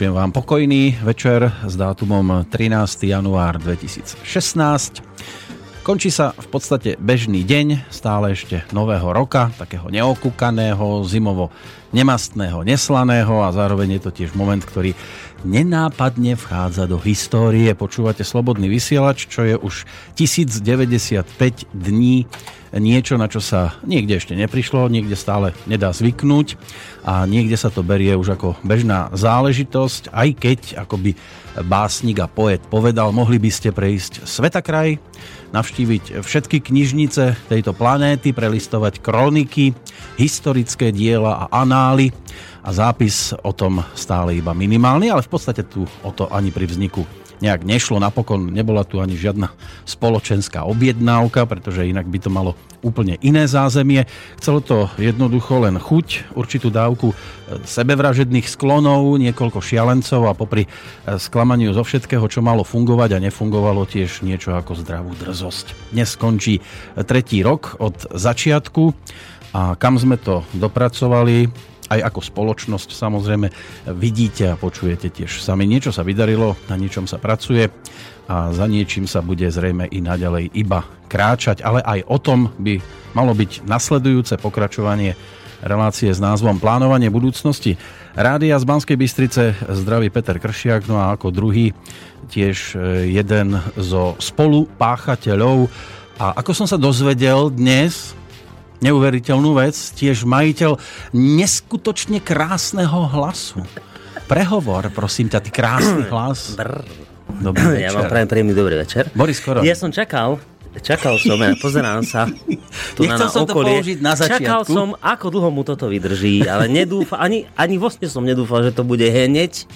Vyšujem vám pokojný večer s dátumom 13. január 2016. Končí sa v podstate bežný deň, stále ešte nového roka, takého neokúkaného, zimovo nemastného, neslaného a zároveň je to tiež moment, ktorý nenápadne vchádza do histórie. Počúvate Slobodný vysielač, čo je už 1095 dní niečo, na čo sa niekde ešte neprišlo, niekde stále nedá zvyknúť a niekde sa to berie už ako bežná záležitosť, aj keď akoby básnik a poet povedal, mohli by ste prejsť svetakraj, navštíviť všetky knižnice tejto planéty, prelistovať kroniky, historické diela a anály a zápis o tom stále iba minimálny, ale v podstate tu o to ani pri vzniku nejak nešlo. Napokon nebola tu ani žiadna spoločenská objednávka, pretože inak by to malo úplne iné zázemie. Chcelo to jednoducho len chuť, určitú dávku e, sebevražedných sklonov, niekoľko šialencov a popri e, sklamaniu zo všetkého, čo malo fungovať a nefungovalo tiež niečo ako zdravú drzosť. Dnes skončí tretí rok od začiatku a kam sme to dopracovali, aj ako spoločnosť samozrejme vidíte a počujete tiež sami. Niečo sa vydarilo, na niečom sa pracuje a za niečím sa bude zrejme i naďalej iba kráčať, ale aj o tom by malo byť nasledujúce pokračovanie relácie s názvom Plánovanie budúcnosti. Rádia z Banskej Bystrice zdraví Peter Kršiak, no a ako druhý tiež e, jeden zo spolupáchateľov. A ako som sa dozvedel dnes, neuveriteľnú vec, tiež majiteľ neskutočne krásneho hlasu. Prehovor, prosím ťa, ty krásny hlas. Dobrý večer. Ja vám prajem príjemný dobrý večer. Boris Korol. Ja som čakal, Čakal som, ja pozerám sa tu Nechcel na, som okolie. to na začiatku. Čakal som, ako dlho mu toto vydrží, ale nedúfa, ani, ani vlastne som nedúfal, že to bude hneď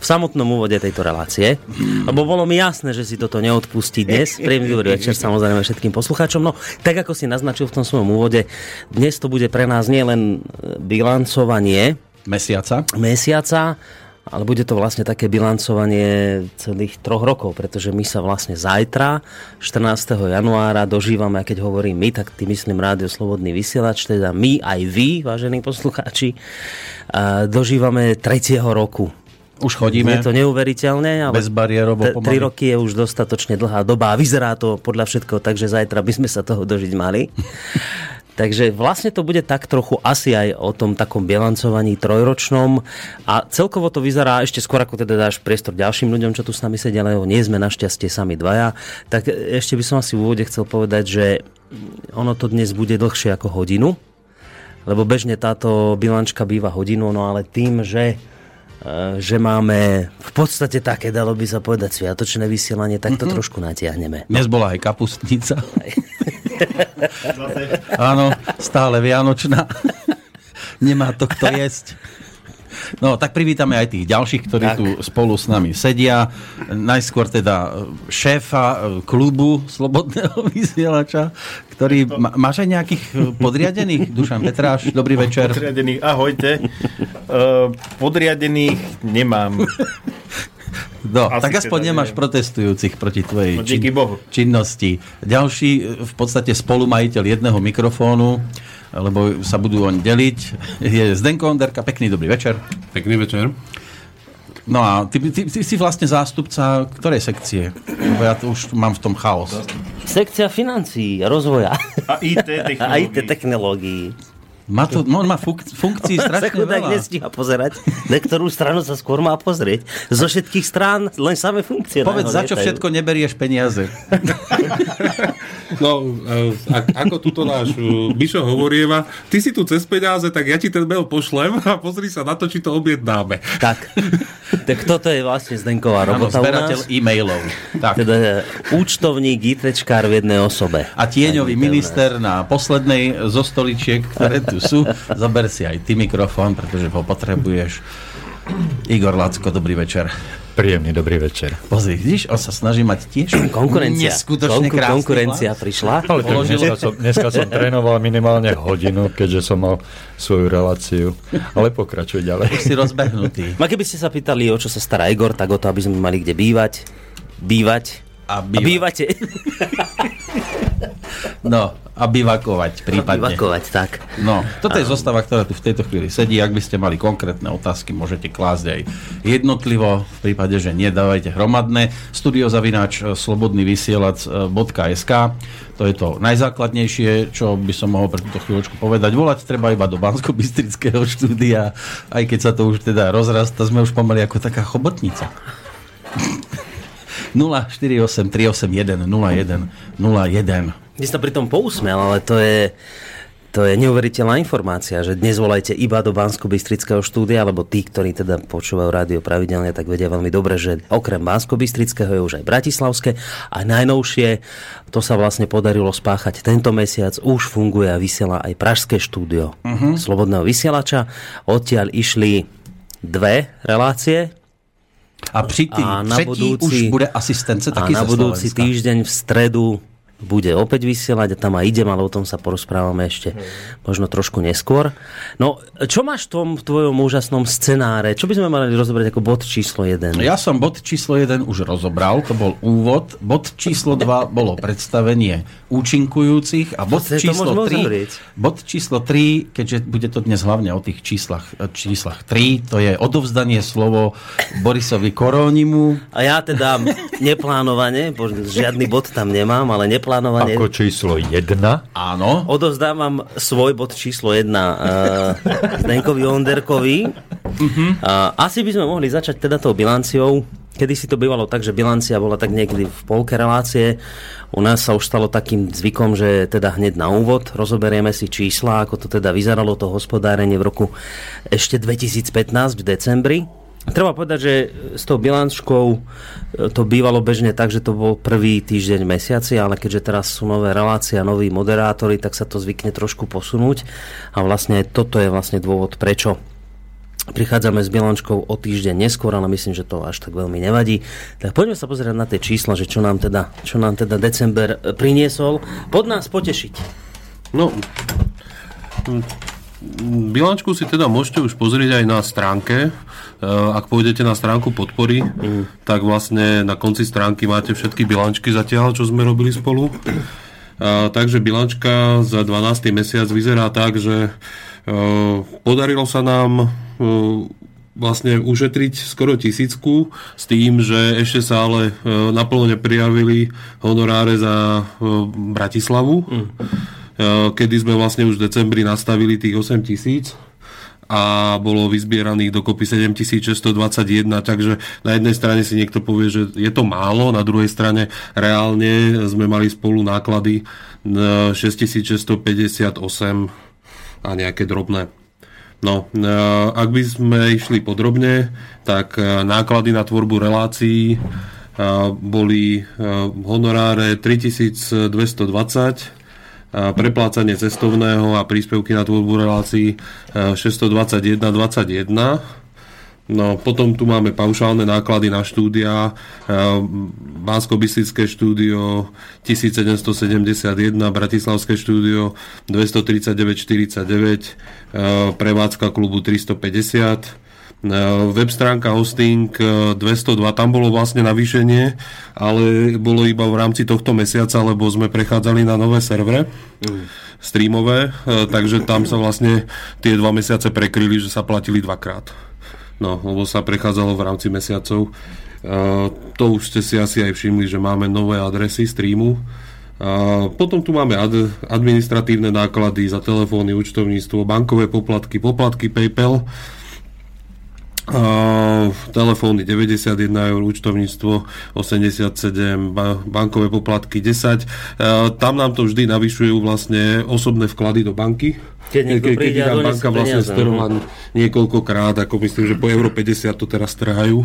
v samotnom úvode tejto relácie, lebo bolo mi jasné, že si toto neodpustí dnes. Príjemný dobrý večer samozrejme všetkým poslucháčom. No, tak ako si naznačil v tom svojom úvode, dnes to bude pre nás nielen e, bilancovanie mesiaca, mesiaca ale bude to vlastne také bilancovanie celých troch rokov, pretože my sa vlastne zajtra, 14. januára, dožívame, a keď hovorím my, tak tým myslím Rádio Slobodný vysielač, teda my aj vy, vážení poslucháči, dožívame tretieho roku už chodíme. Je to neuveriteľné, ale bezbariérovo pomaly. Tri roky je už dostatočne dlhá doba a vyzerá to podľa všetkého tak, že zajtra by sme sa toho dožiť mali. Takže vlastne to bude tak trochu asi aj o tom takom bilancovaní trojročnom a celkovo to vyzerá ešte skôr ako teda dáš priestor ďalším ľuďom, čo tu s nami sedia, lebo nie sme našťastie sami dvaja, tak ešte by som asi v úvode chcel povedať, že ono to dnes bude dlhšie ako hodinu, lebo bežne táto bilančka býva hodinu, no ale tým, že že máme v podstate také, dalo by sa povedať, sviatočné vysielanie, tak to mm-hmm. trošku natiahneme. Dnes bola aj kapustnica. Áno, stále vianočná. Nemá to kto jesť. No, tak privítame aj tých ďalších, ktorí tak. tu spolu s nami sedia. Najskôr teda e, šéfa e, klubu Slobodného vysielača, ktorý... Ma, máš aj nejakých e, podriadených? Dušan Petráš, dobrý večer. Podriadených, ahojte. podriadených nemám. No, Asi tak aspoň teda nemáš neviem. protestujúcich proti tvojej no, čin- činnosti. Ďalší, v podstate spolumajiteľ jedného mikrofónu, lebo sa budú oň deliť. Je Zdenko Onderka, pekný dobrý večer. Pekný večer. No a ty, ty, ty si vlastne zástupca ktorej sekcie? Lebo ja to už mám v tom chaos. Sekcia financií, rozvoja. A IT technológií. A IT technológií. Má to, no, má funk- funkcií strašne veľa. nestíha pozerať, na ktorú stranu sa skôr má pozrieť. Zo všetkých strán len samé funkcie. Povedz, za čo všetko neberieš peniaze? No, e, ako tuto náš e, Bišo hovorieva, ty si tu cez peniaze, tak ja ti ten mail pošlem a pozri sa na to, či to objednáme. Tak. Tak toto je vlastne Zdenková robota ano, zberateľ e-mailov. Tak. Teda účtovník, ITčkár v jednej osobe. A tieňový minister na poslednej zo stoličiek, ktoré tu sú. Zober si aj ty mikrofón, pretože ho potrebuješ. Igor Lacko, dobrý večer. Príjemný dobrý večer. Pozri, vidíš, on sa snaží mať tiež konkurencia. neskutočne Konku, Konkurencia hlas. prišla. Ale tak dneska, som, dneska som trénoval minimálne hodinu, keďže som mal svoju reláciu. Ale pokračuj ďalej. Už si rozbehnutý. A keby ste sa pýtali, o čo sa stará Igor, tak o to, aby sme mali kde bývať, bývať A, A býva, bývate? no, a bivakovať prípadne. Bivakovať, tak. No, toto je zostava, ktorá tu v tejto chvíli sedí. Ak by ste mali konkrétne otázky, môžete klásť aj jednotlivo. V prípade, že nedávajte hromadné. Studiozavináč e, slobodnyvysielac.sk To je to najzákladnejšie, čo by som mohol pre túto chvíľočku povedať. Volať treba iba do bansko bystrického štúdia, aj keď sa to už teda rozrasta, sme už pomaly ako taká chobotnica. 048 381 01 01 Ty sa pri tom pousmiel, ale to je, to je neuveriteľná informácia, že dnes volajte iba do bansko bystrického štúdia, lebo tí, ktorí teda počúvajú rádio pravidelne, tak vedia veľmi dobre, že okrem bansko bystrického je už aj bratislavské a najnovšie to sa vlastne podarilo spáchať tento mesiac, už funguje a vysiela aj pražské štúdio uh-huh. Slobodného vysielača. Odtiaľ išli dve relácie, A pri tým A na budúci- už bude asistence a taký na budúci Slovenska. týždeň v stredu bude opäť vysielať a tam aj idem, ale o tom sa porozprávame ešte možno trošku neskôr. No, čo máš v tom v tvojom úžasnom scenáre? Čo by sme mali rozobrať ako bod číslo 1? Ja som bod číslo 1 už rozobral, to bol úvod. Bod číslo 2 bolo predstavenie účinkujúcich a bod číslo môžeme 3, uzavrieť. bod číslo 3, keďže bude to dnes hlavne o tých číslach, číslach 3, to je odovzdanie slovo Borisovi Korónimu. A ja teda neplánovane, žiadny bod tam nemám, ale neplánovane Ako číslo 1. Áno. odovzdávam svoj bod číslo 1 uh, Zdenkovi Onderkovi. Uh, asi by sme mohli začať teda tou bilanciou. Kedy si to bývalo tak, že bilancia bola tak niekedy v polke relácie. U nás sa už stalo takým zvykom, že teda hneď na úvod rozoberieme si čísla, ako to teda vyzeralo to hospodárenie v roku ešte 2015 v decembri. Treba povedať, že s tou bilančkou e, to bývalo bežne tak, že to bol prvý týždeň mesiaci, ale keďže teraz sú nové relácie a noví moderátori, tak sa to zvykne trošku posunúť a vlastne toto je vlastne dôvod, prečo prichádzame s bilančkou o týždeň neskôr, ale myslím, že to až tak veľmi nevadí. Tak poďme sa pozrieť na tie čísla, že čo nám teda, čo nám teda december e, priniesol. Pod nás potešiť. No, bilančku si teda môžete už pozrieť aj na stránke. E, Ak pôjdete na stránku podpory, tak vlastne na konci stránky máte všetky bilančky zatiaľ, čo sme robili spolu. A, takže bilančka za 12. mesiac vyzerá tak, že e, podarilo sa nám e, vlastne ušetriť skoro tisícku s tým, že ešte sa ale e, naplno neprijavili honoráre za e, Bratislavu, mm. Kedy sme vlastne už v decembri nastavili tých 8 tisíc a bolo vyzbieraných dokopy 7621, takže na jednej strane si niekto povie, že je to málo, na druhej strane reálne sme mali spolu náklady na 6658 a nejaké drobné. No, e, ak by sme išli podrobne, tak e, náklady na tvorbu relácií e, boli honoráre 3220, a preplácanie cestovného a príspevky na tvorbu relácií 621,21. No, potom tu máme paušálne náklady na štúdia, bansko štúdio 1771, Bratislavské štúdio 239,49, prevádzka klubu 350, web stránka hosting e, 202, tam bolo vlastne navýšenie, ale bolo iba v rámci tohto mesiaca, lebo sme prechádzali na nové servere mm. streamové, e, takže tam sa vlastne tie dva mesiace prekryli, že sa platili dvakrát. No, lebo sa prechádzalo v rámci mesiacov. To už ste si asi aj všimli, že máme nové adresy streamu. A potom tu máme ad, administratívne náklady za telefóny, účtovníctvo, bankové poplatky, poplatky PayPal, Uh, telefóny 91 eur, účtovníctvo 87, ba- bankové poplatky 10. Uh, tam nám to vždy navyšujú vlastne osobné vklady do banky. Keď niekto príde a banka vlastne peniaze, strhla niekoľkokrát, ako myslím, že po euro 50 to teraz trhajú,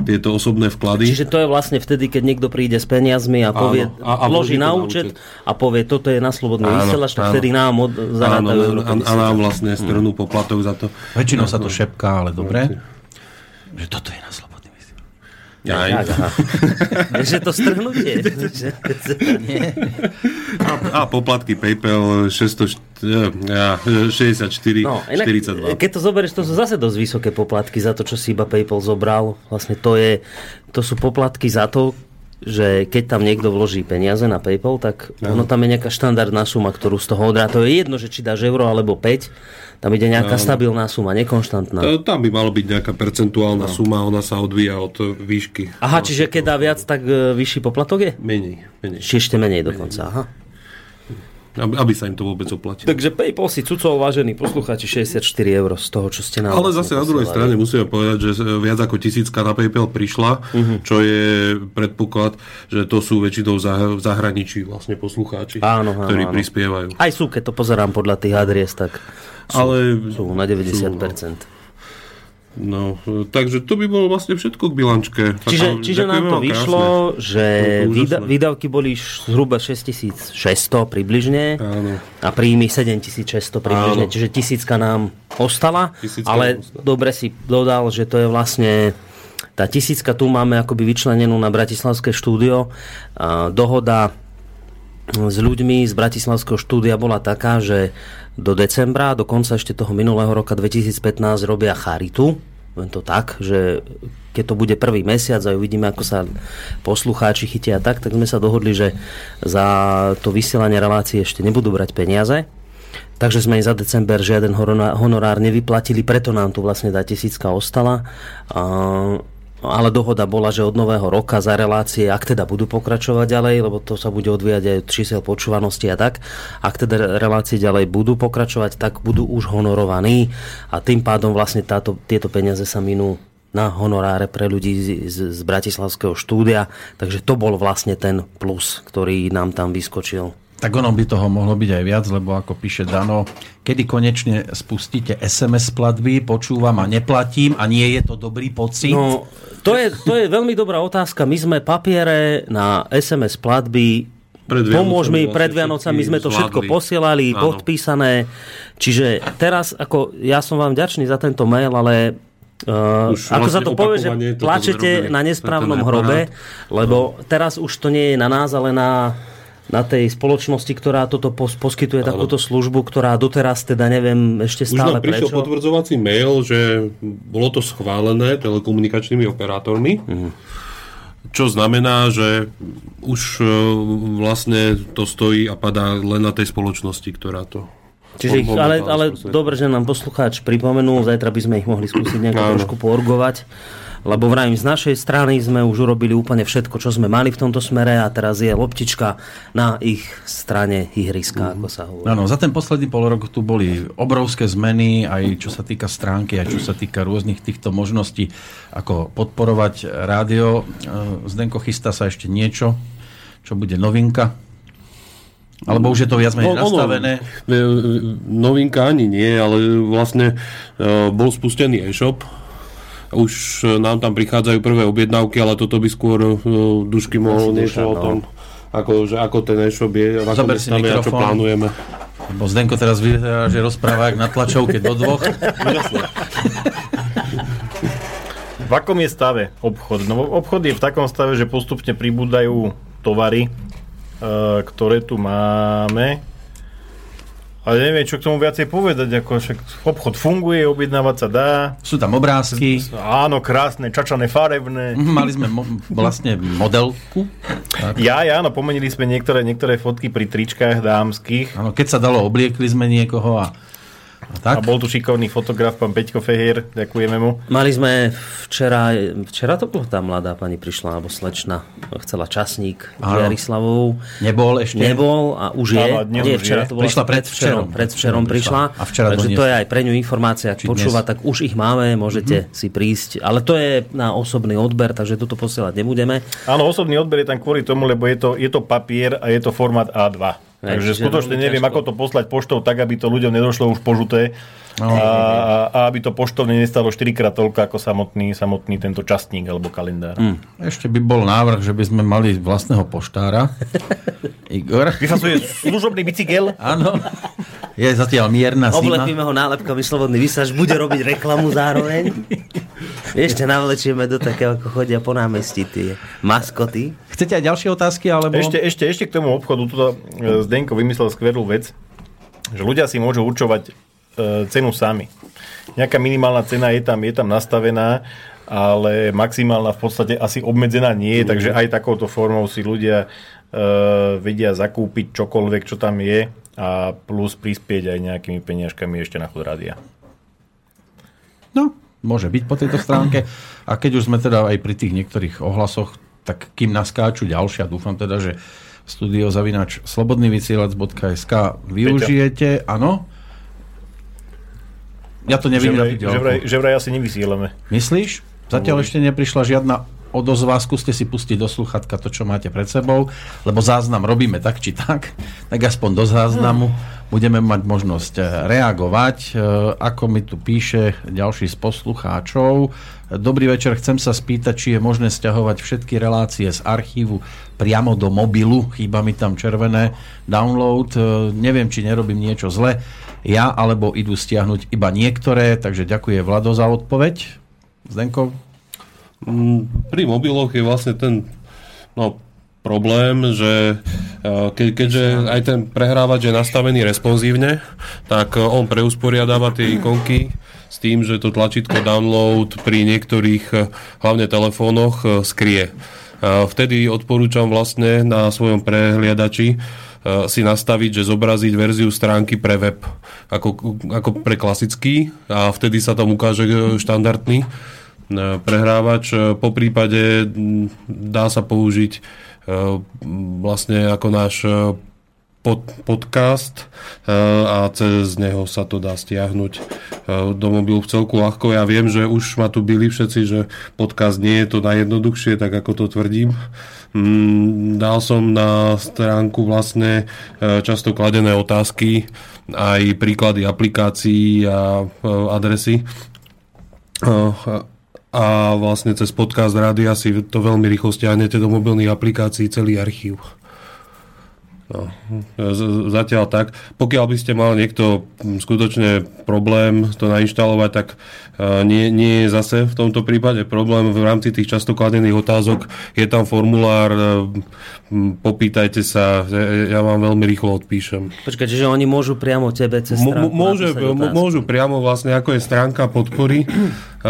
tieto osobné vklady. Čiže to je vlastne vtedy, keď niekto príde s peniazmi a povie, a- a vloží na účet a povie, toto je na slobodný Áno, vysielač, tak áno. vtedy nám od, Áno, zarátajú euro a, a nám vlastne strhnú poplatok za to. Väčšinou sa to šepká, ale dobre. Že toto je na slobodný. Aj. Že to strhnutie. A, a poplatky PayPal 600, ja, 64, No, inak, 42. keď to zoberieš, to sú zase dosť vysoké poplatky za to, čo si iba PayPal zobral. Vlastne to, je, to sú poplatky za to, že keď tam niekto vloží peniaze na PayPal, tak ono tam je nejaká štandardná suma, ktorú z toho odrá. To je jedno, že či dáš euro alebo 5, tam ide nejaká stabilná suma, nekonštantná. To- Tam by malo byť nejaká percentuálna suma, ona sa odvíja od e, výšky. Aha, čiže keď dá viac, tak e, vyšší poplatok je? Menej, menej. Či ešte menej dokonca, aha. Aby, aby sa im to vôbec oplatilo. Takže PayPal si cucol, vážení poslucháči, 64 eur z toho, čo ste nám Ale vlastne zase na druhej strane musíme povedať, že viac ako tisícka na PayPal prišla, Mhm. čo je predpoklad, že to sú väčšinou zah- v zahraničí vlastne poslucháči, Áno, áno, ktorí áno. prispievajú. Aj sú, keď to pozerám podľa tých adries, tak sú, Ale sú na 90%. No, takže to by bolo vlastne všetko k bilančke. Čiže, Tak, čiže nám to vyšlo, krásne. že No, výda, výdavky boli zhruba 6600 približne Áno. a príjmy 7600 približne, Áno. čiže tisícka nám ostala, Tisícka ale ostala. dobre si dodal, že to je vlastne tá tisícka tu máme akoby vyčlenenú na Bratislavské štúdio. A dohoda s ľuďmi z Bratislavského štúdia bola taká, že do decembra, do konca ešte toho minulého roka 2015 robia charitu. Len to tak, že keď to bude prvý mesiac a uvidíme, ako sa poslucháči chytia tak, tak sme sa dohodli, že za to vysielanie relácie ešte nebudú brať peniaze. Takže sme im za december žiaden honorár nevyplatili, preto nám tu vlastne tá tisícka ostala. A, ale dohoda bola, že od nového roka za relácie, ak teda budú pokračovať ďalej, lebo to sa bude odvíjať aj od čísel počúvanosti a tak, ak teda relácie ďalej budú pokračovať, tak budú už honorovaní a tým pádom vlastne táto, tieto peniaze sa minú na honoráre pre ľudí z, z, z Bratislavského štúdia, takže to bol vlastne ten plus, ktorý nám tam vyskočil. Tak ono by toho mohlo byť aj viac, lebo ako píše Dano, kedy konečne spustíte SMS platby, počúvam a neplatím a nie je to dobrý pocit. No, to je, to je veľmi dobrá otázka. My sme papiere na SMS platby Pred Pomôž mi, vlastne pred Vianocami sme to všetko zvládli. posielali, Áno. podpísané. Čiže teraz, ako ja som vám ďačný za tento mail, ale Uh, Už ako sa vlastne to povie, že plačete na nesprávnom hrobe, lebo teraz už to nie je na nás, ale na, na tej spoločnosti, ktorá toto pos, poskytuje takúto službu, ktorá doteraz teda neviem ešte Už stále nám prišiel prečo. potvrdzovací mail, že bolo to schválené telekomunikačnými operátormi. Mhm. Čo znamená, že už e, vlastne to stojí a padá len na tej spoločnosti, ktorá to... Čiže ich, ale, ale dobre, že nám poslucháč pripomenul, zajtra by sme ich mohli skúsiť nejako Áno. trošku poorgovať, lebo vravím, z našej strany sme už urobili úplne všetko, čo sme mali v tomto smere a teraz je loptička na ich strane ihriska, ako sa hovorí. Áno, za ten posledný pol rok tu boli obrovské zmeny, aj čo sa týka stránky, aj čo sa týka rôznych týchto možností, ako podporovať rádio. E, Zdenko chystá sa ešte niečo, čo bude novinka. Alebo už je to viac menej No, ono, nastavené. e, e, Novinka ani nie, ale vlastne bol spustený e-shop. Už e, nám tam prichádzajú prvé objednávky, ale toto by skôr e, Dušky mohol Asi niečo o no. tom, ako, že ako ten e-shop je, v akom stave a čo plánujeme. Lebo Zdenko teraz vyzerá, že rozpráva jak na tlačovke do dvoch. V akom je stave obchod? No obchod je v takom stave, že postupne pribúdajú tovary, e, ktoré tu máme. Ale neviem, čo k tomu viacej povedať. Ako však obchod funguje, objednávať sa dá. Sú tam obrázky. Áno, krásne, čačané, farebné. Mali sme mo- vlastne modelku. Tak. Ja, ja, áno, pomenili sme niektoré, niektoré fotky pri tričkách dámskych. Áno, keď sa dalo, obliekli sme niekoho a, a tak. A bol tu šikovný fotograf, pán Peťko Fehier, ďakujeme mu. Mali sme včera, včera to bola tá mladá pani prišla, alebo slečna, chcela časník s Áno. Jarislavou. Nebol ešte. Nebol a už je. Dnes Nie, už včera je. to bola Prišla asi predvčerom. Predvčerom prišla. A včera Takže to je aj pre ňu informácia, ak Či počúva, dnes. tak už ich máme, môžete si prísť. Ale to je na osobný odber, takže toto posielať nebudeme. Áno, osobný odber je tam kvôli tomu, lebo je to, je to papier a je to formát A2. Takže čiže skutočne neviem, ťažko. ako to poslať poštou tak, aby to ľuďom nedošlo už požuté. No. A, a aby to poštovne nestalo 4 krát toľko ako samotný, samotný tento častník alebo kalendár. Mm. Ešte by bol návrh, že by sme mali vlastného poštára. Igor. Vyfasuje služobný bicykel. Áno. Je zatiaľ mierna zima. Oblepíme ho nálepkami Slobodný vysaž, bude robiť reklamu zároveň. Ešte navlečieme do takého, ako chodia po námestí tie maskoty. Chcete aj ďalšie otázky? Alebo... Ešte, ešte, ešte k tomu obchodu, tuto e, Zdenko vymyslel skvelú vec, že ľudia si môžu určovať e, cenu sami. Nejaká minimálna cena je tam, je tam nastavená ale maximálna v podstate asi obmedzená nie je, takže aj takouto formou si ľudia uh, vedia zakúpiť čokoľvek, čo tam je a plus prispieť aj nejakými peniažkami ešte na chod rádia. No, môže byť po tejto stránke. A keď už sme teda aj pri tých niektorých ohlasoch, tak kým naskáču ďalšia, dúfam teda, že studio zavinač slobodnyvysielac.sk využijete, áno. Ja to Že vraj, tých že, vraj, že vraj asi nevysielame. Myslíš? Zatiaľ ešte neprišla žiadna odozva, skúste si pustiť do sluchatka to, čo máte pred sebou, lebo záznam robíme tak či tak, tak aspoň do záznamu budeme mať možnosť eh, reagovať. Eh, Ako mi tu píše ďalší z poslucháčov, Dobrý večer, chcem sa spýtať, či je možné stiahovať všetky relácie z archívu priamo do mobilu, chýba mi tam červené download, Eh, neviem, či nerobím niečo zle, ja, alebo idú stiahnuť iba niektoré, takže ďakujem Vlado za odpoveď. Zdenko? Mm, Pri mobiloch je vlastne ten no, problém, že eh, ke, keďže aj ten prehrávač je nastavený responsívne, tak eh, on preusporiadáva tie ikonky s tým, že to tlačítko download pri niektorých, eh, hlavne telefónoch, skrie. Vtedy odporúčam vlastne na svojom prehliadači eh, si nastaviť, že zobraziť verziu stránky pre web ako, ako pre klasický a vtedy sa tam ukáže štandardný eh, prehrávač. Eh, Po prípade dá sa použiť vlastne ako náš eh, pod, podcast eh, a cez neho sa to dá stiahnuť do mobilu v celku ľahko. Ja viem, že už ma tu byli všetci, že podcast nie je to najjednoduchšie, tak ako to tvrdím. Mm, Dal som na stránku vlastne často kladené otázky, aj príklady aplikácií a adresy. A vlastne cez podcast rádia si to veľmi rýchlo stiahnete do mobilných aplikácií celý archív. No, zatiaľ tak. Pokiaľ by ste mal niekto mm, skutočne problém to nainštalovať, tak eh, nie, nie je zase v tomto prípade problém v rámci tých často kladených otázok. Je tam formulár, mm, popýtajte sa, ja- ja vám veľmi rýchlo odpíšem. Počkaj, čiže oni môžu priamo tebe cez stránku môže, môžu priamo vlastne, ako je stránka podpory,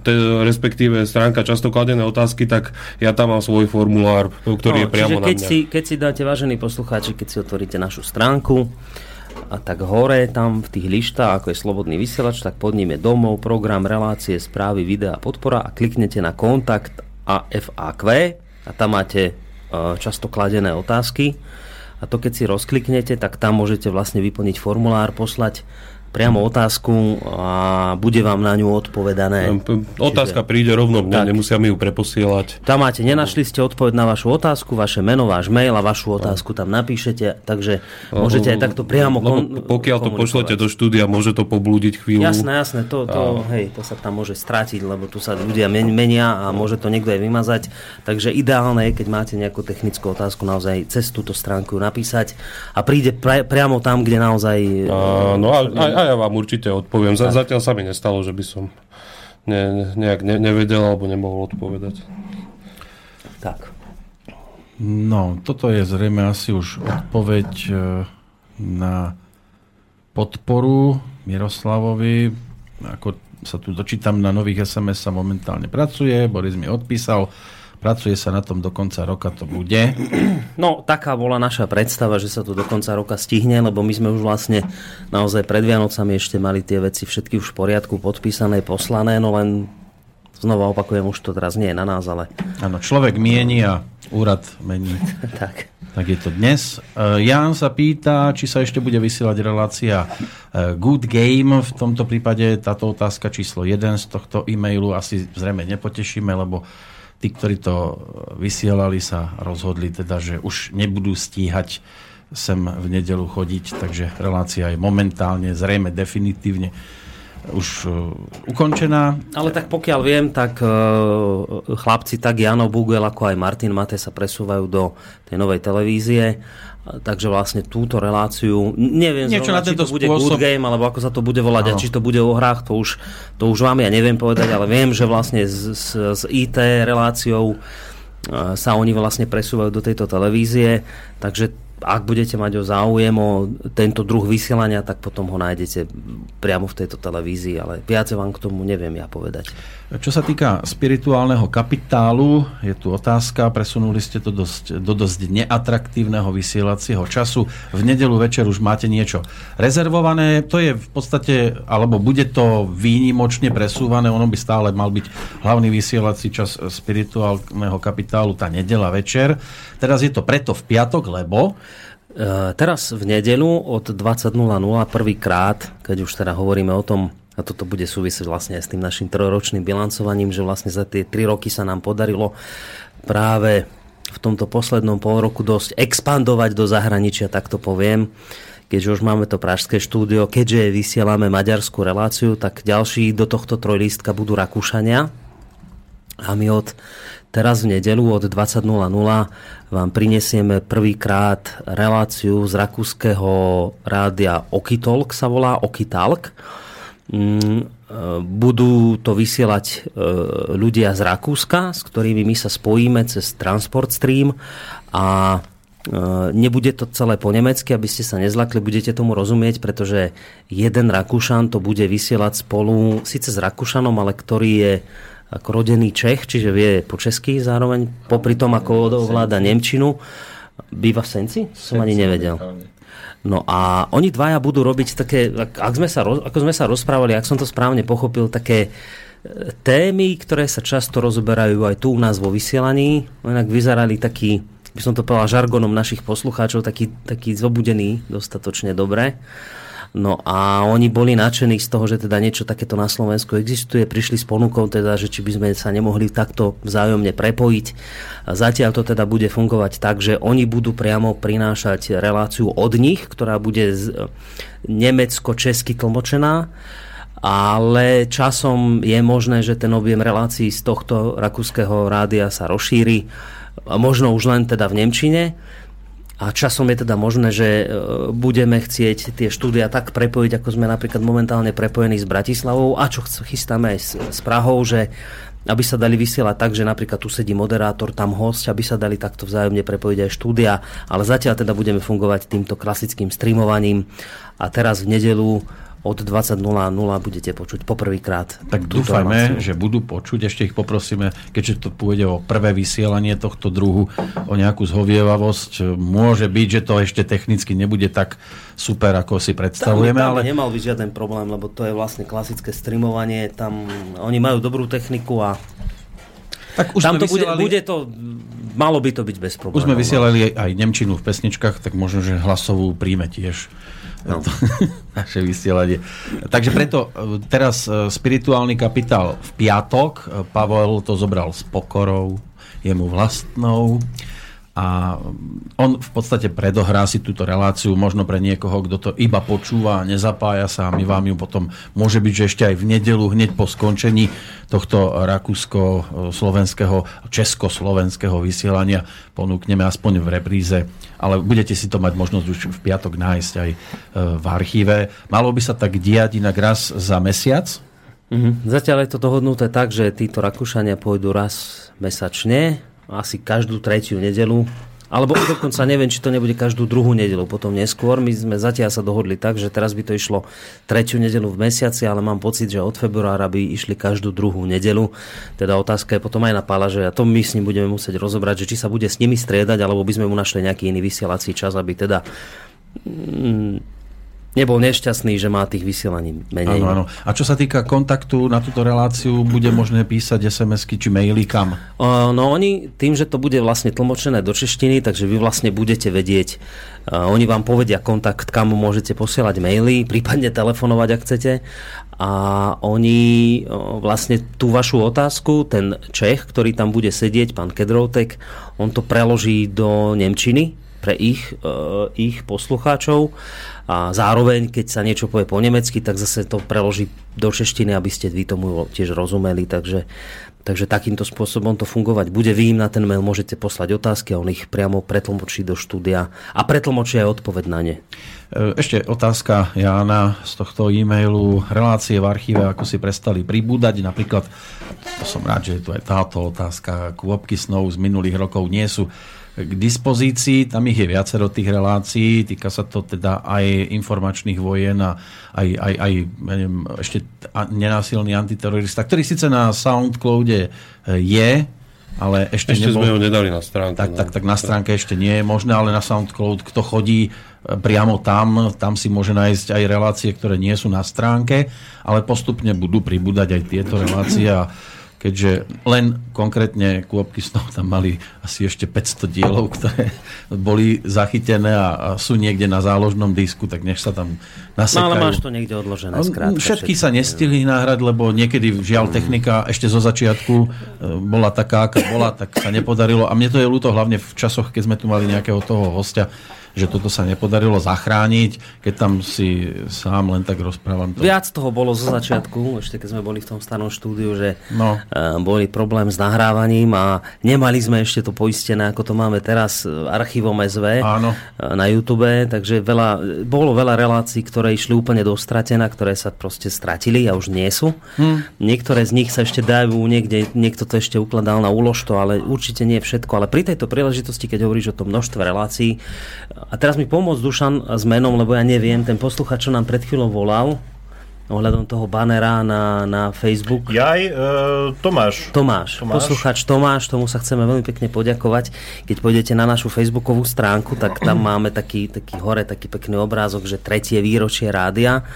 te, respektíve stránka často kladené otázky, tak ja tam mám svoj formulár, ktorý je priamo No, na keď mňa. si, keď si dáte, vážení poslucháči, keď si otvoríte našu stránku, a tak hore, tam v tých lištách, ako je Slobodný vysielač, tak pod ním je domov, program, relácie, správy, videa, podpora a kliknete na kontakt a FAQ a tam máte e, často kladené otázky. A to keď si rozkliknete, tak tam môžete vlastne vyplniť formulár, poslať priamo otázku a bude vám na ňu odpovedané. Otázka príde rovno mňa, Tak. nemusia mi ju preposielať. Tam máte, nenašli ste odpoveď na vašu otázku, vaše meno, váš mail a vašu otázku tam napíšete, takže môžete aj takto priamo kon- pokiaľ to pošlete do štúdia, môže to poblúdiť chvíľu. Jasné, jasné, to, to, hej, to sa tam môže strátiť, lebo tu sa ľudia men- menia a môže to niekto aj vymazať. Takže ideálne je, keď máte nejakú technickú otázku, naozaj cez túto stránku napísať a príde pre- priamo tam, kde naozaj... A, no a, a, a ja vám určite odpoviem. Z, zatiaľ sa mi nestalo, že by som ne, nejak ne, nevedel alebo nemohol odpovedať. Tak. No, toto je zrejme asi už odpoveď e, na podporu Miroslavovi. Ako sa tu dočítam, na nových SMS sa momentálne pracuje. Boris mi odpísal. Pracuje sa na tom do konca roka, to bude. No, taká bola naša predstava, že sa to do konca roka stihne, lebo my sme už vlastne naozaj pred Vianocami ešte mali tie veci všetky už v poriadku, podpísané, poslané, no len znova opakujem, už to teraz nie je na nás, ale Áno, človek mieni a úrad mení. tak. Tak je to dnes. E, Jan sa pýta, či sa ešte bude vysielať relácia e, Good Game. V tomto prípade táto otázka číslo 1 z tohto e-mailu asi zrejme nepotešíme, lebo tí, ktorí to vysielali, sa rozhodli teda, že už nebudú stíhať sem v nedelu chodiť, takže relácia je momentálne, zrejme definitívne už e, ukončená. Ale tak pokiaľ viem, tak e, chlapci, tak Jano Bugel, ako aj Martin Mate sa presúvajú do tej novej televízie. A Takže vlastne túto reláciu, neviem Niečo zrovna, na či tento to bude spôsob. Good Game, alebo ako sa to bude volať, a Áno. či to bude o hrách, to už, to už vám ja neviem povedať, ale viem, že vlastne s, s, s IT reláciou e, sa oni vlastne presúvajú do tejto televízie, takže ak budete mať o záujem o tento druh vysielania, tak potom ho nájdete priamo v tejto televízii, ale viac vám k tomu neviem ja povedať. Čo sa týka spirituálneho kapitálu, je tu otázka, presunuli ste to dosť, do dosť neatraktívneho vysielacieho času. V nedelu večer už máte niečo rezervované, to je v podstate, alebo bude to výnimočne presúvané, ono by stále mal byť hlavný vysielací čas spirituálneho kapitálu tá nedela večer. Teraz je to preto v piatok, lebo e, Teraz v nedelu od 20.00 prvýkrát, keď už teda hovoríme o tom, a toto bude súvisieť vlastne aj s tým našim trojročným bilancovaním, že vlastne za tie tri roky sa nám podarilo práve v tomto poslednom pol roku dosť expandovať do zahraničia, tak to poviem. Keďže už máme to pražské štúdio, keďže vysielame maďarskú reláciu, tak ďalší do tohto trojlístka budú Rakúšania. A my od teraz v nedelu od 20.00 vám prinesieme prvýkrát reláciu z rakúskeho rádia Okitalk sa volá Okitalk e, budú to vysielať e, ľudia z Rakúska, s ktorými my sa spojíme cez Transport Stream a e, nebude to celé po nemecky, aby ste sa nezlakli, budete tomu rozumieť, pretože jeden Rakúšan to bude vysielať spolu, síce s Rakúšanom, ale ktorý je ako rodený Čech, čiže vie po česky zároveň, popri tom, ako ovláda Nemčinu. Býva v Senci? Som ani nevedel. No a oni dvaja budú robiť také, ak sme sa, ako sme sa rozprávali, ak som to správne pochopil, také e, témy, ktoré sa často rozoberajú aj tu u nás vo vysielaní. Inak vyzerali taký, by som to povedal žargonom našich poslucháčov, taký, taký zobudený dostatočne dobre. No a oni boli nadšení z toho, že teda niečo takéto na Slovensku existuje. Prišli s ponukou teda, že či by sme sa nemohli takto vzájomne prepojiť. Zatiaľ to teda bude fungovať tak, že oni budú priamo prinášať reláciu od nich, ktorá bude nemecko-česky tlmočená ale časom je možné, že ten objem relácií z tohto rakúskeho rádia sa rozšíri, možno už len teda v Nemčine a časom je teda možné, že e, budeme chcieť tie štúdia tak prepojiť, ako sme napríklad momentálne prepojení s Bratislavou. A čo chystáme aj s, Prahou, že aby sa dali vysielať tak, že napríklad tu sedí moderátor, tam host, aby sa dali takto vzájomne prepojiť aj štúdia, ale zatiaľ teda budeme fungovať týmto klasickým streamovaním. A teraz v nedelu od 20.00 budete počuť poprvýkrát. Tak dúfajme, že budú počuť. Ešte ich poprosíme, keďže to pôjde o prvé vysielanie tohto druhu, o nejakú zhovievavosť. Môže byť, že to ešte technicky nebude tak super, ako si predstavujeme. Tam, tam ale... nemal byť žiaden problém, lebo to je vlastne klasické streamovanie. Tam oni majú dobrú techniku a tak už tam to vysielali... bude, bude to, malo by to byť bez problémov. Už sme vysielali aj Nemčinu v pesničkách, tak možno, že hlasovú príjme tiež no. naše vysielanie. Takže preto e, teraz e, spirituálny kapitál v piatok. E, Pavel to zobral s pokorou, jemu vlastnou a on v podstate predohrá si túto reláciu možno pre niekoho, kto to iba počúva a nezapája sa a my vám ju potom môže byť, že ešte aj v nedelu hneď po skončení tohto rakúsko-slovenského, česko-slovenského vysielania ponúkneme aspoň v repríze, ale budete si to mať možnosť už v piatok nájsť aj e, v archíve. Malo by sa tak diať inak raz za mesiac? Mm-hmm. Zatiaľ je to dohodnuté tak, že títo Rakúšania pôjdu raz mesačne, asi každú tretiu nedelu alebo dokonca neviem, či to nebude každú druhú nedelu, potom neskôr. My sme zatiaľ sa dohodli tak, že teraz by to išlo tretiu nedelu v mesiaci, ale mám pocit, že od februára by išli každú druhú nedelu. Teda otázka je potom aj na Pála, že a to my s ním budeme musieť rozobrať, že či sa bude s nimi striedať, alebo by sme mu našli nejaký iný vysielací čas, aby teda mm, nebol nešťastný, že má tých vysielaní menej. Áno, áno. A čo sa týka kontaktu na túto reláciu, bude možné písať SMS-ky či maily kam? Uh, no oni, tým, že to bude vlastne tlmočené do češtiny, takže vy vlastne budete vedieť, uh, oni vám povedia kontakt, kam môžete posielať maily, prípadne telefonovať, ak chcete. A oni uh, vlastne tú vašu otázku, ten Čech, ktorý tam bude sedieť, pán Kedroutek, on to preloží do Nemčiny pre ich, uh, ich poslucháčov a zároveň, keď sa niečo povie po nemecky, tak zase to preloží do češtiny, aby ste vy tomu tiež rozumeli. Takže, takže takýmto spôsobom to fungovať bude. Vy im na ten mail môžete poslať otázky a on ich priamo pretlmočí do štúdia a pretlmočí aj odpoveď na ne. E, ešte otázka Jána z tohto e-mailu. Relácie v archíve, ako si prestali pribúdať. Napríklad, to som rád, že je tu aj táto otázka, kôpky snov z minulých rokov nie sú k dispozícii. Tam ich je viacero tých relácií. Týka sa to teda aj informačných vojen a aj, aj, aj neviem, ešte nenásilný antiterorista, ktorý síce na Soundcloude je, ale ešte, ešte nebol... sme ho nedali na stránku. Tak, no. tak, tak na stránke ešte nie je možné, ale na Soundcloud, kto chodí e, priamo tam, tam si môže nájsť aj relácie, ktoré nie sú na stránke, ale postupne budú pribúdať aj tieto relácie a keďže len konkrétne Kôpky snov tam mali asi ešte 500 dielov, ktoré boli zachytené a, a sú niekde na záložnom disku, tak nech sa tam nasekajú. No ale máš to niekde odložené, skrátka. Všetky sa nestihli nahrať, lebo niekedy žiaľ technika ešte zo začiatku e, bola taká, aká bola, tak sa nepodarilo. A mne to je ľúto hlavne v časoch, keď sme tu mali nejakého toho hostia, že toto sa nepodarilo zachrániť, keď tam si sám len tak rozprávam. To. Viac toho bolo zo začiatku, ešte keď sme boli v tom starom štúdiu, že No. uh, boli problém s nahrávaním a nemali sme ešte to poistené, ako to máme teraz e, archívom SV Áno. e, na YouTube, takže veľa, bolo veľa relácií, ktoré išli úplne do stratená, ktoré sa proste stratili a už nie sú. Hm. Niektoré z nich sa ešte dajú niekde, niekto to ešte ukladal na úložto, ale určite nie všetko. Ale pri tejto príležitosti, keď hovoríš o tom množstve relácií, a teraz mi pomôcť Dušan s menom, lebo ja neviem, ten posluchač, čo nám pred chvíľou volal, ohľadom toho banera na, na Facebook. Jaj, e, Tomáš. Tomáš, Tomáš. posluchač Tomáš, tomu sa chceme veľmi pekne poďakovať. Keď pôjdete na našu facebookovú stránku, tak tam máme taký, taký hore, taký pekný obrázok, že tretie výročie rádia.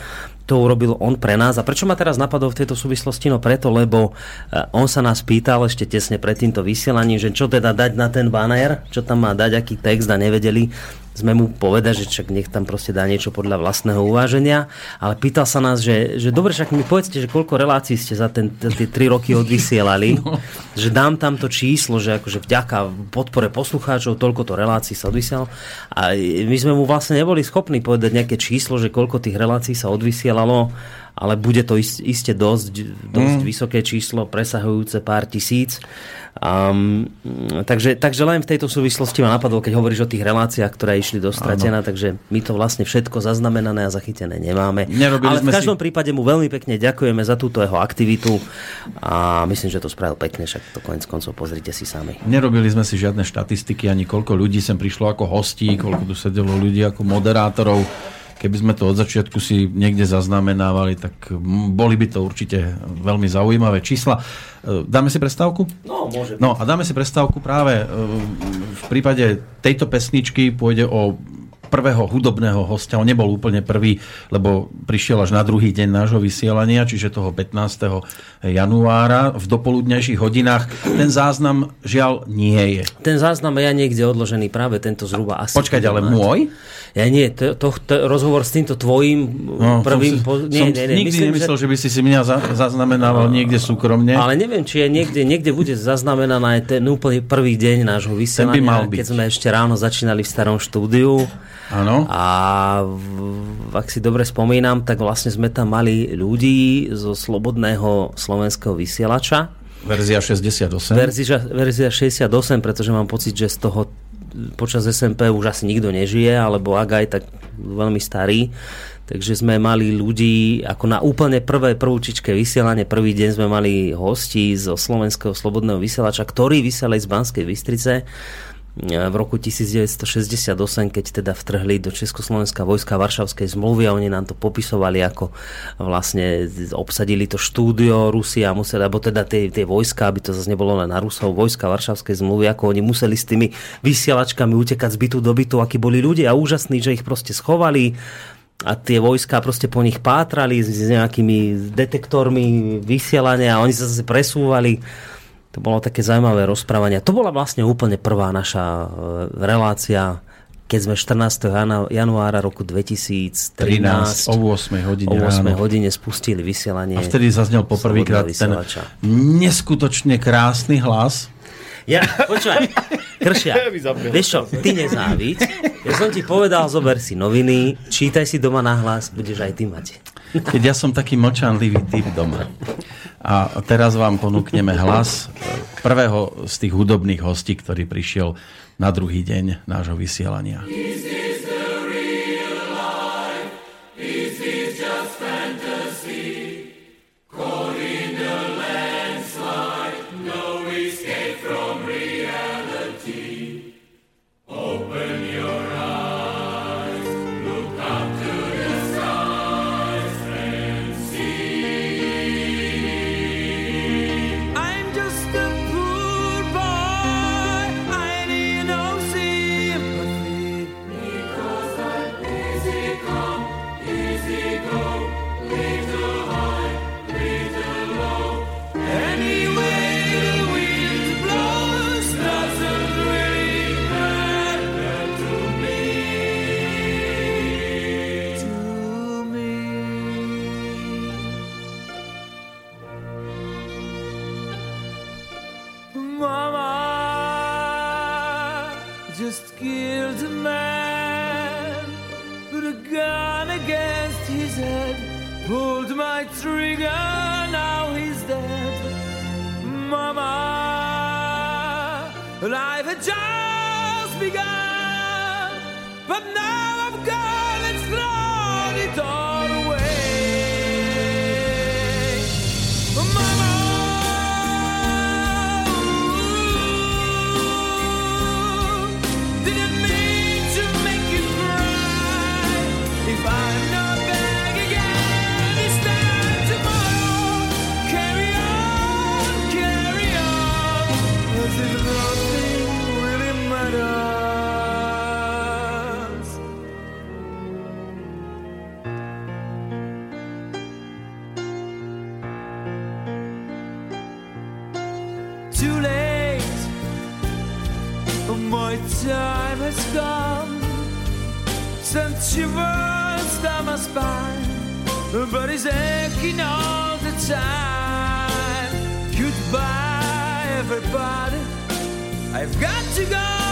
To urobil on pre nás. A prečo ma teraz napadol v tejto súvislosti? No preto, lebo e, on sa nás pýtal ešte tesne pred týmto vysielaním, že čo teda dať na ten banner, čo tam má dať, aký text a nevedeli sme mu povedať, že čak nech tam proste dá niečo podľa vlastného uváženia, ale pýtal sa nás, že, že dobre, však mi povedzte, že koľko relácií ste za, ten, za tie tri roky odvysielali, no. že dám tam to číslo, že akože vďaka podpore poslucháčov toľko to relácií sa odvysielalo a my sme mu vlastne neboli schopní povedať nejaké číslo, že koľko tých relácií sa odvysielalo, ale bude to ist, iste dosť, dosť mm. vysoké číslo, presahujúce pár tisíc. Um, takže, takže len v tejto súvislosti ma napadlo, keď hovoríš o tých reláciách, ktoré išli do stratená, takže my to vlastne všetko zaznamenané a zachytené nemáme. Nerobili Ale v každom si- prípade mu veľmi pekne ďakujeme za túto jeho aktivitu a myslím, že to spravil pekne, však to konec koncov pozrite si sami. Nerobili sme si žiadne štatistiky, ani koľko ľudí sem prišlo ako hostí, koľko tu sedelo ľudí ako moderátorov. Keby sme to od začiatku si niekde zaznamenávali, tak boli by to určite veľmi zaujímavé čísla. E, Dáme si prestávku? No, môže. No a dáme si prestávku práve e, v prípade tejto pesničky pôjde o prvého hudobného hostia. On nebol úplne prvý, lebo prišiel až na druhý deň nášho vysielania, čiže toho 15. januára v dopoludnejších hodinách. Ten záznam žiaľ nie je. Ten záznam je niekde odložený práve tento zhruba asi. Počkať, ale môj? Ja nie, to, to, to, rozhovor s týmto tvojim No, prvým... som, po, nie, som nie, nie, nikdy myslím, nemyslel, že, že... by si si mňa za, zaznamenával niekde súkromne. ale neviem, či je niekde, niekde bude zaznamenaná aj ten úplne prvý deň nášho vysielania, keď sme ešte ráno začínali v starom štúdiu. Áno. A ak si dobre spomínam, tak vlastne sme tam mali ľudí zo slobodného slovenského vysielača. Verzia 68. Verzia, verzia 68, pretože mám pocit, že z toho počas SMP už asi nikto nežije, alebo ak aj, tak veľmi starý. Takže sme mali ľudí, ako na úplne prvé prvúčičké vysielanie, prvý deň sme mali hostí zo Slovenského slobodného vysielača, ktorí vysielali z Banskej Bystrice v roku 1968, keď teda vtrhli do Československa vojska Varšavskej zmluvy a oni nám to popisovali, ako vlastne obsadili to štúdio Rusia, museli, alebo teda tie, tie vojska, aby to zase nebolo len na Rusov, vojska Varšavskej zmluvy, ako oni museli s tými vysielačkami utekať z bytu do bytu, akí boli ľudia úžasní, že ich proste schovali a tie vojska proste po nich pátrali s nejakými detektormi vysielania a oni sa zase presúvali. To bolo také zaujímavé rozprávanie. To bola vlastne úplne prvá naša e, relácia, keď sme 14. janu- januára roku 2013 13 o 8 hodine o 8 ráno. hodine spustili vysielanie. A vtedy zaznel poprvýkrát ten neskutočne krásny hlas. Ja, počúvaj, Kršia, zapil. vieš čo, ty nezáviť. Ja som ti povedal, zober si noviny, čítaj si doma nahlas, budeš aj ty mať. Keď ja som taký mlčanlivý typ doma. A teraz vám ponúkneme hlas prvého z tých hudobných hostí, ktorý prišiel na druhý deň nášho vysielania. No, Life had just begun, but now. time has come since you burst down my spine, but it's aching all the time. Goodbye, everybody. I've got to go.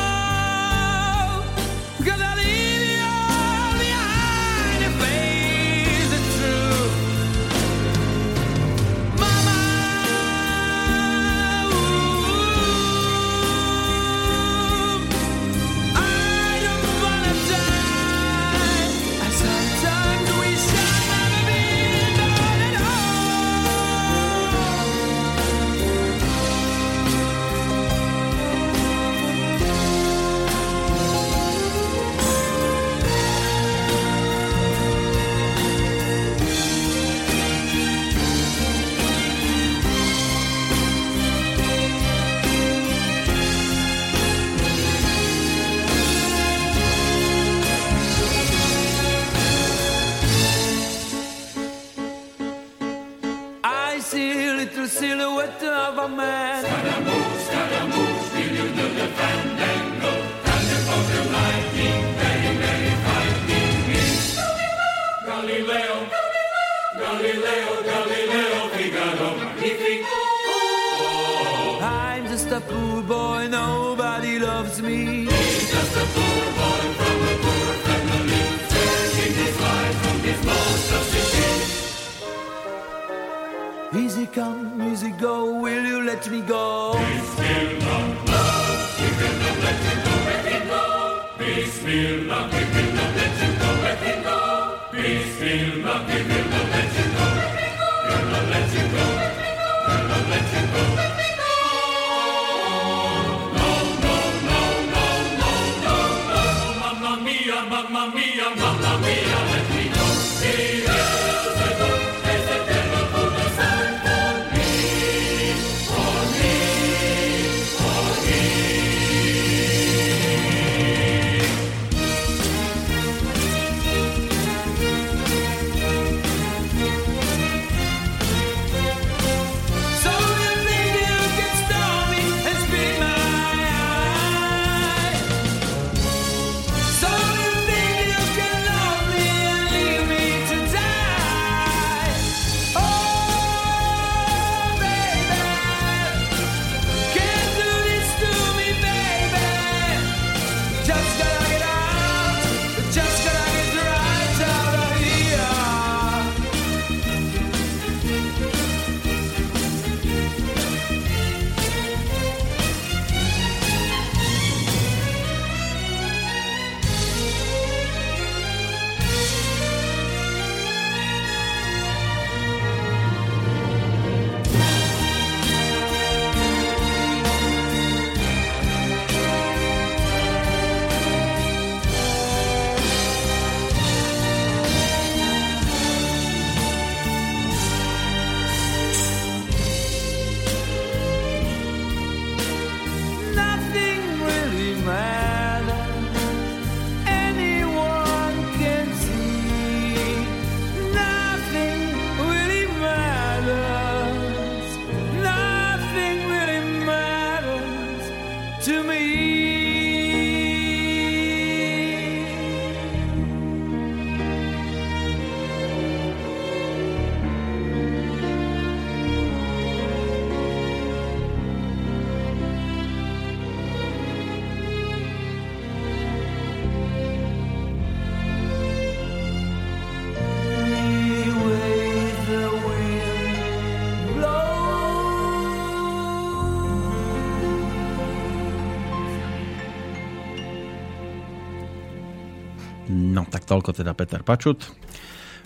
Tak toľko teda Peter Pačut.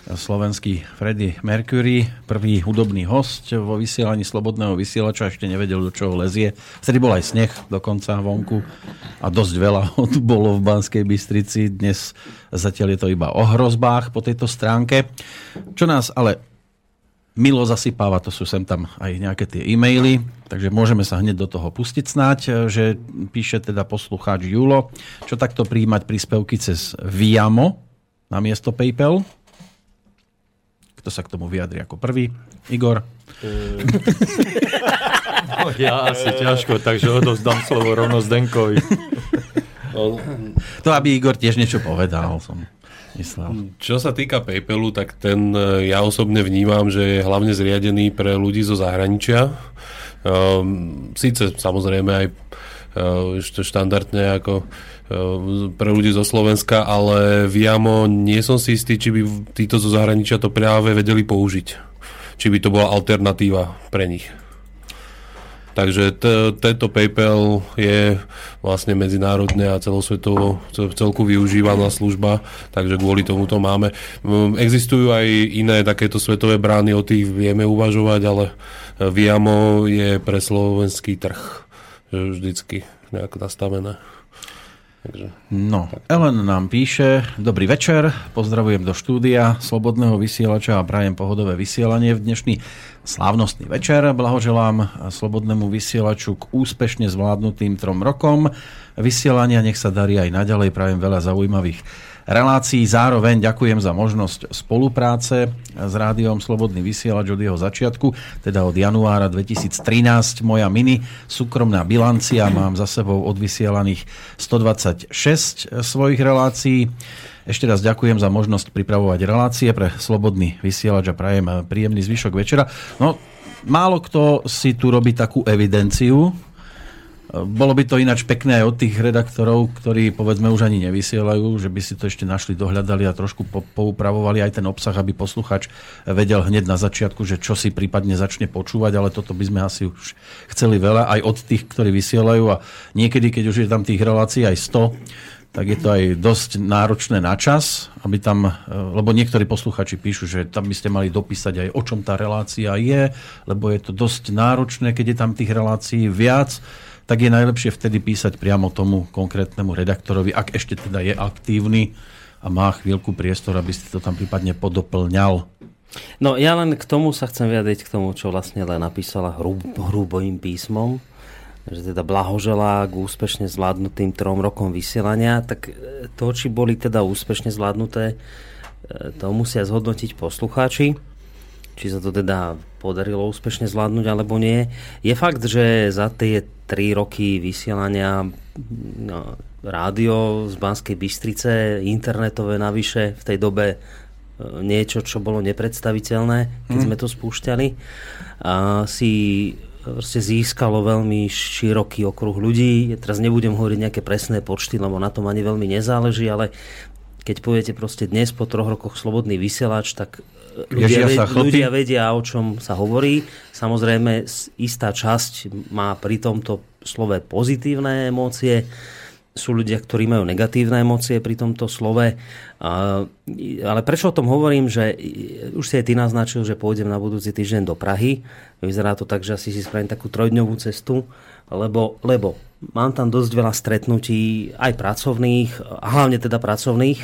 Slovenský Freddy Mercury, prvý hudobný host vo vysielaní Slobodného vysielača, ešte nevedel, do čoho lezie. Vtedy bol aj sneh dokonca vonku a dosť veľa ho tu bolo v Banskej Bystrici. Dnes zatiaľ je to iba o hrozbách po tejto stránke. Čo nás ale milo zasypáva, to sú sem tam aj nejaké tie e-maily, takže môžeme sa hneď do toho pustiť snáď, že píše teda poslucháč Julo, čo takto príjmať príspevky cez Viamo na miesto PayPal. Kto sa k tomu vyjadri ako prvý? Igor? No, ja asi ťažko, takže odozdám slovo rovno Zdenkovi. To, aby Igor tiež niečo povedal, som myslel. Čo sa týka PayPalu, tak ten e, ja osobne vnímam, že je hlavne zriadený pre ľudí zo zahraničia. Um, Sice samozrejme aj uh, ešte štandardne ako uh, pre ľudí zo Slovenska, ale Viamo nie som si istý, či by títo zo zahraničia to práve vedeli použiť. Či by to bola alternatíva pre nich. Takže t- tento PayPal je vlastne medzinárodne a celosvetovo celku využívaná služba, takže kvôli tomu to máme. Mm, Existujú aj iné takéto svetové brány, o tých vieme uvažovať, ale Viamo je pre slovenský trh vždycky nejak nastavené. Takže. No, Ellen nám píše, dobrý večer, pozdravujem do štúdia Slobodného vysielača a prajem pohodové vysielanie v dnešný slávnostný večer. Blahoželám Slobodnému vysielaču k úspešne zvládnutým trom rokom vysielania. Nech sa darí aj naďalej, prajem veľa zaujímavých relácií. Zároveň ďakujem za možnosť spolupráce s rádiom Slobodný vysielač od jeho začiatku, teda od januára 2013. Moja mini súkromná bilancia, mám za sebou odvysielaných 126 svojich relácií. Ešte raz ďakujem za možnosť pripravovať relácie pre Slobodný vysielač a prajem príjemný zvyšok večera. No, málo kto si tu robí takú evidenciu bolo by to ináč pekné aj od tých redaktorov, ktorí povedzme už ani nevysielajú, že by si to ešte našli, dohľadali a trošku po, poupravovali aj ten obsah, aby posluchač vedel hneď na začiatku, že čo si prípadne začne počúvať, ale toto by sme asi už chceli veľa aj od tých, ktorí vysielajú. A niekedy, keď už je tam tých relácií aj 100, tak je to aj dosť náročné na čas, aby tam, lebo niektorí posluchači píšu, že tam by ste mali dopísať aj o čom tá relácia je, lebo je to dosť náročné, keď je tam tých relácií viac tak je najlepšie vtedy písať priamo tomu konkrétnemu redaktorovi, ak ešte teda je aktívny a má chvíľku priestor, aby si to tam prípadne podoplňal. No ja len k tomu sa chcem vyjadriť k tomu, čo vlastne len napísala hrub, hrubojím písmom, že teda blahoželá k úspešne zvládnutým trom rokom vysielania, tak e, to, či boli teda úspešne zvládnuté, e, to musia zhodnotiť poslucháči či sa to teda podarilo úspešne zvládnuť alebo nie. Je fakt, že za tie 3 roky vysielania no, rádio z Banskej Bystrice, internetové navyše v tej dobe e, niečo, čo bolo nepredstaviteľné, keď mm. sme to spúšťali, a si proste získalo veľmi široký okruh ľudí. Ja teraz nebudem hovoriť nejaké presné počty, lebo na tom ani veľmi nezáleží, ale keď poviete proste dnes po troch rokoch slobodný vysielač, tak ľudia, sa chlpy. ľudia vedia, o čom sa hovorí. Samozrejme, istá časť má pri tomto slove pozitívne emócie, sú ľudia, ktorí majú negatívne emócie pri tomto slove. Ale prečo o tom hovorím, že už si aj ty naznačil, že pôjdem na budúci týždeň do Prahy. Vyzerá to tak, že asi si spravím takú trojdňovú cestu, lebo, lebo mám tam dosť veľa stretnutí, aj pracovných, a hlavne teda pracovných,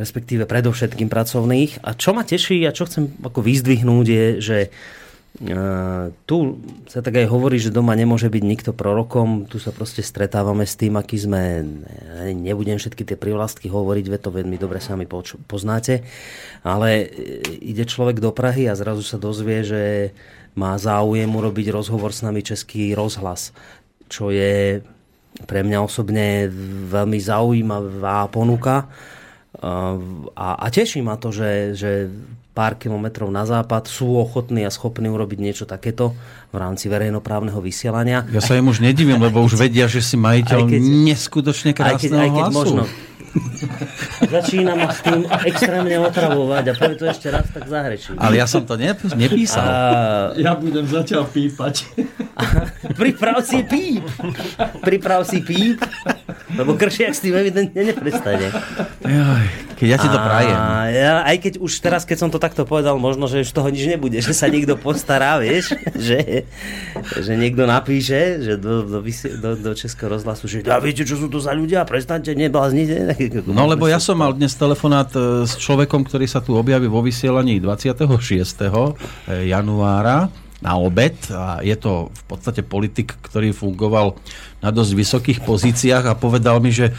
respektíve predovšetkým pracovných. A čo ma teší a čo chcem ako vyzdvihnúť je, že Uh, tu sa tak aj hovorí, že doma nemôže byť nikto prorokom, tu sa proste stretávame s tým, aký sme, ne- nebudem všetky tie privlastky hovoriť, ve to veľmi dobre sami poznáte, ale e, ide človek do Prahy a zrazu sa dozvie, že má záujem urobiť rozhovor s nami Český rozhlas, čo je pre mňa osobne veľmi zaujímavá ponuka. A, a teší ma to, že, že pár kilometrov na západ sú ochotní a schopní urobiť niečo takéto v rámci verejnoprávneho vysielania. Ja sa im už nedivím, lebo už vedia, že si majiteľ Aj keď- neskutočne Aj keď, krásneho aj keď hlasu. možno. Začína ma s tým extrémne otravovať a poviem to ešte raz, tak zahrečím. Ale ja som to ne, nepísal. A, Ja budem zatiaľ pípať. priprav si píp. Priprav si píp. Lebo Kršiak s tým evidentne neprestane. Keď ja ti to prajem. A ja, aj keď už teraz, keď som to takto povedal, možno, že už toho nič nebude, že sa niekto postará, vieš, že, že niekto napíše, že do, do, do, do Českého rozhlasu, že a viete, čo sú to za ľudia, prestaňte, nebláznite. No lebo ja som mal dnes telefonát e, s človekom, ktorý sa tu objaví vo vysielaní 26. januára na obed a je to v podstate politik, ktorý fungoval na dosť vysokých pozíciách a povedal mi, že,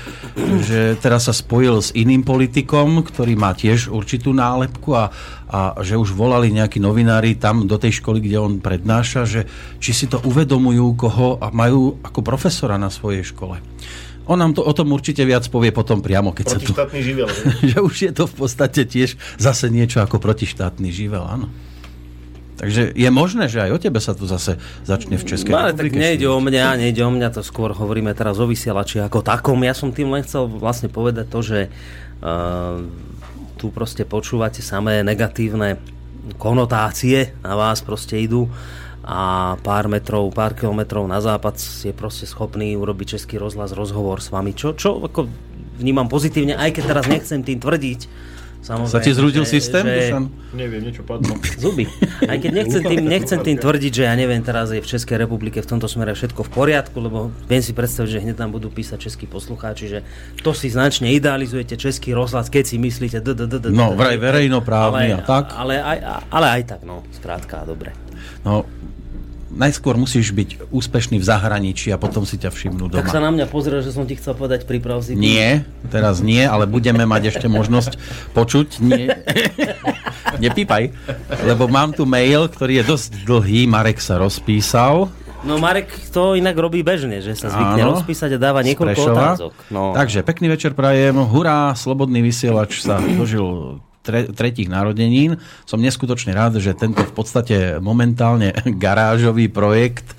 že teraz sa spojil s iným politikom, ktorý má tiež určitú nálepku a, a že už volali nejakí novinári tam do tej školy, kde on prednáša, že či si to uvedomujú, koho a majú ako profesora na svojej škole. On nám to o tom určite viac povie potom priamo, keď sa tu... Protištátny živel. že už je to v podstate tiež zase niečo ako protištátny živel, áno. Takže je možné, že aj o tebe sa tu zase začne v Českej No ale tak nejde o mňa, nejde o mňa, to skôr hovoríme teraz o vysielači ako takom. Ja som tým len chcel vlastne povedať to, že uh, tu proste počúvate samé negatívne konotácie na vás proste idú a pár metrov, pár kilometrov na západ je proste schopný urobiť český rozhlas rozhovor s vami, čo, čo ako vnímam pozitívne, aj keď teraz nechcem tým tvrdiť, Samozrejme, Sa ti zrúdil že- systém? že- Dušan? Neviem, niečo padlo. Zuby. Aj keď nechcem tým, nechcem tým tvrdiť, že ja neviem, teraz je v Českej republike v tomto smere všetko v poriadku, lebo viem si predstaviť, že hneď tam budú písať českí poslucháči, že to si značne idealizujete český rozhlas, keď si myslíte... d- d- d- d- No, d- vraj verejnoprávny a tak. Ale aj, ale aj tak, no, skrátka, dobre. No, najskôr musíš byť úspešný v zahraničí a potom si ťa všimnú Tak sa doma. na mňa pozrel, že som ti chcel povedať priprav si... Nie, teraz nie, ale budeme mať ešte možnosť počuť. Nie. Nepípaj, lebo mám tu mail, ktorý je dosť dlhý, Marek sa rozpísal. No Marek to inak robí bežne, že sa zvykne Áno. rozpísať a dáva niekoľko Prešova. otázok. No. Takže pekný večer prajem. Hurá, slobodný vysielač sa dožil tre, tretích narodenín. Som neskutočne rád, že tento v podstate momentálne garážový projekt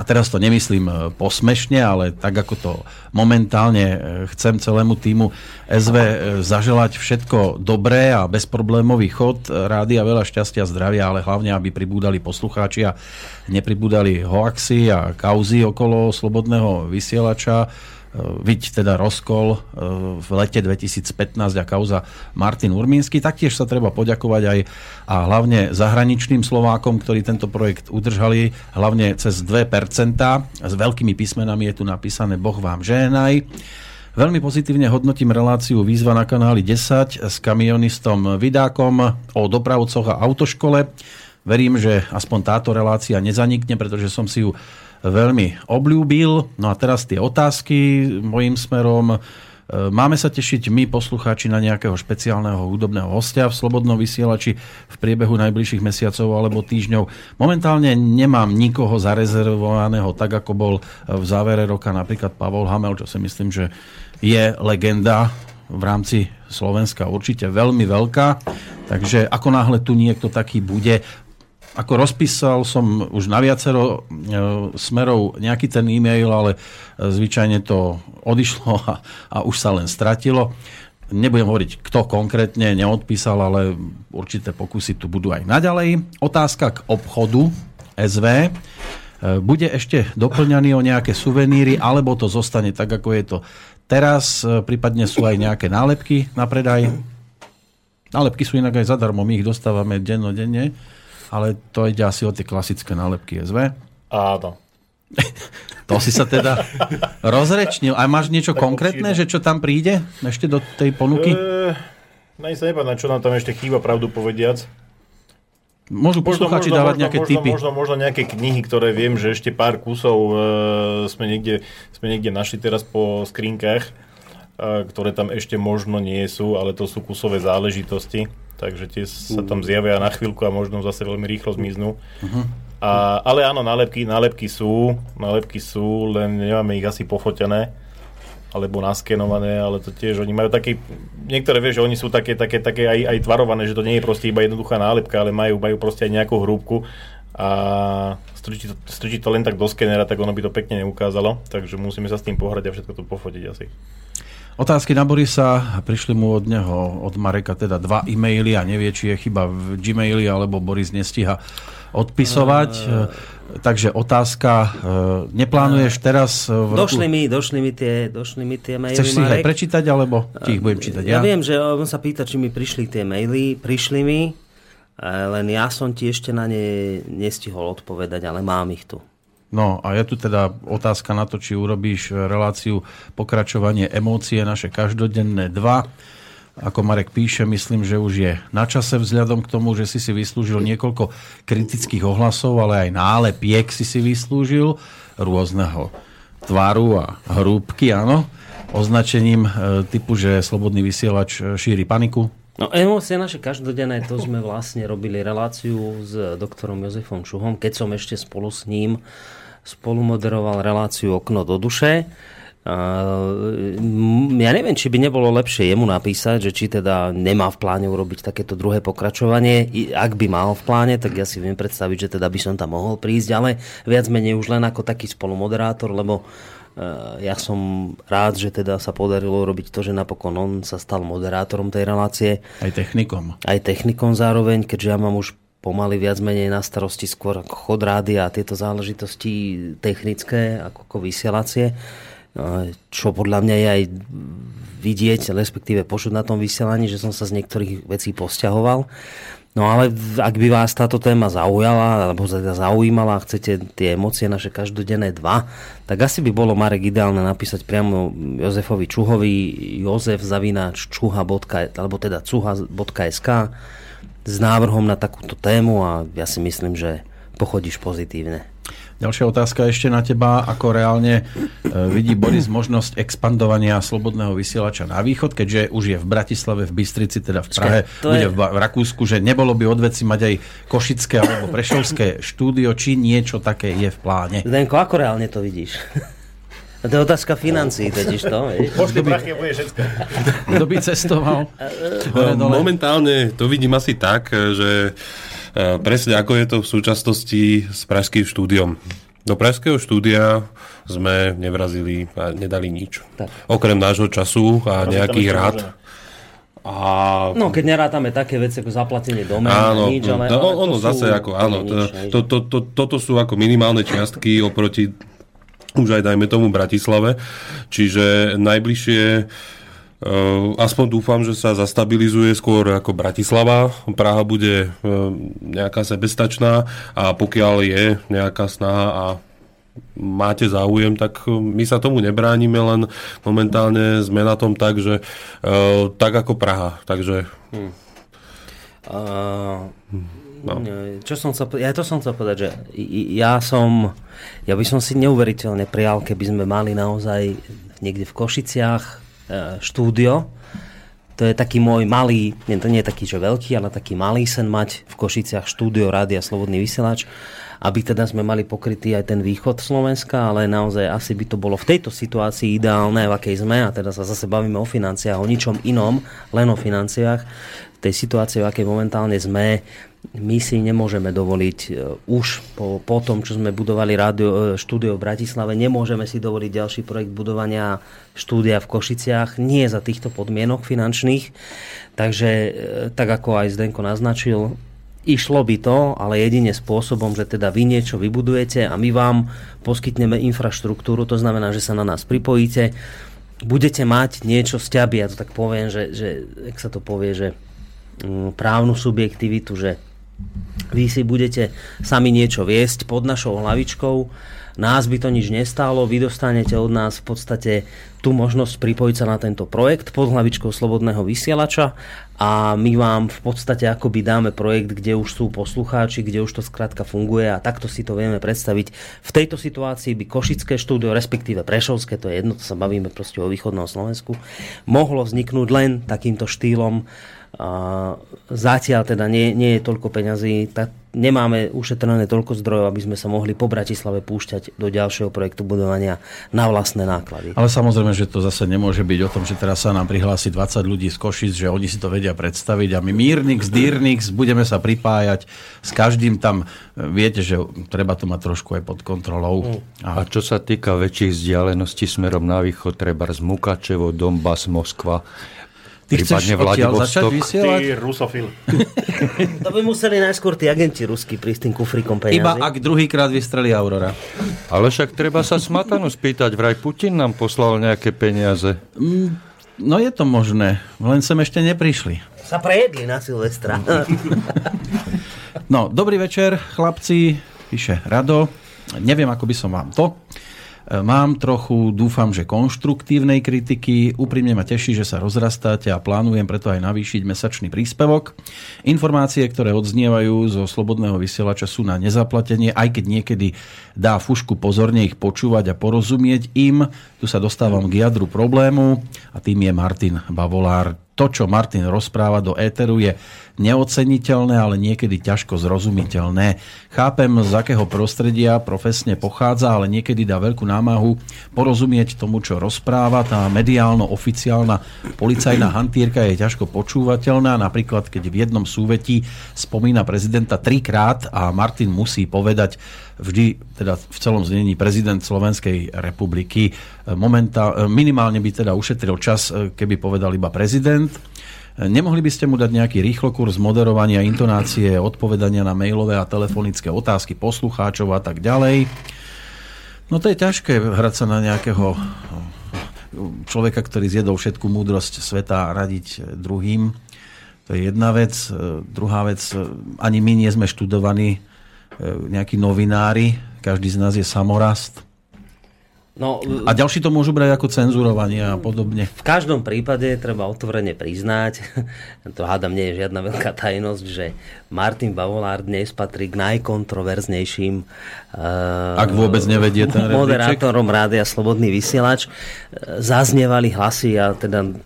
a teraz to nemyslím e, posmešne, ale tak ako to momentálne e, chcem celému týmu SV e, zaželať všetko dobré a bezproblémový chod rády a veľa šťastia, zdravia, ale hlavne, aby pribúdali poslucháči a nepribúdali hoaxy a kauzy okolo slobodného vysielača. Viď teda rozkol e, v lete 2015 a kauza Martin Urmínsky. Taktiež sa treba poďakovať aj a hlavne zahraničným Slovákom, ktorí tento projekt udržali, hlavne cez 2%. S veľkými písmenami je tu napísané Boh vám žehnaj. Veľmi pozitívne hodnotím reláciu Výzva na kanáli 10 s kamionistom Vidákom o dopravcoch a autoškole. Verím, že aspoň táto relácia nezanikne, pretože som si ju veľmi obľúbil. No a teraz tie otázky mojim smerom. E, Máme sa tešiť my, poslucháči, na nejakého špeciálneho hudobného hostia v Slobodnom vysielači v priebehu najbližších mesiacov alebo týždňov. Momentálne nemám nikoho zarezervovaného tak, ako bol v závere roka napríklad Pavol Hamel, čo si myslím, že je legenda v rámci Slovenska určite veľmi veľká. Takže ako náhle tu niekto taký bude, ako rozpísal som už na viacero e, smerov nejaký ten e-mail, ale e, zvyčajne to odišlo a, a už sa len stratilo. Nebudem hovoriť, kto konkrétne neodpísal, ale určité pokusy tu budú aj naďalej. Otázka k obchodu SV. E, Bude ešte doplňaný o nejaké suveníry, alebo to zostane tak, ako je to teraz? Prípadne sú aj nejaké nálepky na predaj? Nálepky sú inak aj zadarmo, my ich dostávame dennodenne, ale to ide asi o tie klasické nálepky SV. Áno. To si sa teda rozrečnil. A máš niečo konkrétne, že čo tam príde ešte do tej ponuky? E, sa nepamätám, čo nám tam ešte chýba, pravdu povediac. Môžu poslucháči dávať nejaké možno, tipy. Možno, možno nejaké knihy, ktoré viem, že ešte pár kusov e, sme, niekde, sme niekde našli teraz po skrinkách, e, ktoré tam ešte možno nie sú, ale to sú kusové záležitosti. Takže tie sa tam zjavia na chvíľku a možno zase veľmi rýchlo zmiznú. Mhm. A, ale áno, nálepky, nálepky sú, nálepky sú, len nemáme ich asi pofotené alebo naskenované, ale to tiež oni majú taký, niektoré vieš, že oni sú také, také, také aj, aj tvarované, že to nie je proste iba jednoduchá nálepka, ale majú, majú proste aj nejakú hrúbku a strčí to, strčí to len tak do skenera, tak ono by to pekne neukázalo, takže musíme sa s tým pohrať a všetko to pofotiť asi. Otázky na Borisa, prišli mu od neho, od Mareka, teda dva e-maily a nevie, či je chyba v Gmaili, alebo Boris nestíha odpisovať. Takže otázka, e, neplánuješ teraz v roku... Došli mi, došli mi tie, došli mi tie maily, Chceš si ich aj prečítať, alebo ti ich budem čítať Ja ja? viem, že on sa pýta, či mi prišli tie maily. Prišli mi, e, len ja som ti ešte na ne nestihol odpovedať, ale mám ich tu. No a je tu teda otázka na to, či urobíš reláciu pokračovanie emócie naše každodenné dva. Ako Marek píše, myslím, že už je na čase vzhľadom k tomu, že si si vyslúžil niekoľko kritických ohlasov, ale aj nálepiek si si vyslúžil rôzneho tvaru a hrúbky, áno, označením e, typu, že slobodný vysielač e, šíri paniku. No emócie naše každodenné, to sme vlastne robili reláciu s doktorom Jozefom Čuhom, keď som ešte spolu s ním spolumoderoval reláciu Okno do duše. Ja neviem, či by nebolo lepšie jemu napísať, že či teda nemá v pláne urobiť takéto druhé pokračovanie. Ak by mal v pláne, tak ja si viem predstaviť, že teda by som tam mohol prísť, ale viac menej už len ako taký spolumoderátor, lebo ja som rád, že teda sa podarilo urobiť to, že napokon on sa stal moderátorom tej relácie Aj technikom. aj technikom zároveň, keďže ja mám už pomaly viac menej na starosti skôr ako chod rádia a tieto záležitosti technické ako, ako vysielacie, e, čo podľa mňa je aj vidieť, respektíve počuť na tom vysielaní, že som sa z niektorých vecí posťahoval. No ale ak by vás táto téma zaujala, alebo teda zaujímala a chcete tie emócie naše každodenné dva, tak asi by bolo Marek ideálne napísať priamo Jozefovi Čuhovi jozef zavináč čuha. alebo teda cuha.sk s návrhom na takúto tému a ja si myslím, že pochodíš pozitívne. Ďalšia otázka ešte na teba. Ako reálne e, vidí Boris možnosť expandovania slobodného vysielača na východ, keďže už je v Bratislave, v Bystrici, teda v Prahe, to bude je- v, Rakúsku, že nebolo by od veci mať aj Košické alebo Prešovské štúdio, či niečo také je v pláne. Zdenko, ako reálne to vidíš? To je otázka financií, totiž to. Pošli prachy, bude všetko. Kto by cestoval? Momentálne to vidím asi tak, že presne ako je to v súčasnosti s pražským štúdiom. Do pražského štúdia sme nevrazili a nedali nič. Tak. Okrem nášho času a Tam nejakých rád. A No, keď nerátame také veci ako zaplatenie domény a Áno, nič, ale, no, ale ono to zase sú ako, áno, to, to, to, to, toto sú ako minimálne čiastky oproti už aj dajme tomu Bratislave, čiže najbližšie Uh, aspoň dúfam, že sa zastabilizuje skôr ako Bratislava. Praha bude uh, nejaká sebestačná a pokiaľ je nejaká snaha a máte záujem, tak uh, my sa tomu nebránime, len momentálne sme na tom tak, že uh, tak ako Praha. Takže Uh, No. Čo som chcel, ja to som chcel povedať, že ja som, ja by som si neuveriteľne prijal, keby sme mali naozaj niekde v Košiciach štúdio. To je taký môj malý, nie, to nie je taký, že veľký, ale taký malý sen mať v Košiciach štúdio Rádia Slobodný vysielač, aby teda sme mali pokrytý aj ten východ Slovenska, ale naozaj asi by to bolo v tejto situácii ideálne, v akej sme, a teda sa zase bavíme o financiách, o ničom inom, len o financiách. Tej situácii, v akej momentálne sme, my si nemôžeme dovoliť e, už po, po tom, čo sme budovali rádio, e, štúdio v Bratislave, nemôžeme si dovoliť ďalší projekt budovania štúdia v Košiciach, nie za týchto podmienok finančných. Takže, e, tak ako aj Zdenko naznačil, išlo by to, ale jedine spôsobom, že teda vy niečo vybudujete a my vám poskytneme infraštruktúru, to znamená, že sa na nás pripojíte, budete mať niečo z tak poviem, že, že jak sa to povie, že právnu subjektivitu, že vy si budete sami niečo viesť pod našou hlavičkou, nás by to nič nestálo, vy dostanete od nás v podstate tú možnosť pripojiť sa na tento projekt pod hlavičkou Slobodného vysielača a my vám v podstate akoby dáme projekt, kde už sú poslucháči, kde už to skrátka funguje a takto si to vieme predstaviť. V tejto situácii by Košické štúdio, respektíve Prešovské, to je jedno, to sa bavíme proste o východnom Slovensku, mohlo vzniknúť len takýmto štýlom a zatiaľ teda nie, nie je toľko peňazí, tak nemáme ušetrené toľko zdrojov, aby sme sa mohli po Bratislave púšťať do ďalšieho projektu budovania na vlastné náklady. Ale samozrejme, že to zase nemôže byť o tom, že teraz sa nám prihlási 20 ľudí z Košic, že oni si to vedia predstaviť a my Mírnix, Dýrnix budeme sa pripájať s každým tam. Viete, že treba to mať trošku aj pod kontrolou. A A čo sa týka väčších vzdialeností smerom na východ, treba z Mukačevo, Donbass, Moskva, ty prípadne Vladivostok. Ty rusofil. To by museli najskôr tí agenti ruskí prísť s tým kufrikom peniazy. Iba ak druhýkrát vystrelí Aurora. Ale však treba sa Smatanu spýtať, vraj Putin nám poslal nejaké peniaze. No je to možné, len sem ešte neprišli. Sa prejedli na Silvestra. No, dobrý večer, chlapci, píše Rado. Neviem, ako by som vám to. Mám trochu, dúfam, že konštruktívnej kritiky. Úprimne ma teší, že sa rozrastáte a plánujem preto aj navýšiť mesačný príspevok. Informácie, ktoré odznievajú zo slobodného vysielača sú na nezaplatenie, aj keď niekedy dá fušku pozorne ich počúvať a porozumieť im. Tu sa dostávam k jadru problému a tým je Martin Bavolár. To, čo Martin rozpráva do éteru, je neoceniteľné, ale niekedy ťažko zrozumiteľné. Chápem, z akého prostredia profesne pochádza, ale niekedy dá veľkú námahu porozumieť tomu, čo rozpráva. Tá mediálno-oficiálna policajná hantírka je ťažko počúvateľná. Napríklad, keď v jednom súvetí spomína prezidenta trikrát a Martin musí povedať vždy, teda v celom znení prezident Slovenskej republiky. Momentál, minimálne by teda ušetril čas, keby povedal iba prezident. Nemohli by ste mu dať nejaký rýchlokurs moderovania, intonácie, odpovedania na mailové a telefonické otázky poslucháčov a tak ďalej? No to je ťažké hrať sa na nejakého človeka, ktorý zjedol všetku múdrosť sveta a radiť druhým. To je jedna vec. Druhá vec, ani my nie sme študovaní nejakí novinári, každý z nás je samorast. No, A ďalší to môžu brať ako cenzurovanie a podobne. v každom prípade treba otvorene priznať, to hádam nie je žiadna veľká tajnosť, že Martin Bavolár dnes patrí k najkontroverznejším uh, Ak vôbec nevedie ten moderátorom rádia Slobodný vysielač. Zaznievali hlasy a teda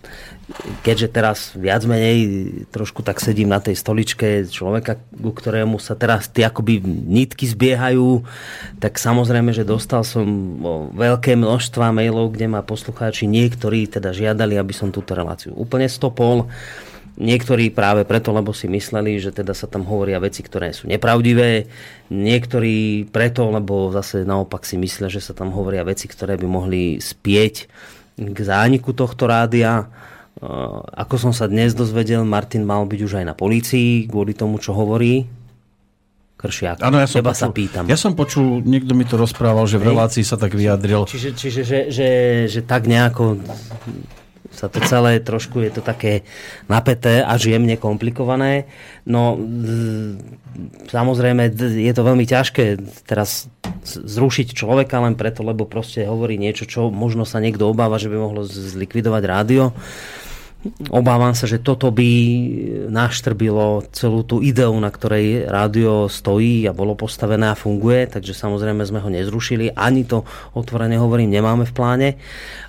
keďže teraz viac menej trošku tak sedím na tej stoličke človeka, ku ktorému sa teraz tie akoby nitky zbiehajú, tak samozrejme, že dostal som veľké množstva mailov, kde ma poslucháči niektorí teda žiadali, aby som túto reláciu úplne stopol. Niektorí práve preto, lebo si mysleli, že teda sa tam hovoria veci, ktoré sú nepravdivé. Niektorí preto, lebo zase naopak si myslia, že sa tam hovoria veci, ktoré by mohli spieť k zániku tohto rádia. Uh, ako som sa dnes dozvedel, Martin mal byť už aj na polícii kvôli tomu, čo hovorí. Kršiak, Áno, ja som, teba počul, sa pýtam. ja som počul, niekto mi to rozprával, že v relácii sa tak vyjadril. Čiže, čiže že, že, že tak nejako sa to celé trošku je to také napäté až jemne komplikované. No samozrejme je to veľmi ťažké teraz zrušiť človeka len preto, lebo proste hovorí niečo, čo možno sa niekto obáva, že by mohlo zlikvidovať rádio. Obávam sa, že toto by naštrbilo celú tú ideu, na ktorej rádio stojí a bolo postavené a funguje, takže samozrejme sme ho nezrušili, ani to otvorene hovorím, nemáme v pláne,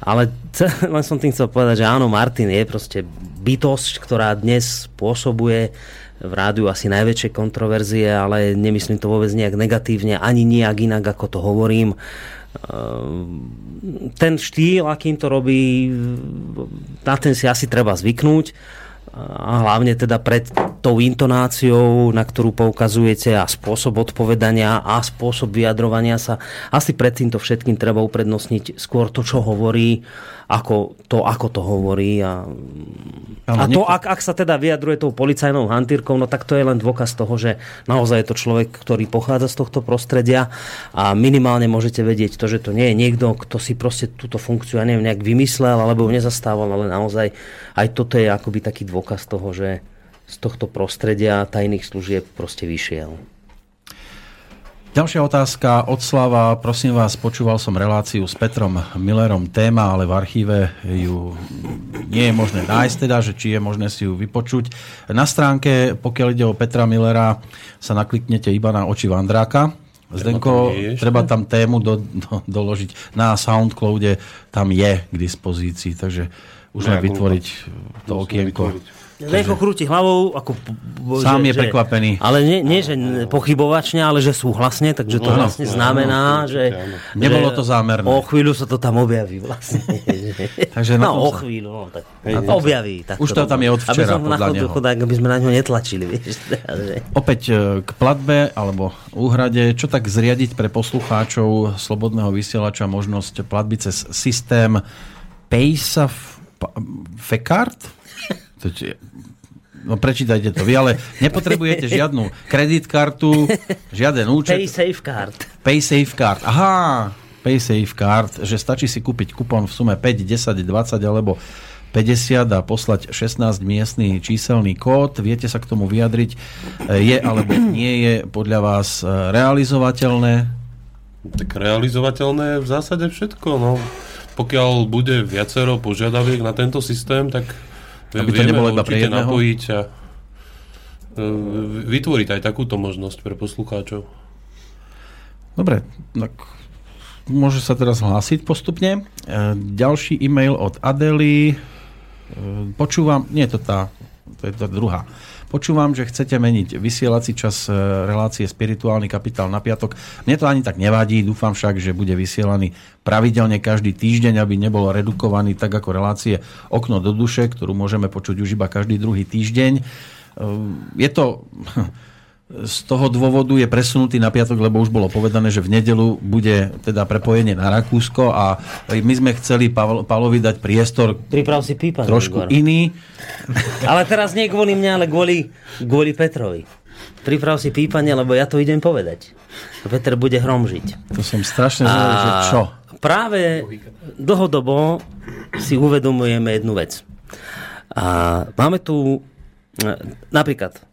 ale len som tým chcel povedať, že áno, Martin je proste bytosť, ktorá dnes spôsobuje v rádiu asi najväčšie kontroverzie, ale nemyslím to vôbec nejak negatívne, ani nejak inak, ako to hovorím ten štýl, akým to robí, na ten si asi treba zvyknúť. A hlavne teda pred tou intonáciou, na ktorú poukazujete a spôsob odpovedania a spôsob vyjadrovania sa, asi pred týmto všetkým treba uprednostniť skôr to, čo hovorí, ako to, ako to hovorí a, a to, ak, ak sa teda vyjadruje tou policajnou hantírkou, no tak to je len dôkaz toho, že naozaj je to človek, ktorý pochádza z tohto prostredia a minimálne môžete vedieť to, že to nie je niekto, kto si proste túto funkciu, ja neviem, nejak vymyslel alebo ju nezastával, ale naozaj aj toto je akoby taký dôkaz toho, že z tohto prostredia tajných služieb proste vyšiel. Ďalšia otázka od Slava. Prosím vás, počúval som reláciu s Petrom Millerom téma, ale v archíve ju nie je možné nájsť, teda, že či je možné si ju vypočuť. Na stránke, pokiaľ ide o Petra Millera, sa nakliknete iba na oči Vandráka. Zdenko, treba tam tému do, do, doložiť. Na Soundcloude tam je k dispozícii, takže už len vytvoriť to okienko. vytvoriť. Lejko krúti hlavou, ako... Sám je prekvapený. Ale nie, nie že pochybovačne, ale že súhlasne, takže to Áno, vlastne znamená, že... Nebolo že to zámerné. O chvíľu sa to tam objaví vlastne. Takže na no, o chvíľu, no, tak objaví. Tak Už to tam je od Aby včera, som na podľa neho. chodák, aby sme na ňo netlačili, vieš. že- Opäť e, k platbe alebo úhrade, čo tak zriadiť pre poslucháčov Slobodného vysielača možnosť platby cez systém PaySaf Fekart? To je- No prečítajte to vy, ale nepotrebujete žiadnu kreditkartu, žiaden účet. Pay safe card. PaySafe Card. Aha, PaySafe Card, že stačí si kúpiť kupón v sume 5, 10, 20 alebo 50 a poslať 16 miestný číselný kód. Viete sa k tomu vyjadriť? E, Je alebo nie je podľa vás e, realizovateľné? Tak realizovateľné je v zásade všetko. No. Pokiaľ bude viacero požiadaviek na tento systém, tak Aby to nebolo iba pre jedného? napojiť a e, vytvoriť aj takúto možnosť pre poslucháčov. Dobre, tak môže sa teraz hlásiť postupne. E, Ďalší e-mail od Adely. E, Počúvam, nie je to tá, to je tá druhá. Počúvam, že chcete meniť vysielací čas e, relácie Spirituálny kapitál na piatok. Mne to ani tak nevadí, dúfam však, že bude vysielaný pravidelne každý týždeň, aby nebol redukovaný tak ako relácie Okno do duše, ktorú môžeme počuť už iba každý druhý týždeň. E, Je to z toho dôvodu je presunutý na piatok, lebo už bolo povedané, že v nedelu bude teda prepojenie na Rakúsko a my sme chceli Pavel- Pavlovi dať priestor Priprav si pípa. trošku Igor. iný. Ale teraz nie kvôli mňa, ale kvôli, kvôli Petrovi. Priprav si pípanie, lebo ja to idem povedať. Peter bude hromžiť. To som strašne zvedavý, že čo? Práve dlhodobo si uvedomujeme jednu vec. A máme tu e, napríklad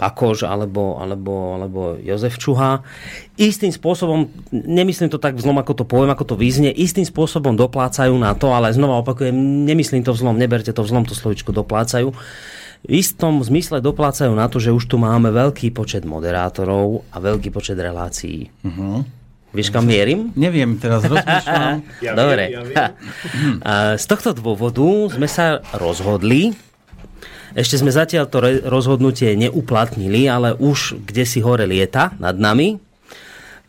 Pakož alebo, alebo, alebo Jozef Čuha. Istým spôsobom, nemyslím to tak vzlom, ako to poviem, ako to vyznie, istým spôsobom doplácajú na to, ale znova opakujem, nemyslím to vzlom, neberte to vzlom, to slovičko doplácajú. V istom zmysle doplácajú na to, že už tu máme veľký počet moderátorov a veľký počet relácií. Uh-huh. Vieš, kam mierim? Neviem, teraz rozmýšľam. Ja Dobre. viem, ja viem. Z tohto dôvodu sme sa rozhodli, ešte sme zatiaľ to rozhodnutie neuplatnili, ale už kde si hore lieta nad nami,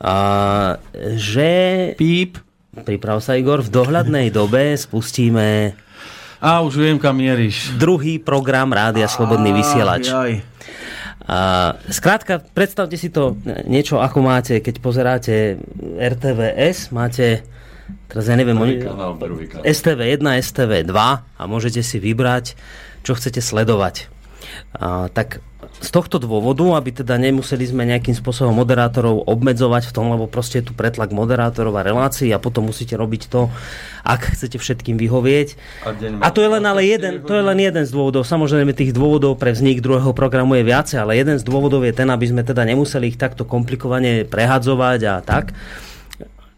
a, že Píp. priprav sa Igor, v dohľadnej dobe spustíme A už viem, kam mieríš. druhý program Rádia Slobodný vysielač. Aj. A, skrátka, predstavte si to niečo, ako máte, keď pozeráte RTVS, máte, teraz ja neviem, oni, STV1, STV2 a môžete si vybrať, čo chcete sledovať. A, tak z tohto dôvodu, aby teda nemuseli sme nejakým spôsobom moderátorov obmedzovať v tom, lebo proste je tu pretlak moderátorov a relácií a potom musíte robiť to, ak chcete všetkým vyhovieť. A, to je len ale jeden, to je len jeden z dôvodov. Samozrejme tých dôvodov pre vznik druhého programu je viacej, ale jeden z dôvodov je ten, aby sme teda nemuseli ich takto komplikovane prehadzovať a tak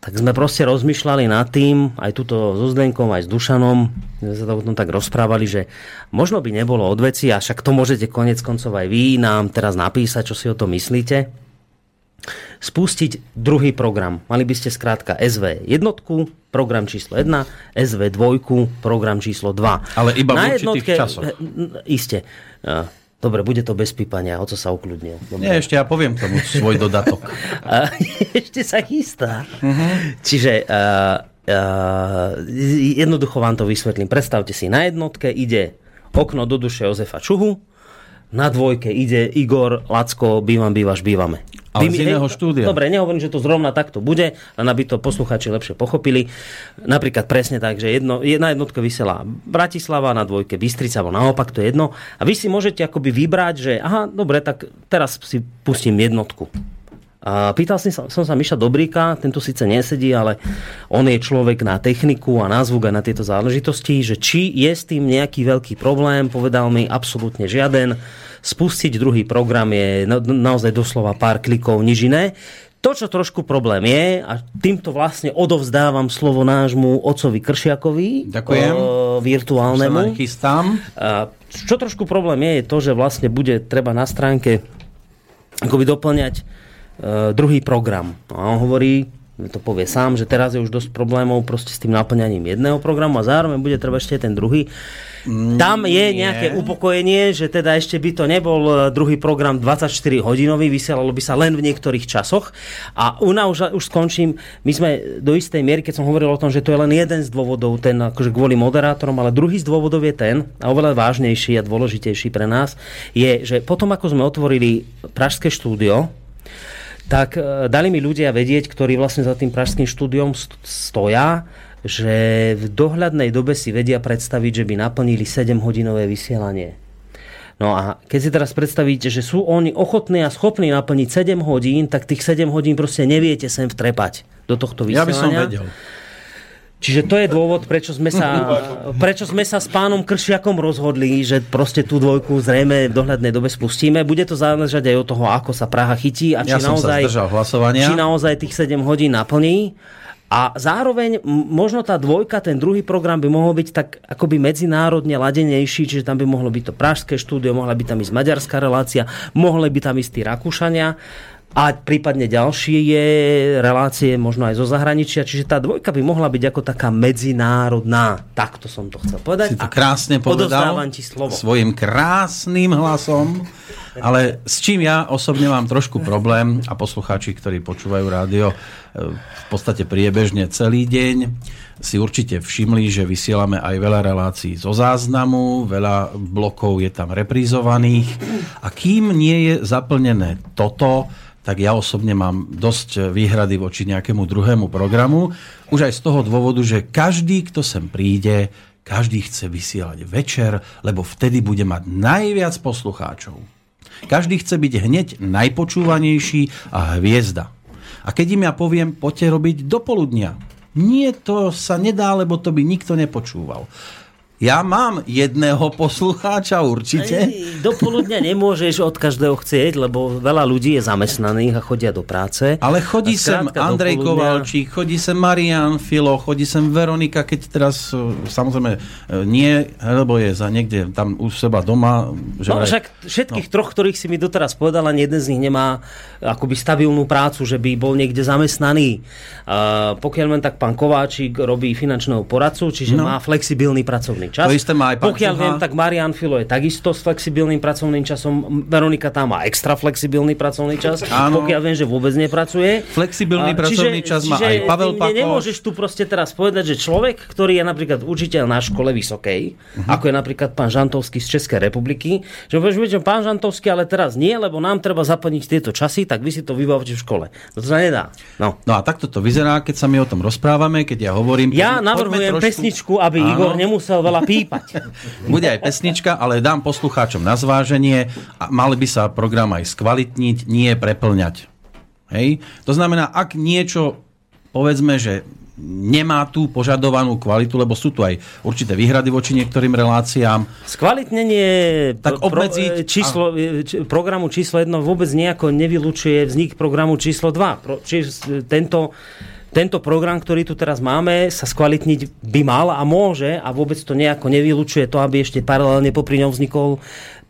tak sme proste rozmýšľali nad tým, aj tuto so Zdenkom, aj s Dušanom, sme sa to o tom tak rozprávali, že možno by nebolo od veci, a však to môžete konec koncov aj vy nám teraz napísať, čo si o tom myslíte, spustiť druhý program. Mali by ste skrátka SV jednotku, program číslo 1, SV dvojku, program číslo 2. Ale iba v určitých časoch. Iste. Dobre, bude to bez pípania, o co sa ukludnil. Dobre. Nie, ešte ja poviem k tomu svoj dodatok. A ešte sa chystá. Čiže uh, uh, jednoducho vám to vysvetlím. Predstavte si, na jednotke ide okno do duše Jozefa Čuhu, na dvojke ide Igor, Lacko, bývam, bývaš, bývame. Ale Vy z iného štúdia. Dobre, nehovorím, že to zrovna takto bude, len aby to posluchači lepšie pochopili. Napríklad presne tak, že jedno, jedna jednotka vysiela Bratislava, na dvojke Bystrica, alebo naopak, to je jedno. A vy si môžete akoby vybrať, že aha, dobre, tak teraz si pustím jednotku. A pýtal som sa, som sa Miša Dobríka, tento síce nesedí, ale on je človek na techniku a na zvuk a na tieto záležitosti, že či je s tým nejaký veľký problém, povedal mi absolútne žiaden. Spustiť druhý program je na, naozaj doslova pár klikov, nič iné. To, čo trošku problém je, a týmto vlastne odovzdávam slovo nášmu ocovi Kršiakovi, Ďakujem. o, virtuálnemu. chystám. A čo trošku problém je, je to, že vlastne bude treba na stránke akoby doplňať druhý program. A on hovorí, to povie sám, že teraz je už dosť problémov proste s tým naplňaním jedného programu a zároveň bude treba ešte ten druhý. Tam je nie. nejaké upokojenie, že teda ešte by to nebol e, druhý program 24 hodinový, vysielalo by sa len v niektorých časoch. A una už, už skončím, my sme do istej miery, keď som hovoril o tom, že to je len jeden z dôvodov, ten akože kvôli moderátorom, ale druhý z dôvodov je ten, a oveľa vážnejší a dôležitejší pre nás, je, že potom ako sme otvorili Pražské štúdio, tak e, dali mi ľudia vedieť, ktorí vlastne za tým pražským štúdiom st- stoja, že v dohľadnej dobe si vedia predstaviť, že by naplnili 7-hodinové vysielanie. No a keď si teraz predstavíte, že sú oni ochotní a schopní naplniť 7 hodín, tak tých 7 hodín proste neviete sem vtrepať do tohto Ja vysielania. by som vedel. Čiže to je dôvod, prečo sme sa, prečo sme sa s pánom Kršiakom rozhodli, že proste tú dvojku zrejme v dohľadnej dobe spustíme. Bude to záležať aj od toho, ako sa Praha chytí a či Ja naozaj, či naozaj tých 7 hodín naplní. A zároveň možno tá dvojka, ten druhý program by mohol byť tak akoby medzinárodne ladenejší, čiže tam by mohlo byť to pražské štúdio, mohla by tam ísť maďarská relácia, mohli by tam ísť tí Rakúšania a prípadne ďalšie je relácie možno aj zo zahraničia, čiže tá dvojka by mohla byť ako taká medzinárodná. Takto som to chcel povedať. Si to krásne povedal. ti slovo. Svojim krásnym hlasom. Ale s čím ja osobne mám trošku problém a poslucháči, ktorí počúvajú rádio e, v podstate priebežne celý deň, si určite všimli, že vysielame aj veľa relácií zo záznamu, veľa blokov je tam reprízovaných a kým nie je zaplnené toto, tak ja osobne mám dosť výhrady voči nejakému druhému programu. Už aj z toho dôvodu, že každý, kto sem príde, každý chce vysielať večer, lebo vtedy bude mať najviac poslucháčov. Každý chce byť hneď najpočúvanejší a hviezda. A keď im ja poviem, poďte robiť do poludnia. Nie, to sa nedá, lebo to by nikto nepočúval. Ja mám jedného poslucháča určite. Ej, Do poludňa nemôžeš od každého chcieť, lebo veľa ľudí je zamestnaných a chodia do práce. Ale chodí sem Andrej poludnia- Kovalčík, chodí sem Marian Filo, chodí sem Veronika, keď teraz e, samozrejme e, nie, lebo je za niekde tam u seba doma. Že No vraj- však všetkých troch, ktorých si mi doteraz povedal, ani jeden z nich nemá akoby stabilnú prácu, že by bol niekde zamestnaný. Uh, pokiaľ len tak pán Kováčik robí finančného poradcu, čiže No. má flexibilný pracovný čas. To isté má aj pán Pokiaľ Čuha. viem, tak Marian Filo je takisto s flexibilným pracovným časom. Veronika tam má extra flexibilný pracovný čas. Áno. Pokiaľ viem, že vôbec nepracuje. Flexibilný A pracovný čas má aj Pavel ty Pakoš. Nemôžeš tu proste teraz povedať, že človek, ktorý je napríklad učiteľ na škole vysokej, Mhm. ako je napríklad pán Žantovský z Českej republiky, že povieš, viete, pán Žantovský, ale teraz nie, lebo nám treba zaplniť tieto časy, tak vy si to vybavte v škole. No to sa nedá. No. No a takto to vyzerá, keď sa my o tom rozprávame, keď ja hovorím... Ja navrhujem poďme pesničku, aby Áno. Igor nemusel veľa pípať. Bude aj pesnička, ale dám poslucháčom na zváženie a mal by sa program aj skvalitniť, nie preplňať. Hej? To znamená, ak niečo, povedzme, že nemá tú požadovanú kvalitu, lebo sú tu aj určité výhrady voči niektorým reláciám. Skvalitnenie Tak pro- obmedziť- e, číslo, e, č- programu číslo 1 vôbec nejako nevylučuje vznik programu číslo 2. Pro, či, tento, tento program, ktorý tu teraz máme, sa skvalitniť by mal a môže a vôbec to nejako nevylučuje to, aby ešte paralelne popri ňom vznikol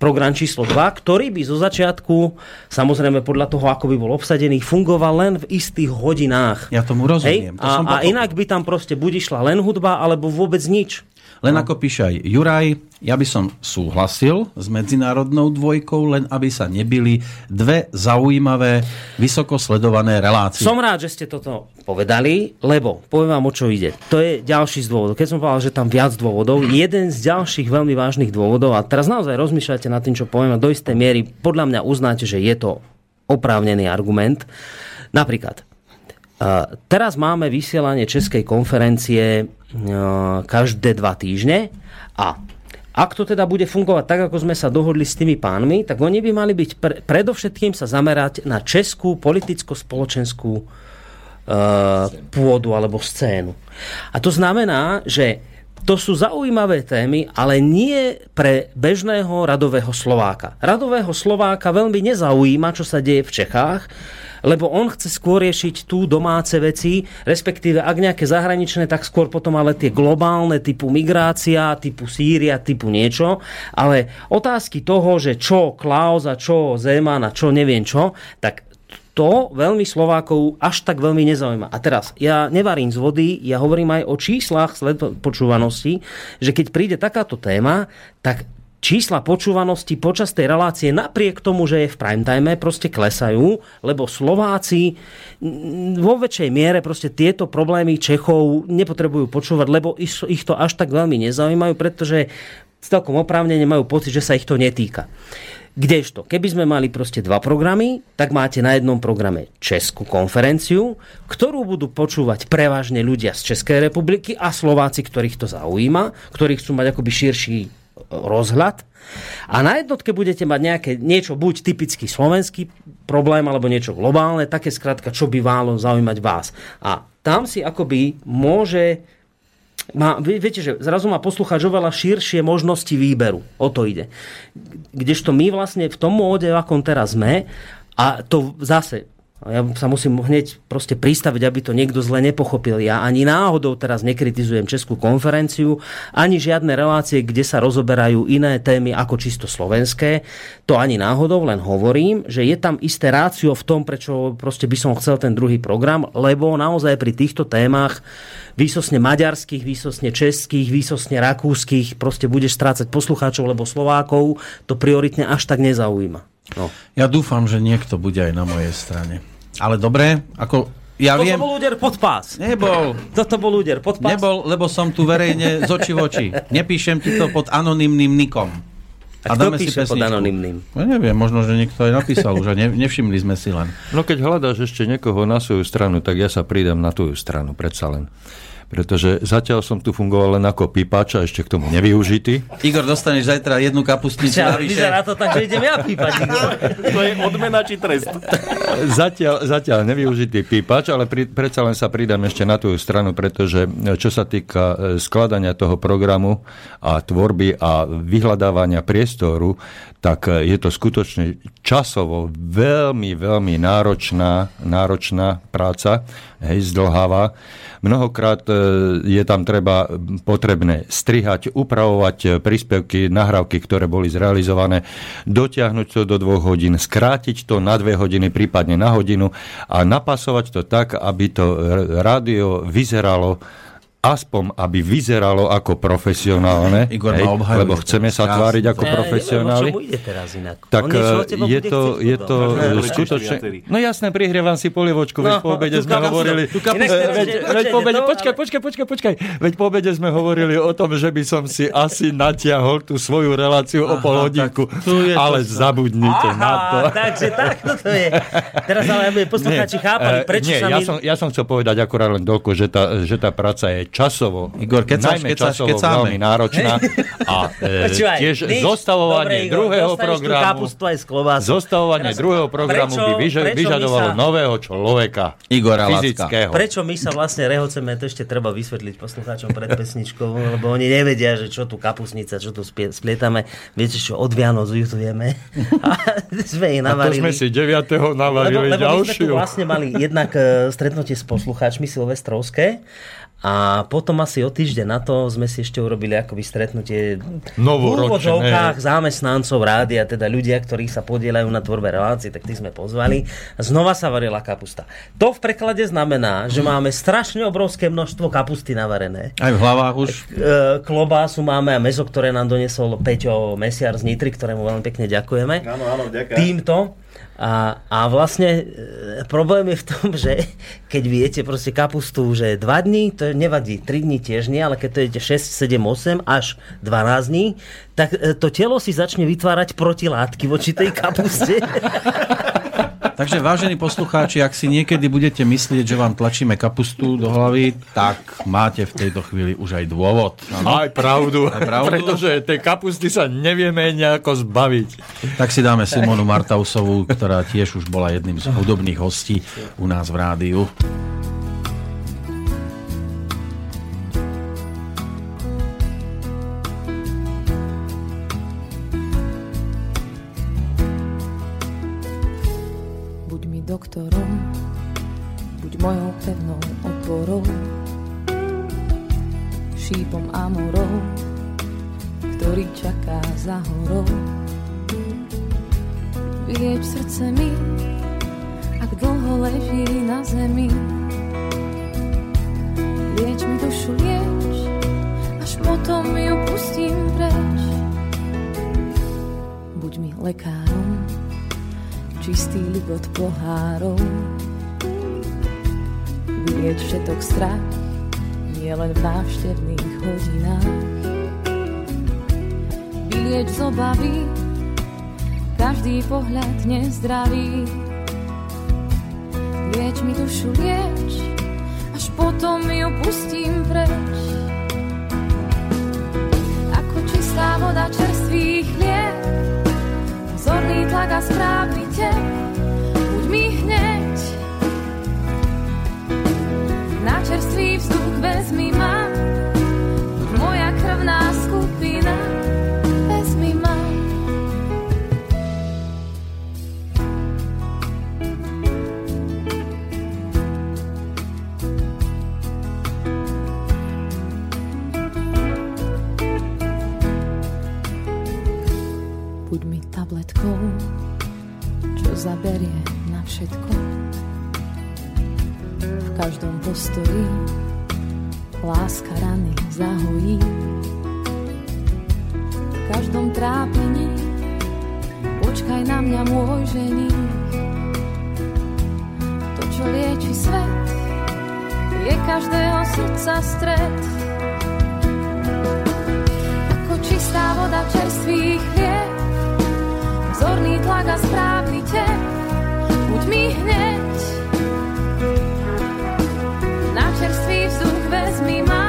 program číslo 2, ktorý by zo začiatku, samozrejme podľa toho, ako by bol obsadený, fungoval len v istých hodinách. Ja tomu rozumiem. Hej? To som A, a pochopil. inak by tam proste buď išla len hudba, alebo vôbec nič. Len ako píše aj Juraj, ja by som súhlasil s medzinárodnou dvojkou, len aby sa nebili dve zaujímavé, vysoko sledované relácie. Som rád, že ste toto povedali, lebo poviem vám, o čo ide. To je ďalší z dôvodov. Keď som povedal, že tam viac dôvodov, jeden z ďalších veľmi vážnych dôvodov, a teraz naozaj rozmýšľate nad tým, čo poviem, a do istej miery podľa mňa uznáte, že je to oprávnený argument. Napríklad, teraz máme vysielanie Českej konferencie uh, každé dva týždne a ak to teda bude fungovať tak, ako sme sa dohodli s tými pánmi, tak oni by mali byť pre, predovšetkým sa zamerať na českú politicko-spoločenskú uh, pôdu alebo scénu. A to znamená, že to sú zaujímavé témy, ale nie pre bežného radového Slováka. Radového Slováka veľmi nezaujíma, čo sa deje v Čechách, lebo on chce skôr riešiť tu domáce veci, respektíve ak nejaké zahraničné, tak skôr potom ale tie globálne typu migrácia, typu Sýria, typu niečo. Ale otázky toho, že čo Klaus a čo Zeman a čo neviem čo, tak to veľmi Slovákov až tak veľmi nezaujíma. A teraz, ja nevarím z vody, ja hovorím aj o číslach sled- počúvanosti, že keď príde takáto téma, tak čísla počúvanosti počas tej relácie napriek tomu, že je v prime time, proste klesajú, lebo Slováci vo väčšej miere proste tieto problémy Čechov nepotrebujú počúvať, lebo ich to až tak veľmi nezaujímajú, pretože celkom oprávnene majú pocit, že sa ich to netýka. Kdežto, keby sme mali proste dva programy, tak máte na jednom programe Českú konferenciu, ktorú budú počúvať prevažne ľudia z Českej republiky a Slováci, ktorých to zaujíma, ktorí chcú mať akoby širší rozhľad. A na jednotke budete mať nejaké, niečo buď typicky slovenský problém, alebo niečo globálne, také skrátka, čo by málo zaujímať vás. A tam si akoby môže má, vie- viete, že zrazu má poslucháč oveľa širšie možnosti výberu. O to ide. Kdežto my vlastne v tom móde, v akom teraz sme, a to zase, ja sa musím hneď proste pristaviť, aby to niekto zle nepochopil. Ja ani náhodou teraz nekritizujem Českú konferenciu, ani žiadne relácie, kde sa rozoberajú iné témy ako čisto slovenské. To ani náhodou, len hovorím, že je tam isté rácio v tom, prečo proste by som chcel ten druhý program, lebo naozaj pri týchto témach výsosne maďarských, výsosne českých, výsosne rakúskych, proste budeš strácať poslucháčov, lebo Slovákov to prioritne až tak nezaujíma. No. Ja dúfam, že niekto bude aj na mojej strane. Ale dobre, ako ja Toto viem... bol úder pod pás. Nebol, Toto bol úder pod pás. nebol, lebo som tu verejne z očí v oči. Nepíšem ti to pod anonymným nikom. A kto píše pod anonymným? No neviem, možno, že niekto aj napísal už a ne, nevšimli sme si len. No keď hľadáš ešte niekoho na svoju stranu, tak ja sa prídem na tú stranu, predsa len. Pretože zatiaľ som tu fungoval len ako pípač a ešte k tomu nevyužitý. Igor, dostaneš zajtra jednu kapustnicu Čau, navyše. vyzerá to tak, že idem ja pípať. Igor. To je odmena či trest? Zatiaľ, zatiaľ nevyužitý pípač, ale pri, predsa len sa pridám ešte na tú stranu, pretože e, čo sa týka e, skladania toho programu a tvorby a vyhľadávania priestoru, tak e, je to skutočne časovo veľmi, veľmi náročná, náročná práca, hej, zdlháva. Mnohokrát e, je tam treba potrebné strihať, upravovať e, príspevky, nahrávky, ktoré boli zrealizované, dotiahnuť to do dvoch hodín, skrátiť to na dve hodiny, prípadne na hodinu a napasovať to tak, aby to rádio vyzeralo aspoň, aby vyzeralo ako profesionálne, Igor obhajuje lebo chceme sa tváriť ako Ja, profesionáli. Teraz inak? Tak e, teba je to, je to skutočne... No jasné, prihrievam si polievočku, veď No, po obede sme hovorili... Veď, veď, veď po obede, počkaj, počkaj, počkaj, počkaj. Veď po obede sme hovorili o tom, že by som si asi natiahol tú svoju reláciu o pol hodinku. Ale zabudnite na to. Takže takto to je. Teraz ale aby poslucháči chápali, eh, prečo sa ja, som, ja som chcel povedať akurát len toľko, že tá práca je časovo, Igor, kecáš, najmä kecáš, časovo kecáme. veľmi náročná a e, Počúvaj, tiež nič. zostavovanie Dobre, Igor, druhého programu kapustu aj. Zostavovanie Teraz, druhého programu prečo- by vyža- prečo vyžadovalo sa- nového človeka. Igora. Fyzického. Prečo my sa vlastne rehoceme, to ešte treba vysvetliť poslucháčom pred pesničkou, lebo oni nevedia, že čo tu kapusnica, čo tu spie- splietame. Viete čo, od Vianoc ju tu vieme. A sme ich A to navarili. sme si 9. Lebo, navarili lebo my sme tu ďalšiu. vlastne mali jednak e, stretnutie s poslucháčmi silvestrovské a potom asi o týždeň na to sme si ešte urobili akoby stretnutie v Novoročné. úvodzovkách zamestnancov rádia, teda ľudia, ktorí sa podielajú na tvorbe relácií, tak tých sme pozvali. Znova sa varila kapusta. To v preklade znamená, že máme strašne obrovské množstvo kapusty navarené. Aj v hlavách už. E, klobásu máme a meso, ktoré nám donesol Peťo Mesiar z Nitry, ktorému veľmi pekne ďakujeme Áno, áno, ďakujem. týmto. A, a vlastne e, problém je v tom, že keď viete proste kapustu, že 2 dní, to nevadí, 3 dní tiež nie, ale keď to jete 6, 7, 8 až 12 dní, tak e, to telo si začne vytvárať protilátky voči tej kapuste. Takže vážení poslucháči, ak si niekedy budete myslieť, že vám tlačíme kapustu do hlavy, tak máte v tejto chvíli už aj dôvod. Áno? Aj pravdu, Aj pravdu. pretože tej kapusty sa nevieme nejako zbaviť. Tak si dáme Simonu Martausovú, ktorá tiež už bola jedným z hudobných hostí u nás v rádiu. Šípom a morou, ktorý čaká za horou. Vieč srdce mi, ak dlho leží na zemi. Lieč mi dušu, lieč, až potom ju pustím preč. Buď mi lekárom, čistý ligot pohárov. Vylieč všetok strach, nie len v návštevných hodinách. Vylieč z obavy, každý pohľad nezdravý. Lieč mi dušu, lieč, až potom ju pustím preč. Ako čistá voda čerstvých chlieb, zorný tlak a správny tep, buď mi hneď. Na čerstvý vzduch vezmi ma, moja krvná skupina, vezmi ma. buď mi tabletkou, čo zaberie na všetko. V každom postoji láska rany zahojí. V každom trápení počkaj na mňa môj ženích. To, čo lieči svet, je každého srdca stred. Ako čistá voda čerstvých chlieb, Zorný tlak a správny tep, buď mi hneď. Vzduch vezmi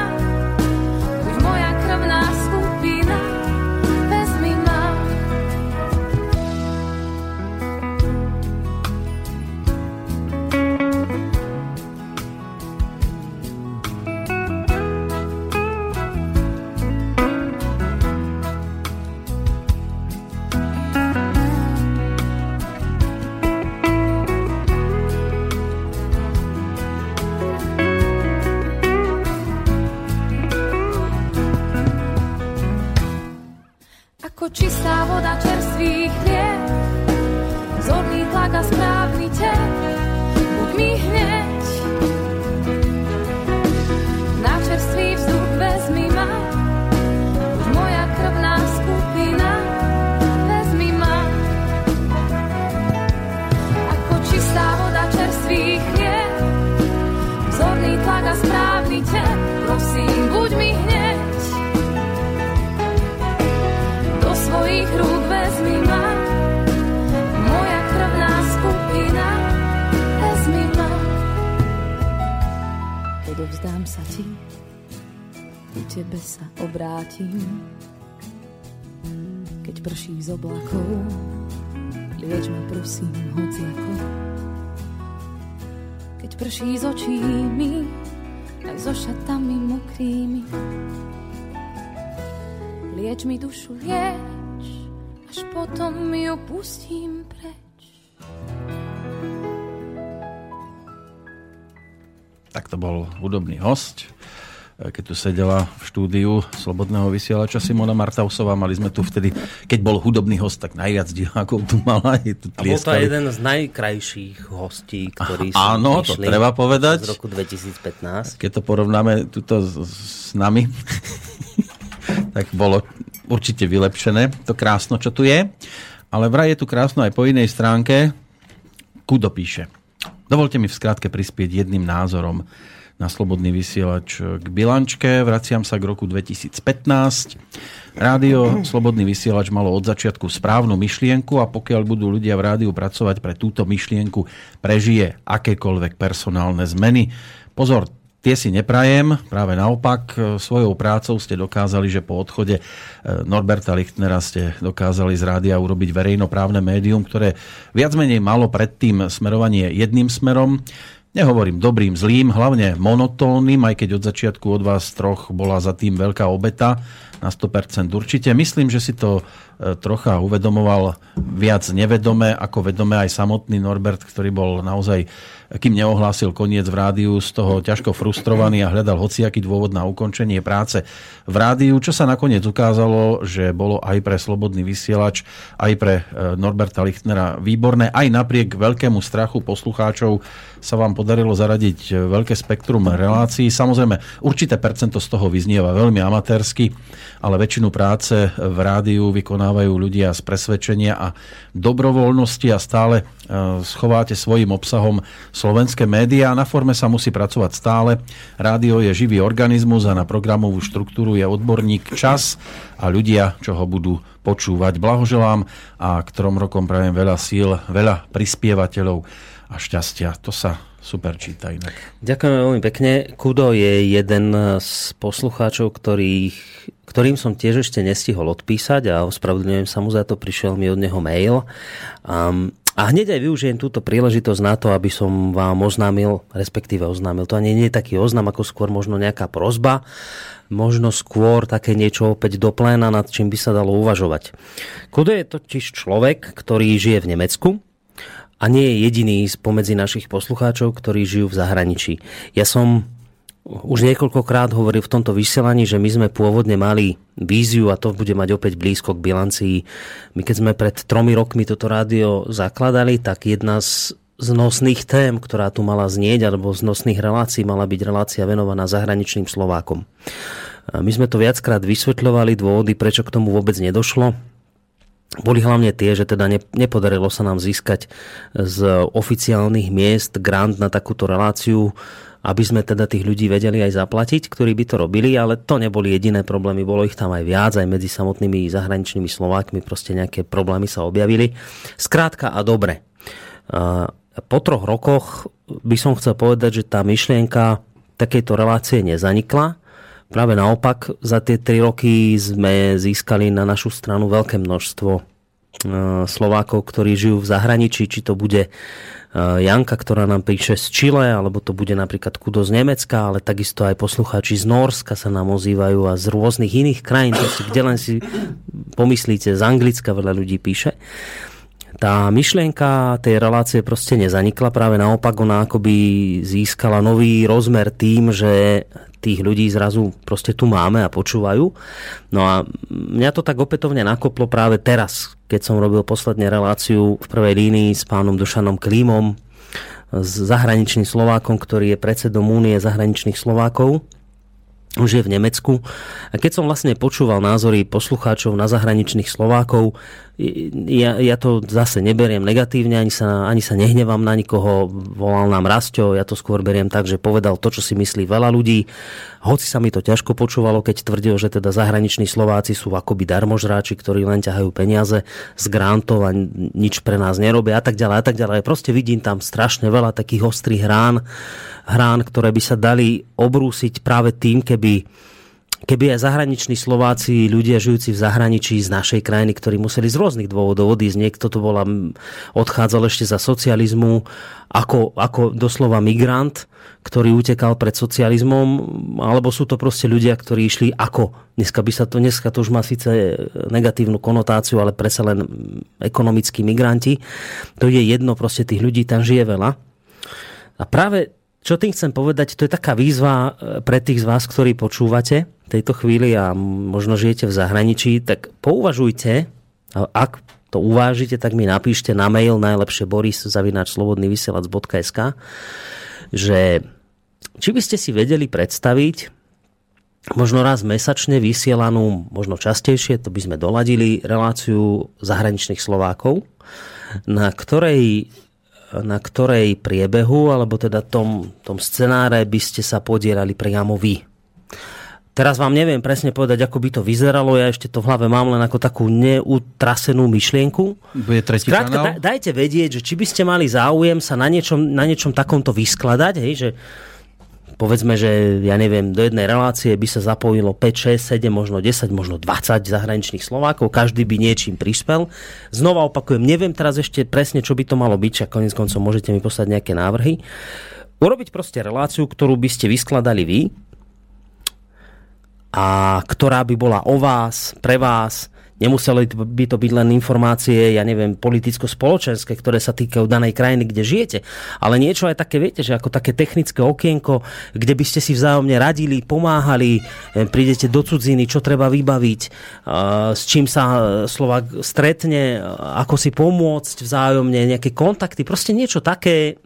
prší z očí mi, aj so šatami mokrými. Lieč mi dušu, lieč, až potom ju pustím preč. Tak to bol hudobný host, keď tu sedela v štúdiu Slobodného vysielača Simona Martausová. Mali sme tu vtedy, keď bol hudobný host, tak najviac divákov tu mala. Je tu A bol to jeden z najkrajších hostí, ktorí Aha, sú áno, to treba povedať. z roku 2015. Keď to porovnáme tuto s, s nami, tak bolo určite vylepšené to krásno, čo tu je. Ale vraj je tu krásno aj po inej stránke. Kudo píše. Dovolte mi v skratke prispieť jedným názorom na Slobodný vysielač k bilančke. Vraciam sa k roku 2015. Rádio Slobodný vysielač malo od začiatku správnu myšlienku a pokiaľ budú ľudia v rádiu pracovať pre túto myšlienku, prežije akékoľvek personálne zmeny. Pozor, tie si neprajem, práve naopak, e, svojou prácou ste dokázali, že po odchode e, Norberta Lichtnera ste dokázali z rádia urobiť verejnoprávne médium, ktoré viac menej malo predtým smerovanie jedným smerom. Nehovorím dobrým, zlým, hlavne monotónnym, aj keď od začiatku od vás troch bola za tým veľká obeta na 100% určite. Myslím, že si to trocha uvedomoval viac nevedome ako vedome aj samotný Norbert, ktorý bol naozaj kým neohlásil koniec v rádiu, z toho ťažko frustrovaný a hľadal hociaký dôvod na ukončenie práce v rádiu, čo sa nakoniec ukázalo, že bolo aj pre Slobodný vysielač, aj pre e, Norberta Lichtnera výborné, aj napriek veľkému strachu poslucháčov sa vám podarilo zaradiť e, veľké spektrum relácií. Samozrejme, určité percento z toho vyznieva veľmi amatérsky, ale väčšinu práce v rádiu vykonávajú ľudia z presvedčenia a dobrovoľnosti a stále schováte svojim obsahom slovenské médiá. Na forme sa musí pracovať stále. Rádio je živý organizmus a na programovú štruktúru je odborník čas a ľudia, čo ho budú počúvať. Blahoželám a k trom rokom prajem veľa síl, veľa prispievateľov a šťastia. To sa super číta inak. Ďakujem veľmi pekne. Kudo je jeden z poslucháčov, ktorých, ktorým som tiež ešte nestihol odpísať a ospravedlňujem sa mu za to, prišiel mi od neho mail. Um, a hneď aj využijem túto príležitosť na to, aby som vám oznámil, respektíve oznámil, to ani nie je taký oznam, ako skôr možno nejaká prozba, možno skôr také niečo opäť do pléna, nad čím by sa dalo uvažovať. Kudo je totiž človek, ktorý žije v Nemecku, a nie je jediný spomedzi našich poslucháčov, ktorí žijú v zahraničí. Ja som už niekoľkokrát hovoril v tomto vysielaní, že my sme pôvodne mali víziu a to bude mať opäť blízko k bilancii. My keď sme pred tromi rokmi toto rádio zakladali, tak jedna z z nosných tém, ktorá tu mala znieť, alebo z nosných relácií mala byť relácia venovaná zahraničným Slovákom. My sme to viackrát vysvetľovali, dôvody, prečo k tomu vôbec nedošlo boli hlavne tie, že teda nepodarilo sa nám získať z oficiálnych miest grant na takúto reláciu, aby sme teda tých ľudí vedeli aj zaplatiť, ktorí by to robili, ale to neboli jediné problémy, bolo ich tam aj viac, aj medzi samotnými zahraničnými Slovákmi proste nejaké problémy sa objavili. Skrátka a dobre. Po troch rokoch by som chcel povedať, že tá myšlienka takejto relácie nezanikla, Práve naopak, za tie tri roky sme získali na našu stranu veľké množstvo e, Slovákov, ktorí žijú v zahraničí, či to bude e, Janka, ktorá nám píše z Čile, alebo to bude napríklad Kudo z Nemecka, ale takisto aj poslucháči z Norska sa nám ozývajú a z rôznych iných krajín, proste, kde len si pomyslíte, z Anglicka veľa ľudí píše. Tá myšlienka tej relácie proste nezanikla, práve naopak ona akoby získala nový rozmer tým, že tých ľudí zrazu proste tu máme a počúvajú. No a mňa to tak opätovne nakoplo práve teraz, keď som robil posledne reláciu v prvej línii s pánom Dušanom Klímom, s zahraničným Slovákom, ktorý je predsedom Únie zahraničných Slovákov už je v Nemecku. A keď som vlastne počúval názory poslucháčov na zahraničných Slovákov, ja, ja to zase neberiem negatívne, ani sa, ani sa nehnevám na nikoho, volal nám Rasťo, ja to skôr beriem tak, že povedal to, čo si myslí veľa ľudí. Hoci sa mi to ťažko počúvalo, keď tvrdil, že teda zahraniční Slováci sú akoby darmožráči, ktorí len ťahajú peniaze z grantov a nič pre nás nerobia a tak ďalej a tak ďalej. Proste vidím tam strašne veľa takých ostrých hrán, hrán, ktoré by sa dali obrúsiť práve tým, keby keby aj zahraniční Slováci, ľudia žijúci v zahraničí z našej krajiny, ktorí museli z rôznych dôvodov odísť, niekto to bola, odchádzal ešte za socializmu, ako, ako doslova migrant, ktorý utekal pred socializmom, alebo sú to proste ľudia, ktorí išli ako. Dneska, by sa to, dneska to už má síce negatívnu konotáciu, ale predsa len ekonomickí migranti. To je jedno, proste tých ľudí tam žije veľa. A práve čo tým chcem povedať, to je taká výzva pre tých z vás, ktorí počúvate, tejto chvíli a možno žijete v zahraničí, tak pouvažujte, ak to uvážite, tak mi napíšte na mail najlepšie boris.slobodnyvysielac.sk že či by ste si vedeli predstaviť možno raz mesačne vysielanú, možno častejšie, to by sme doladili, reláciu zahraničných Slovákov, na ktorej na ktorej priebehu, alebo teda tom, tom scenáre by ste sa podielali priamo vy Teraz vám neviem presne povedať, ako by to vyzeralo, ja ešte to v hlave mám len ako takú neutrasenú myšlienku. Bude tretí Skrátka, kanál? da, dajte vedieť, že či by ste mali záujem sa na niečom, na niečom takomto vyskladať, hej, že povedzme, že ja neviem, do jednej relácie by sa zapojilo 5, 6, 7, možno 10, možno 20 zahraničných Slovákov, každý by niečím prispel. Znova opakujem, neviem teraz ešte presne, čo by to malo byť, a konec koncov môžete mi poslať nejaké návrhy. Urobiť proste reláciu, ktorú by ste vyskladali vy, a ktorá by bola o vás, pre vás, Nemuseli by to byť len informácie, ja neviem, politicko-spoločenské, ktoré sa týkajú danej krajiny, kde žijete. Ale niečo aj také, viete, že ako také technické okienko, kde by ste si vzájomne radili, pomáhali, e, prídete do cudziny, čo treba vybaviť, e, s čím sa e, Slovak stretne, ako si pomôcť vzájomne, nejaké kontakty, proste niečo také,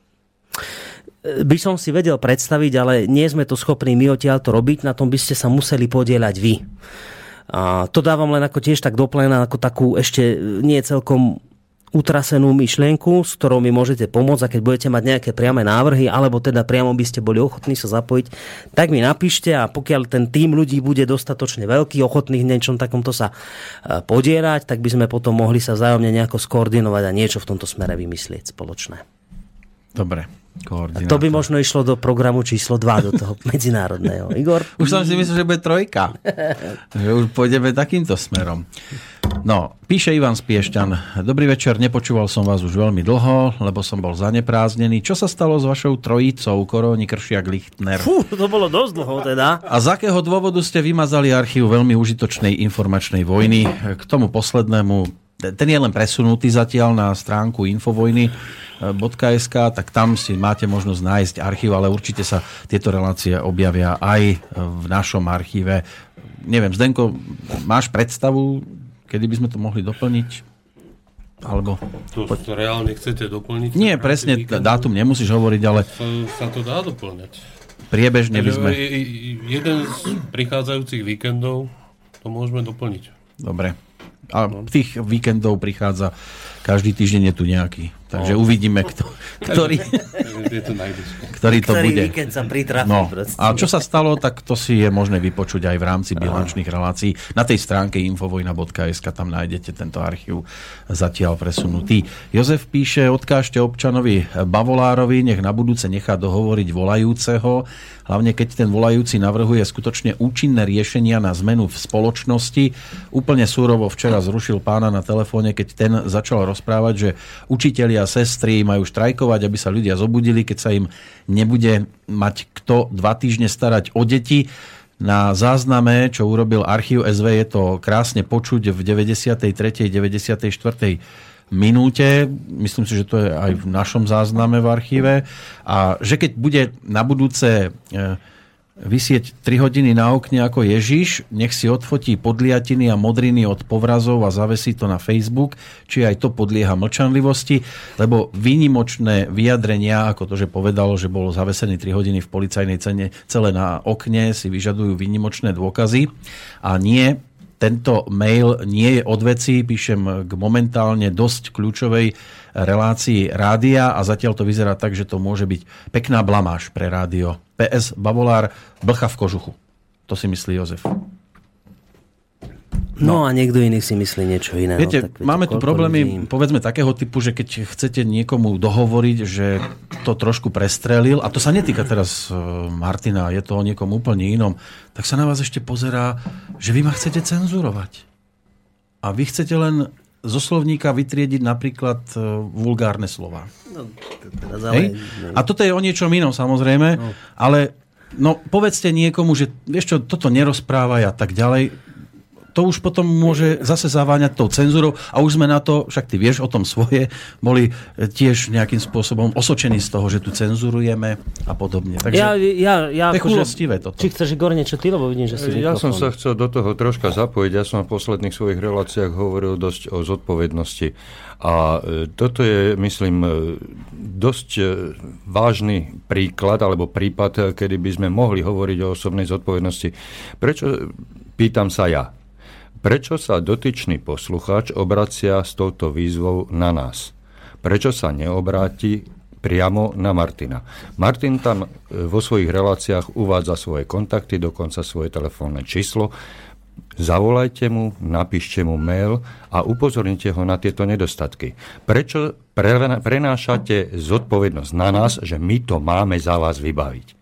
by som si vedel predstaviť, ale nie sme to schopní my odtiaľ to robiť, na tom by ste sa museli podieľať vy. A to dávam len ako tiež tak doplena, ako takú ešte nie celkom utrasenú myšlienku, s ktorou mi môžete pomôcť a keď budete mať nejaké priame návrhy, alebo teda priamo by ste boli ochotní sa zapojiť, tak mi napíšte a pokiaľ ten tým ľudí bude dostatočne veľký, ochotných niečom takomto sa e, podierať, tak by sme potom mohli sa vzájomne nejako skoordinovať a niečo v tomto smere vymyslieť spoločné. Dobre. To by možno išlo do programu číslo 2, do toho medzinárodného. Igor? Už som si myslel, že bude trojka. že už pôjdeme takýmto smerom. No, píše Ivan Spiešťan. Dobrý večer, nepočúval som vás už veľmi dlho, lebo som bol zanepráznený. Čo sa stalo s vašou trojicou, Koróni, Kršiak, Lichtner? Fú, to bolo dosť dlho teda. A z akého dôvodu ste vymazali archív veľmi užitočnej informačnej vojny? K tomu poslednému, ten je len presunutý zatiaľ na stránku infovojny.sk, tak tam si máte možnosť nájsť archív, ale určite sa tieto relácie objavia aj v našom archíve. Neviem, Zdenko, máš predstavu, kedy by sme to mohli doplniť? Alebo... To, to reálne chcete doplniť? Nie, presne, víkendu? dátum nemusíš hovoriť, ale Sa, sa to dá doplňať. priebežne by sme... Jeden z prichádzajúcich víkendov to môžeme doplniť. Dobre. A tých víkendov prichádza každý týždeň je tu nejaký. Takže uvidíme, kto, ktorý, Je to nájdeš. ktorý to Ktorý bude. víkend sa pritrafí. No, a čo sa stalo, tak to si je možné vypočuť aj v rámci bilančných relácií. Na tej stránke infovojna.sk tam nájdete tento archív zatiaľ presunutý. Jozef píše, odkážte občanovi Bavolárovi, nech na budúce nechá dohovoriť volajúceho, hlavne keď ten volajúci navrhuje skutočne účinné riešenia na zmenu v spoločnosti. Úplne súrovo včera zrušil pána na telefóne, keď ten začal rozprávať, že učitelia a sestry majú štrajkovať, aby sa ľudia zobudili, keď sa im nebude mať kto dva týždne starať o deti. Na zázname, čo urobil archív SV, je to krásne počuť v 93. 94. minúte. Myslím si, že to je aj v našom zázname v archíve. A že keď bude na budúce e, vysieť 3 hodiny na okne ako Ježiš, nech si odfotí podliatiny a modriny od povrazov a zavesí to na Facebook, či aj to podlieha mlčanlivosti, lebo výnimočné vyjadrenia, ako to, že povedalo, že bol zavesený 3 hodiny v policajnej cene celé na okne, si vyžadujú výnimočné dôkazy. A nie tento mail nie je od veci, píšem k momentálne dosť kľúčovej relácii rádia a zatiaľ to vyzerá tak, že to môže byť pekná blamáž pre rádio. PS Bavolár, blcha v kožuchu. To si myslí Jozef. No a niekto iný si myslí niečo iné. Viete, no, tak máme tu problémy, ľudí- povedzme takého typu, že keď chcete niekomu dohovoriť, že to trošku prestrelil, a to sa netýka teraz e, Martina, je to o niekom úplne inom, tak sa na vás ešte pozerá, že vy ma chcete cenzurovať. A vy chcete len zo slovníka vytriediť napríklad e, vulgárne slova. Teraz ale- Hej? A toto je o niečom inom samozrejme, no. ale no, povedzte niekomu, že vieš čo, toto nerozprávaj a tak ďalej. To už potom môže zase zaváňať tou cenzúrou a už sme na to, však ty vieš o tom svoje, boli tiež nejakým spôsobom osočení z toho, že tu cenzurujeme a podobne. Takže Ja, ja, ja, to je chulostivé toto. Či chceš, Igor, niečo ty, lebo vidím, že si Ja som sa chcel do toho troška zapojiť. Ja som v posledných svojich reláciách hovoril dosť o zodpovednosti. A e, toto je, myslím, e, dosť e, vážny príklad alebo prípad, kedy by sme mohli hovoriť o osobnej zodpovednosti. Prečo, pýtam sa ja, prečo sa dotyčný poslucháč obracia s touto výzvou na nás? Prečo sa neobráti priamo na Martina. Martin tam e, vo svojich reláciách uvádza svoje kontakty, dokonca svoje telefónne číslo. Zavolajte mu, napíšte mu mail a upozornite ho na tieto nedostatky. Prečo pre- prenášate zodpovednosť na nás, že my to máme za vás vybaviť?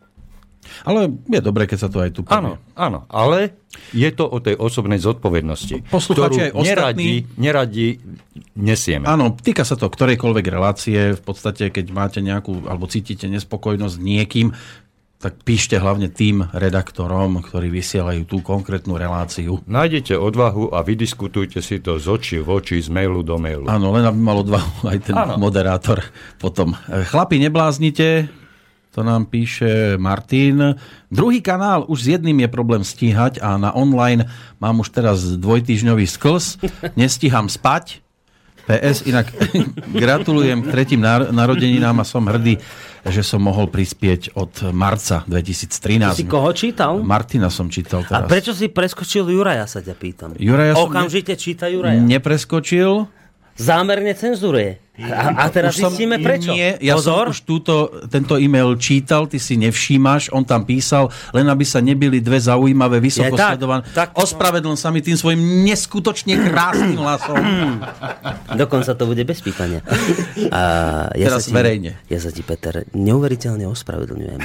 Ale je dobré, keď sa to aj tu povie. Áno, áno, ale je to o tej osobnej zodpovednosti, Poslucháči aj ktorú neradi, ostatní- neradi nesieme. Áno, týka sa to ktorejkoľvek relácie. V podstate, keď máte nejakú, alebo cítite nespokojnosť niekým, tak píšte hlavne tým redaktorom, ktorí vysielajú tú konkrétnu reláciu. Nájdete odvahu a vydiskutujte si to z očí v oči, z mailu do mailu. Áno, len aby mal odvahu aj ten Áno. moderátor potom. Chlapi, nebláznite, to nám píše Martin. Druhý kanál už s jedným je problém stíhať a na online mám už teraz dvojtýždňový sklz. Nestíham spať. PS, inak gratulujem k tretím nar- narodeninám a som hrdý, že som mohol prispieť od marca 2013. Si koho čítal? Martina som čítal A teraz. prečo si preskočil Juraja, sa ťa pýtam. Juraja som Okamžite číta Juraja. Nepreskočil. Zámerne cenzuruje. A, a teraz Už som- zistíme prečo. Nie, ja Pozor. som už túto, tento e-mail čítal, ty si nevšímaš, on tam písal, len aby sa nebili dve zaujímavé, vysoko Je tak, sledované. tak- Ospravedlň sa mi tým svojim neskutočne krásnym hlasom. Dokonca to bude bez pýtania. A ja Teraz sa ti, verejne. Ja sa ti, Peter, neuveriteľne ospravedlňujem.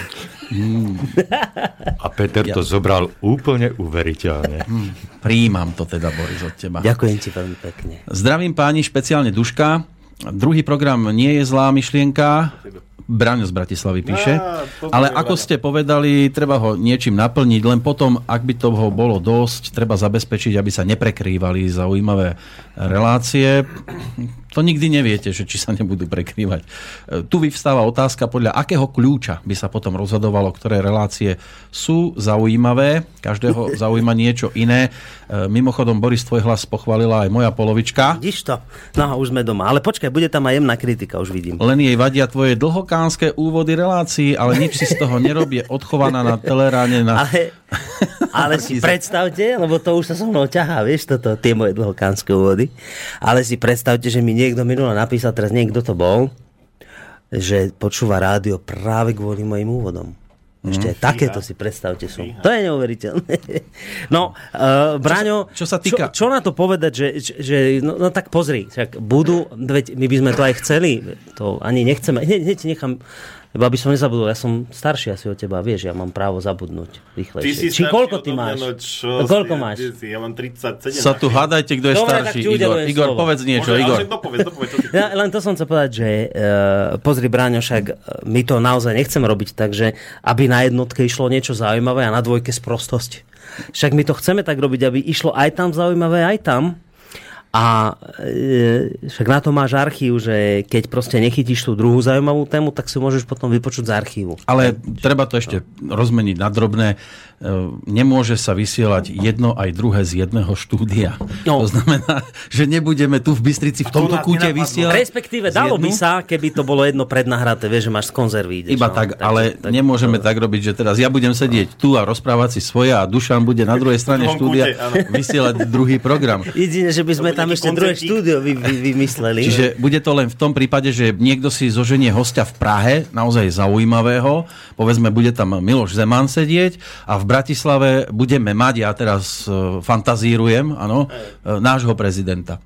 A Peter to zobral úplne uveriteľne. Príjmam to teda, Boris, od teba. Ďakujem ti veľmi pekne. Zdravím páni, špeciálne Duška. Druhý program nie je zlá myšlienka. Braňo z Bratislavy píše. Ale ako ste povedali, treba ho niečím naplniť, len potom, ak by toho bolo dosť, treba zabezpečiť, aby sa neprekrývali zaujímavé relácie. To nikdy neviete, že či sa nebudú prekrývať. E, Tu vyvstáva otázka, podľa akého kľúča by sa potom rozhodovalo, ktoré relácie sú zaujímavé. Každého zaujíma niečo iné. E, Mimochodom, Boris, tvoj hlas pochválila aj moja polovička. Vidíš to? No, už sme doma. Ale počkaj, bude tam aj jemná kritika, už vidím. Len jej vadia tvoje dlhokánske úvody relácií, ale nič si z toho nerobí. Je odchovaná na teleráne na... Ale, ale si predstavte, lebo to už sa so mnou ťahá, vieš, toto, tie moje dlhokánske úvody. Ale si predstavte, že mi niekto minule napísal, teraz niekto to bol, že počúva rádio práve kvôli mojim úvodom. Ešte aj takéto si predstavte sú. To je neuveriteľné. No, uh, Braňo, čo sa týka- Čo, čo na to povedať, že, že, no, no tak pozri, však budú, veď my by sme to aj chceli, to ani nechceme, hneď, nechám, lebo aby som nezabudol, ja som starší asi od teba, vieš, ja mám právo zabudnúť rýchlejšie. Či koľko ty máš? No, čo No, koľko si, máš? si? Ja mám 37. Sa tu hádajte, kto je Dobre, starší. Igor, Igor slovo. povedz niečo. Môže, Igor. ale dopovedz, dopovedz, ty Ja, len to som chcel povedať, že uh, pozri Bráňo, však eh, my to naozaj nechceme robiť tak, že aby na jednotke išlo niečo zaujímavé a na dvojke sprostosť. Však my to chceme tak robiť, aby išlo aj tam zaujímavé, aj tam. A e, však na to máš archív, že keď proste nechytíš tú druhú zaujímavú tému, tak si môžeš potom vypočuť z archívu. Ale treba to ešte rozmeniť na drobné. E, Nemôže sa vysielať jedno aj druhé z jedného štúdia. No. To znamená, že nebudeme tu v Bystrici v tomto kúte vysielať. Respektíve dalo by sa, keby to bolo jedno prednahraté, vieš, že máš z konzervy. Ideš, Iba no. tak, Takže- ale tak- nemôžeme tak robiť, že teraz ja budem sedieť tu a rozprávať si svoje a Dušan bude na druhej strane štúdia kúte, vysielať druhý program. Jedine, že by sme To tam ešte druhé štúdio vy, vy, vymysleli. Čiže bude to len v tom prípade, že niekto si zoženie hostia v Prahe, naozaj zaujímavého, povedzme, bude tam Miloš Zeman sedieť a v Bratislave budeme mať, ja teraz e, fantazírujem, áno, e, nášho prezidenta.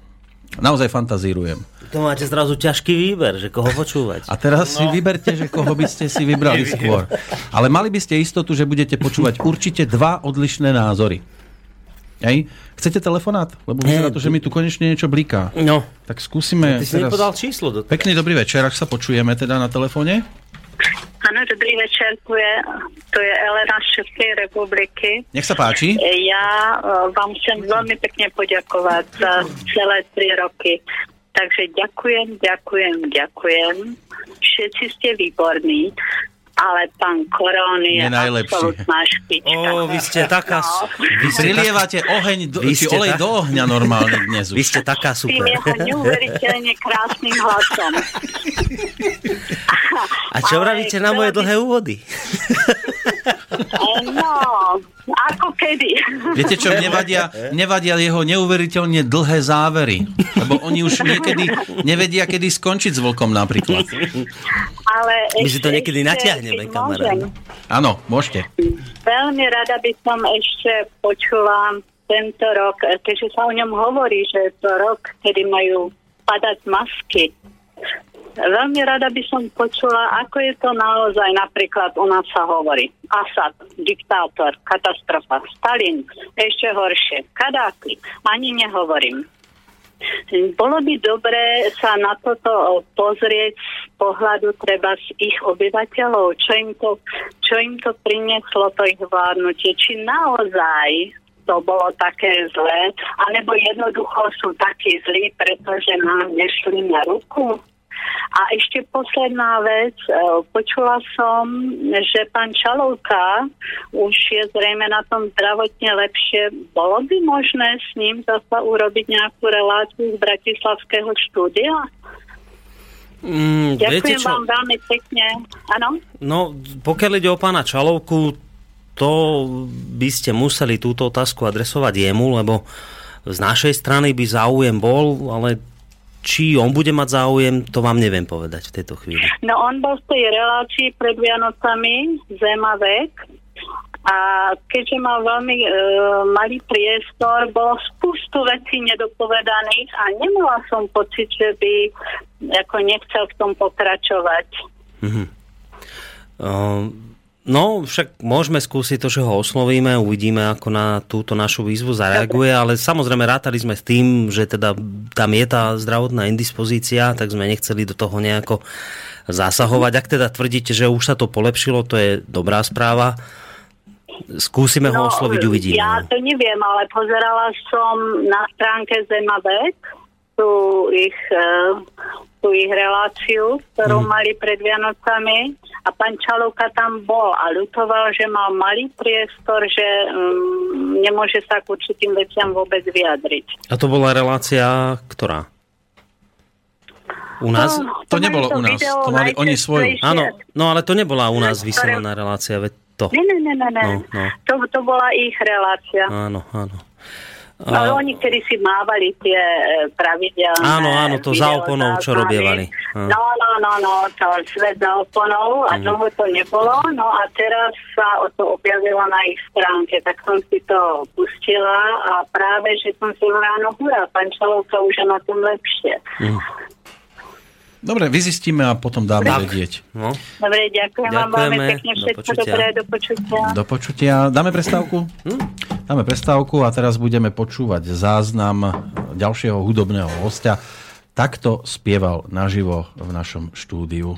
Naozaj fantazírujem. To máte zrazu ťažký výber, že koho počúvať. A teraz no. si vyberte, že koho by ste si vybrali Neviem. skôr. Ale mali by ste istotu, že budete počúvať určite dva odlišné názory. Hej? Chcete telefonát? Lebo vyzerá to, že mi tu konečne niečo bliká. No, Tak skúsime ty si teraz... nepodal číslo do Pekný dobrý večer, ak sa počujeme teda na telefóne. Áno, dobrý večer, tu je, tu je Elena z Českej republiky. Nech sa páči. Ja e, vám chcem veľmi pekne poďakovať za celé tri roky. Takže ďakujem, ďakujem, ďakujem. Všetci ste výborní, ale pán Korón je Je najlepší. absolútna špička. Ó, vy ste taká... No. Vy ste, Prilievate oheň, do, Vy ste olej tak- do ohňa normálne dnes vy už. ste taká tým super. jeho neuveriteľne krásnym hlasom. A čo Ale vravíte na moje dlhé úvody? No, ako kedy. Viete čo, nevadia, nevadia jeho neuveriteľne dlhé závery. Lebo oni už niekedy nevedia, kedy skončiť s vlkom napríklad. Ale My si to niekedy natiahneme, kamarát. Áno, môžete. Veľmi rada by som ešte počula tento rok, keďže sa o ňom hovorí, že je to rok, kedy majú padať masky. Veľmi rada by som počula, ako je to naozaj napríklad u nás sa hovorí. Asad, diktátor, katastrofa, Stalin, ešte horšie, Kadáfi, ani nehovorím. Bolo by dobré sa na toto pozrieť z pohľadu treba z ich obyvateľov, čo im to, čo im to prinieslo, to ich vládnutie. Či naozaj to bolo také zlé, alebo jednoducho sú takí zlí, pretože nám nešli na ruku. A ešte posledná vec. e, Počula som, že pán Čalovka už je zrejme na tom zdravotne lepšie. Bolo by možné s ním zasa urobiť nejakú reláciu z Bratislavského štúdia? Mm, viete Ďakujem čo? vám veľmi pekne. Áno? No, pokiaľ ide o pána Čalovku, to by ste museli túto otázku adresovať jemu, lebo z našej strany by záujem bol, ale či on bude mať záujem, to vám neviem povedať v tejto chvíli. No on bol v tej relácii pred Vianocami Zema vek a keďže mal veľmi e, malý priestor, bolo spustu vecí nedopovedaných a nemala som pocit, že by ako nechcel v tom pokračovať. Uh, no, však môžeme skúsiť to, že ho oslovíme, uvidíme, ako na túto našu výzvu zareaguje, ale samozrejme rátali sme s tým, že teda tam je tá zdravotná indispozícia, tak sme nechceli do toho nejako zasahovať. Ak teda tvrdíte, že už sa to polepšilo, to je dobrá správa. Skúsime ho osloviť, uvidíme. No, Ja to neviem, ale pozerala som na stránke Zemavek tú ich, e, tú ich reláciu, ktorú Mhm. mali pred Vianocami a pán Čalovka tam bol a ľutoval, že mal malý priestor, že mm, nemôže sa k určitým veciam vôbec vyjadriť. A to bola relácia, ktorá? U nás? No, To mali nebolo u nás, to mali oni svoju. Áno, no ale to nebola u nás vysielaná relácia, veď to. Ne, ne, ne, ne, ne. No, no. To, to bola ich relácia. Áno, áno. Ale oni kedy si mávali tie e, pravidelné Áno, áno, to za oponou, čo robievali. No, no, no, no, to svet za oponou a Mhm. dlho to nebolo. No a teraz sa o to objavilo na ich stránke, tak som si to pustila a práve, že som si ráno hurá, pán Čalovka už je na tom lepšie. Dobre, vyzistíme a potom dáme Tak. vedieť. No. Dobre, ďakujem vám veľmi pekne, do všetko počutia. dobré, do počutia. Do počutia. Dáme prestávku? Dáme prestávku a teraz budeme počúvať záznam ďalšieho hudobného hostia. Takto spieval naživo v našom štúdiu.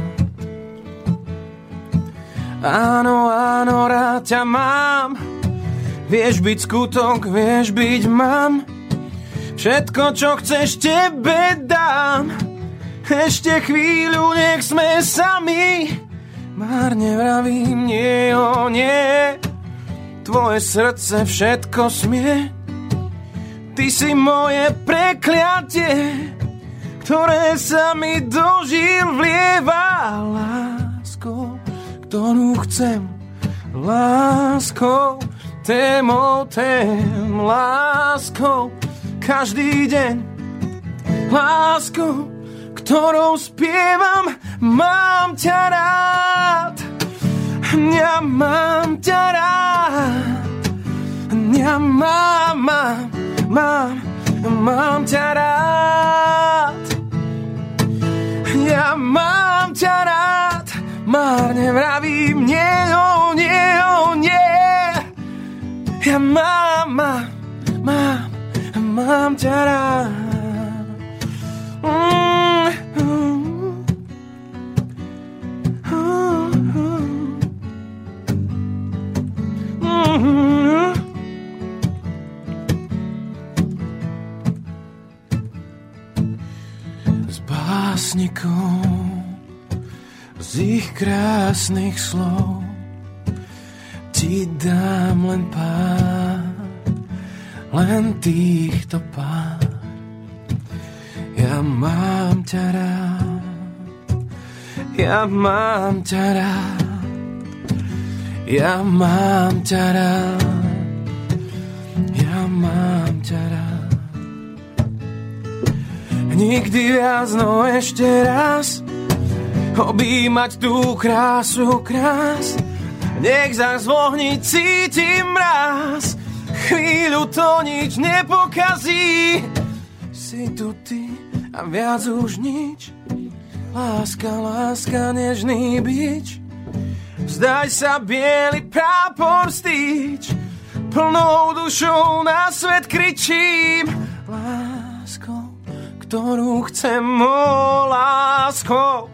Áno, áno, rád ťa mám. Vieš byť skutok, vieš byť mám. Všetko, čo chceš, tebe dám. Ešte chvíľu, nech sme sami. Márne vravím, nie, o nie. Tvoje srdce všetko smie. Ty si moje prekliatie, ktoré sa mi dožil vlieva láskou ktorú chcem láskou, témou tém, láskou, každý deň, láskou, ktorou spievam, mám ťa rád, ja mám ťa rád, ja mám, mám, mám, mám ťa rád, ja mám ťa rád, márne vravím, nie, o, nie, o, nie. Ja mám, mám, mám, mám ťa rád. Básnikou z ich krásnych slov ti dám len pár, len týchto pár. Ja mám ťa rád, Ja mám ťa rád. Ja mám ťa rád. Ja mám ťa rád. Nikdy viac, no ešte raz objímať tú krásu krás. Nech zas v ohni cítim mráz, chvíľu to nič nepokazí. Si tu ty a viac už nič, láska, láska, nežný bič. Vzdaj sa biely prápor stýč, plnou dušou na svet kričím. Láskou, ktorú chcem, o láskou,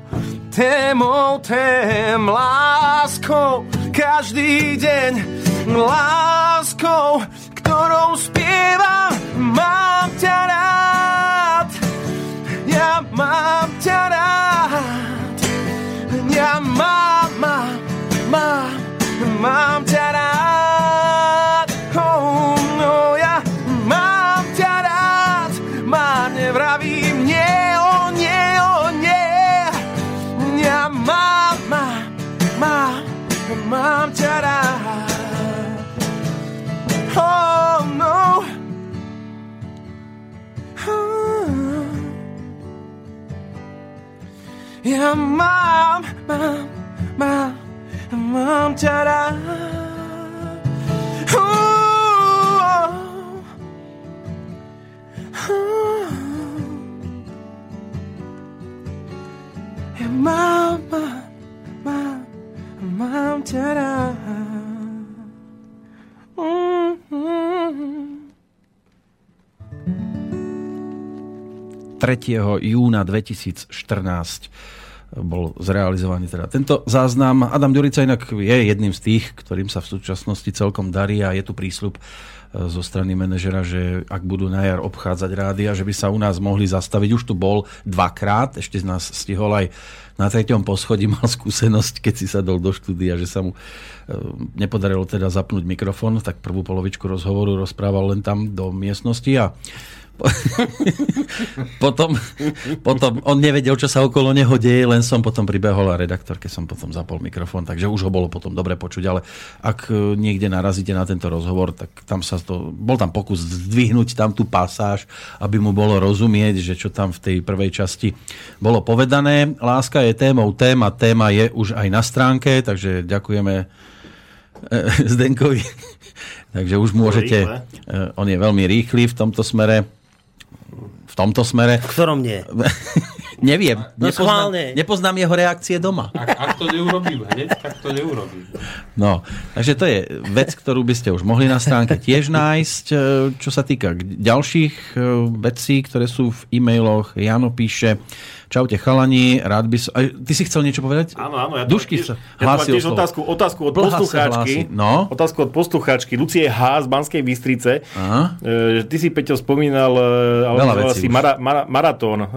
témou tém, láskou, každý deň, láskou, ktorou spievam, mám ťa rád, ja mám ťa rád, ja mám, mám, mám, mám ťa rád, oh, mám, mám ťa rád. Oh no. Oh. Ja mám, mám, mám, mám ťa rád. Oh. Oh. Ja mám ťa rád. Mm-hmm. 3. júna 2014 bol zrealizovaný teda tento záznam. Adam Ďurica inak je jedným z tých, ktorým sa v súčasnosti celkom darí a je tu prísľub e, zo strany manažera, že ak budú na jar obchádzať rádia, že by sa u nás mohli zastaviť. Už tu bol dvakrát, ešte z nás stihol aj na treťom poschodí mal skúsenosť, keď si sadol do štúdia, že sa mu e, nepodarilo teda zapnúť mikrofón, tak prvú polovičku rozhovoru rozprával len tam do miestnosti a potom, potom on nevedel, čo sa okolo neho deje, len som potom pribehol a redaktorke som potom zapol mikrofón, takže už ho bolo potom dobre počuť, ale ak e, niekde narazíte na tento rozhovor, tak tam sa to, bol tam pokus zdvihnúť tam tú pasáž, aby mu bolo rozumieť, že čo tam v tej prvej časti bolo povedané. Láska je témou téma, téma je už aj na stránke, takže ďakujeme e, Zdenkovi. takže už môžete, e, on je veľmi rýchly v tomto smere, v tomto smere. V ktorom nie? Neviem, No nepoznám, schválne. nepoznám jeho reakcie doma. Ak, ak to neurobím hneď, tak to neurobím. No, takže to je vec, ktorú by ste už mohli na stránke tiež nájsť. E, Čo sa týka ďalších e, vecí, ktoré sú v e-mailoch, Jano píše, čaute chalani, rád by som... Ty si chcel niečo povedať? Áno, áno. Ja Dušky mám sa tiež, ja tiež otázku, otázku od Blha sa poslucháčky. hlási, no. Otázku od poslucháčky. Lucie H. z Banskej Bystrice. Aha. E, ty si, Peťo, spomínal, e, ale si mara, mara, maratón e,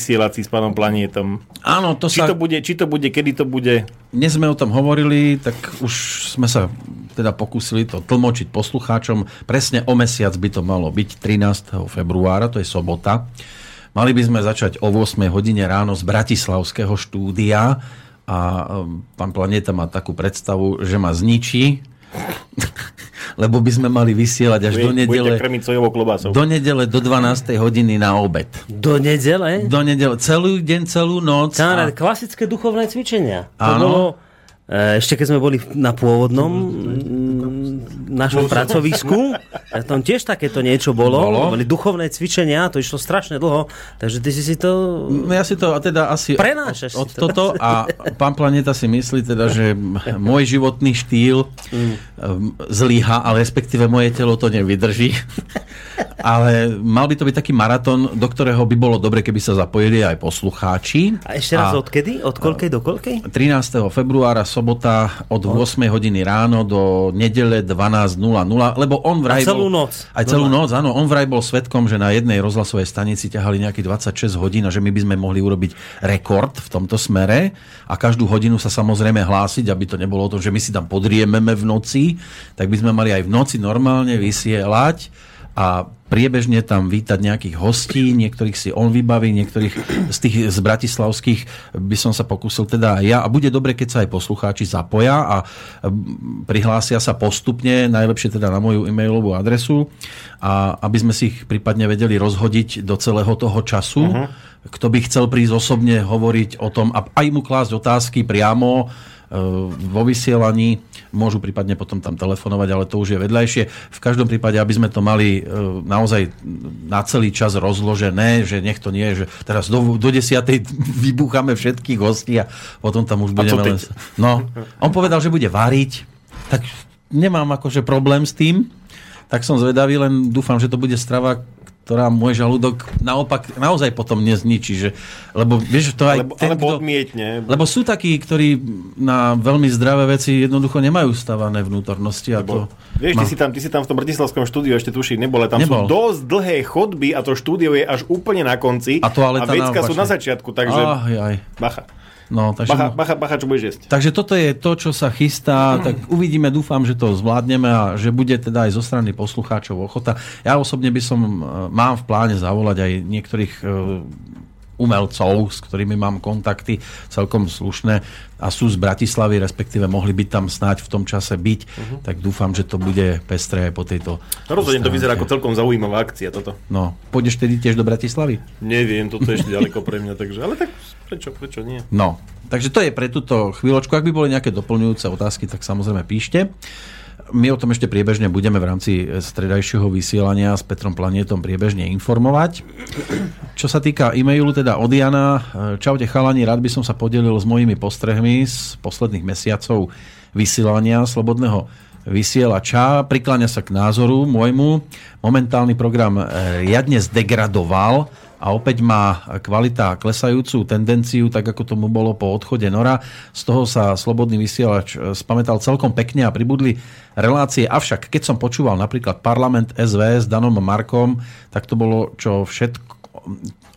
vysielací s pánom Planietom. Áno, to Či sa... to, bude, či to bude, kedy to bude? Dnes sme o tom hovorili, tak už sme sa teda pokúsili to tlmočiť poslucháčom. Presne o mesiac by to malo byť 13. februára, to je sobota. Mali by sme začať o 8 hodine ráno z Bratislavského štúdia a um, pán Planeta má takú predstavu, že ma zničí, lebo by sme mali vysielať až do Bude- Budete nedele, do nedele do 12. hodiny na obed. Do nedele? Do nedele, celý deň, celú noc. Kamarát, a- klasické duchovné cvičenia. To Áno. bolo, e, ešte keď sme boli na pôvodnom našom pracovisku, tak tam tiež takéto niečo bolo. Bolo. Boli duchovné cvičenia, to išlo strašne dlho, takže ty si si to... No ja si to teda asi Prenášaš od, od to. toto a pán Planeta si myslí teda, že môj životný štýl mm. zlyha, ale respektíve moje telo to nevydrží. ale mal by to byť taký maratón, do ktorého by bolo dobre, keby sa zapojili aj poslucháči. A ešte raz, odkedy? Od koľkej do koľkej? 13. februára, sobota od 8 hodiny ráno do nedele 12.00, lebo on vraj A celú bol, noc. Aj celú noc, áno. On vraj bol svetkom, že na jednej rozhlasovej stanici ťahali nejakých 26 hodín a že my by sme mohli urobiť rekord v tomto smere a každú hodinu sa samozrejme hlásiť, aby to nebolo o tom, že my si tam podriememe v noci, tak by sme mali aj v noci normálne vysielať a priebežne tam vítať nejakých hostí, niektorých si on vybaví, niektorých z tých z bratislavských by som sa pokúsil teda aj ja. A bude dobre, keď sa aj poslucháči zapoja a prihlásia sa postupne, najlepšie teda na moju e-mailovú adresu, a aby sme si ich prípadne vedeli rozhodiť do celého toho času. Uh-huh. Kto by chcel prísť osobne hovoriť o tom a aj mu klásť otázky priamo, e, vo vysielaní. Môžu prípadne potom tam telefonovať, ale to už je vedľajšie. V každom prípade, aby sme to mali e, naozaj na celý čas rozložené, že nech to nie je, že teraz do, do desiatej vybucháme všetkých hostí a potom tam už budeme len... No, on povedal, že bude variť, tak nemám akože problém s tým, tak som zvedavý, len dúfam, že to bude strava, ktorá môj žalúdok naopak naozaj potom nezničí, že, lebo vieš, to aj Alebo, ten, alebo kto, odmietne. lebo sú takí, ktorí na veľmi zdravé veci jednoducho nemajú stavané vnútornosti a to... Vieš, ty si, tam, ty si tam v tom bratislavskom štúdiu ešte tuší nebol, ale tam Nebol. sú dosť dlhé chodby a to štúdio je až úplne na konci. A a vecka na sú na začiatku, takže Aj, aj. bacha. No, takže, Bacha, bacha, bacha, čo budeš jesť. takže toto je to, čo sa chystá, tak uvidíme, dúfam, že to zvládneme a že bude teda aj zo strany poslucháčov ochota. Ja osobne by som, e, mám v pláne zavolať aj niektorých e, umelcov, s ktorými mám kontakty celkom slušné a sú z Bratislavy, respektíve mohli by tam snáď v tom čase byť, tak dúfam, že to bude pestré aj po tejto No rozhodne to vyzerá ako celkom zaujímavá akcia toto. No, pôjdeš tedy tiež do Bratislavy? Neviem, toto je ešte ďaleko pre mňa, takže, ale tak prečo, prečo nie? No, takže to je pre túto chvíľočku. Ak by boli nejaké doplňujúce otázky, tak samozrejme píšte. My o tom ešte priebežne budeme v rámci stredajšieho vysielania s Petrom Planietom priebežne informovať. Čo sa týka e-mailu teda od Jana, čaute chalani, rád by som sa podelil s mojimi postrehmi z posledných mesiacov vysielania Slobodného vysielača. Prikláňa sa k názoru môjmu. Momentálny program riadne zdegradoval a opäť má kvalita klesajúcu tendenciu, tak ako tomu bolo po odchode Nora. Z toho sa Slobodný vysielač eh, spamätal celkom pekne a pribudli relácie. Avšak, keď som počúval napríklad Parlament SV s Danom Markom, tak to bolo čo všetko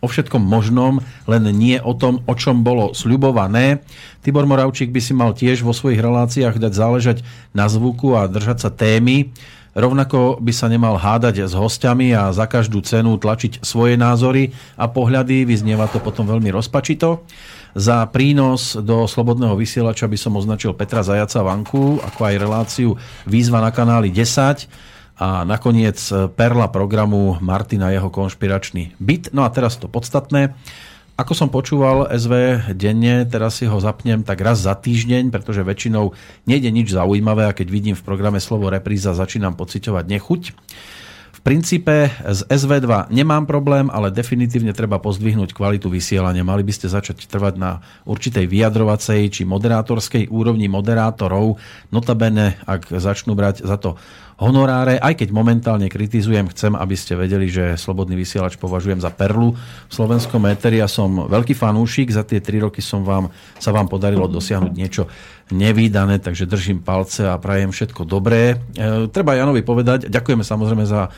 o všetkom možnom, len nie o tom, o čom bolo sľubované. Tibor Moravčík by si mal tiež vo svojich reláciách dať záležať na zvuku a držať sa témy. Rovnako by sa nemal hádať s hostiami a za každú cenu tlačiť svoje názory a pohľady. Vyznieva to potom veľmi rozpačito. Za prínos do Slobodného vysielača by som označil Petra Zajaca Vanku, ako aj reláciu Výzva na kanáli 10 a nakoniec perla programu Martina jeho konšpiračný byt. No a teraz to podstatné. Ako som počúval SV denne, teraz si ho zapnem tak raz za týždeň, pretože väčšinou nejde nič zaujímavé a keď vidím v programe slovo repríza, začínam pociťovať nechuť. V princípe z SV2 nemám problém, ale definitívne treba pozdvihnúť kvalitu vysielania. Mali by ste začať trvať na určitej vyjadrovacej či moderátorskej úrovni moderátorov. Notabene, ak začnú brať za to honoráre, aj keď momentálne kritizujem, chcem, aby ste vedeli, že Slobodný vysielač považujem za perlu v slovenskom éteri a som veľký fanúšik. Za tie tri roky som vám, sa vám podarilo dosiahnuť niečo nevýdané, takže držím palce a prajem všetko dobré. E, treba Janovi povedať, ďakujeme samozrejme za e,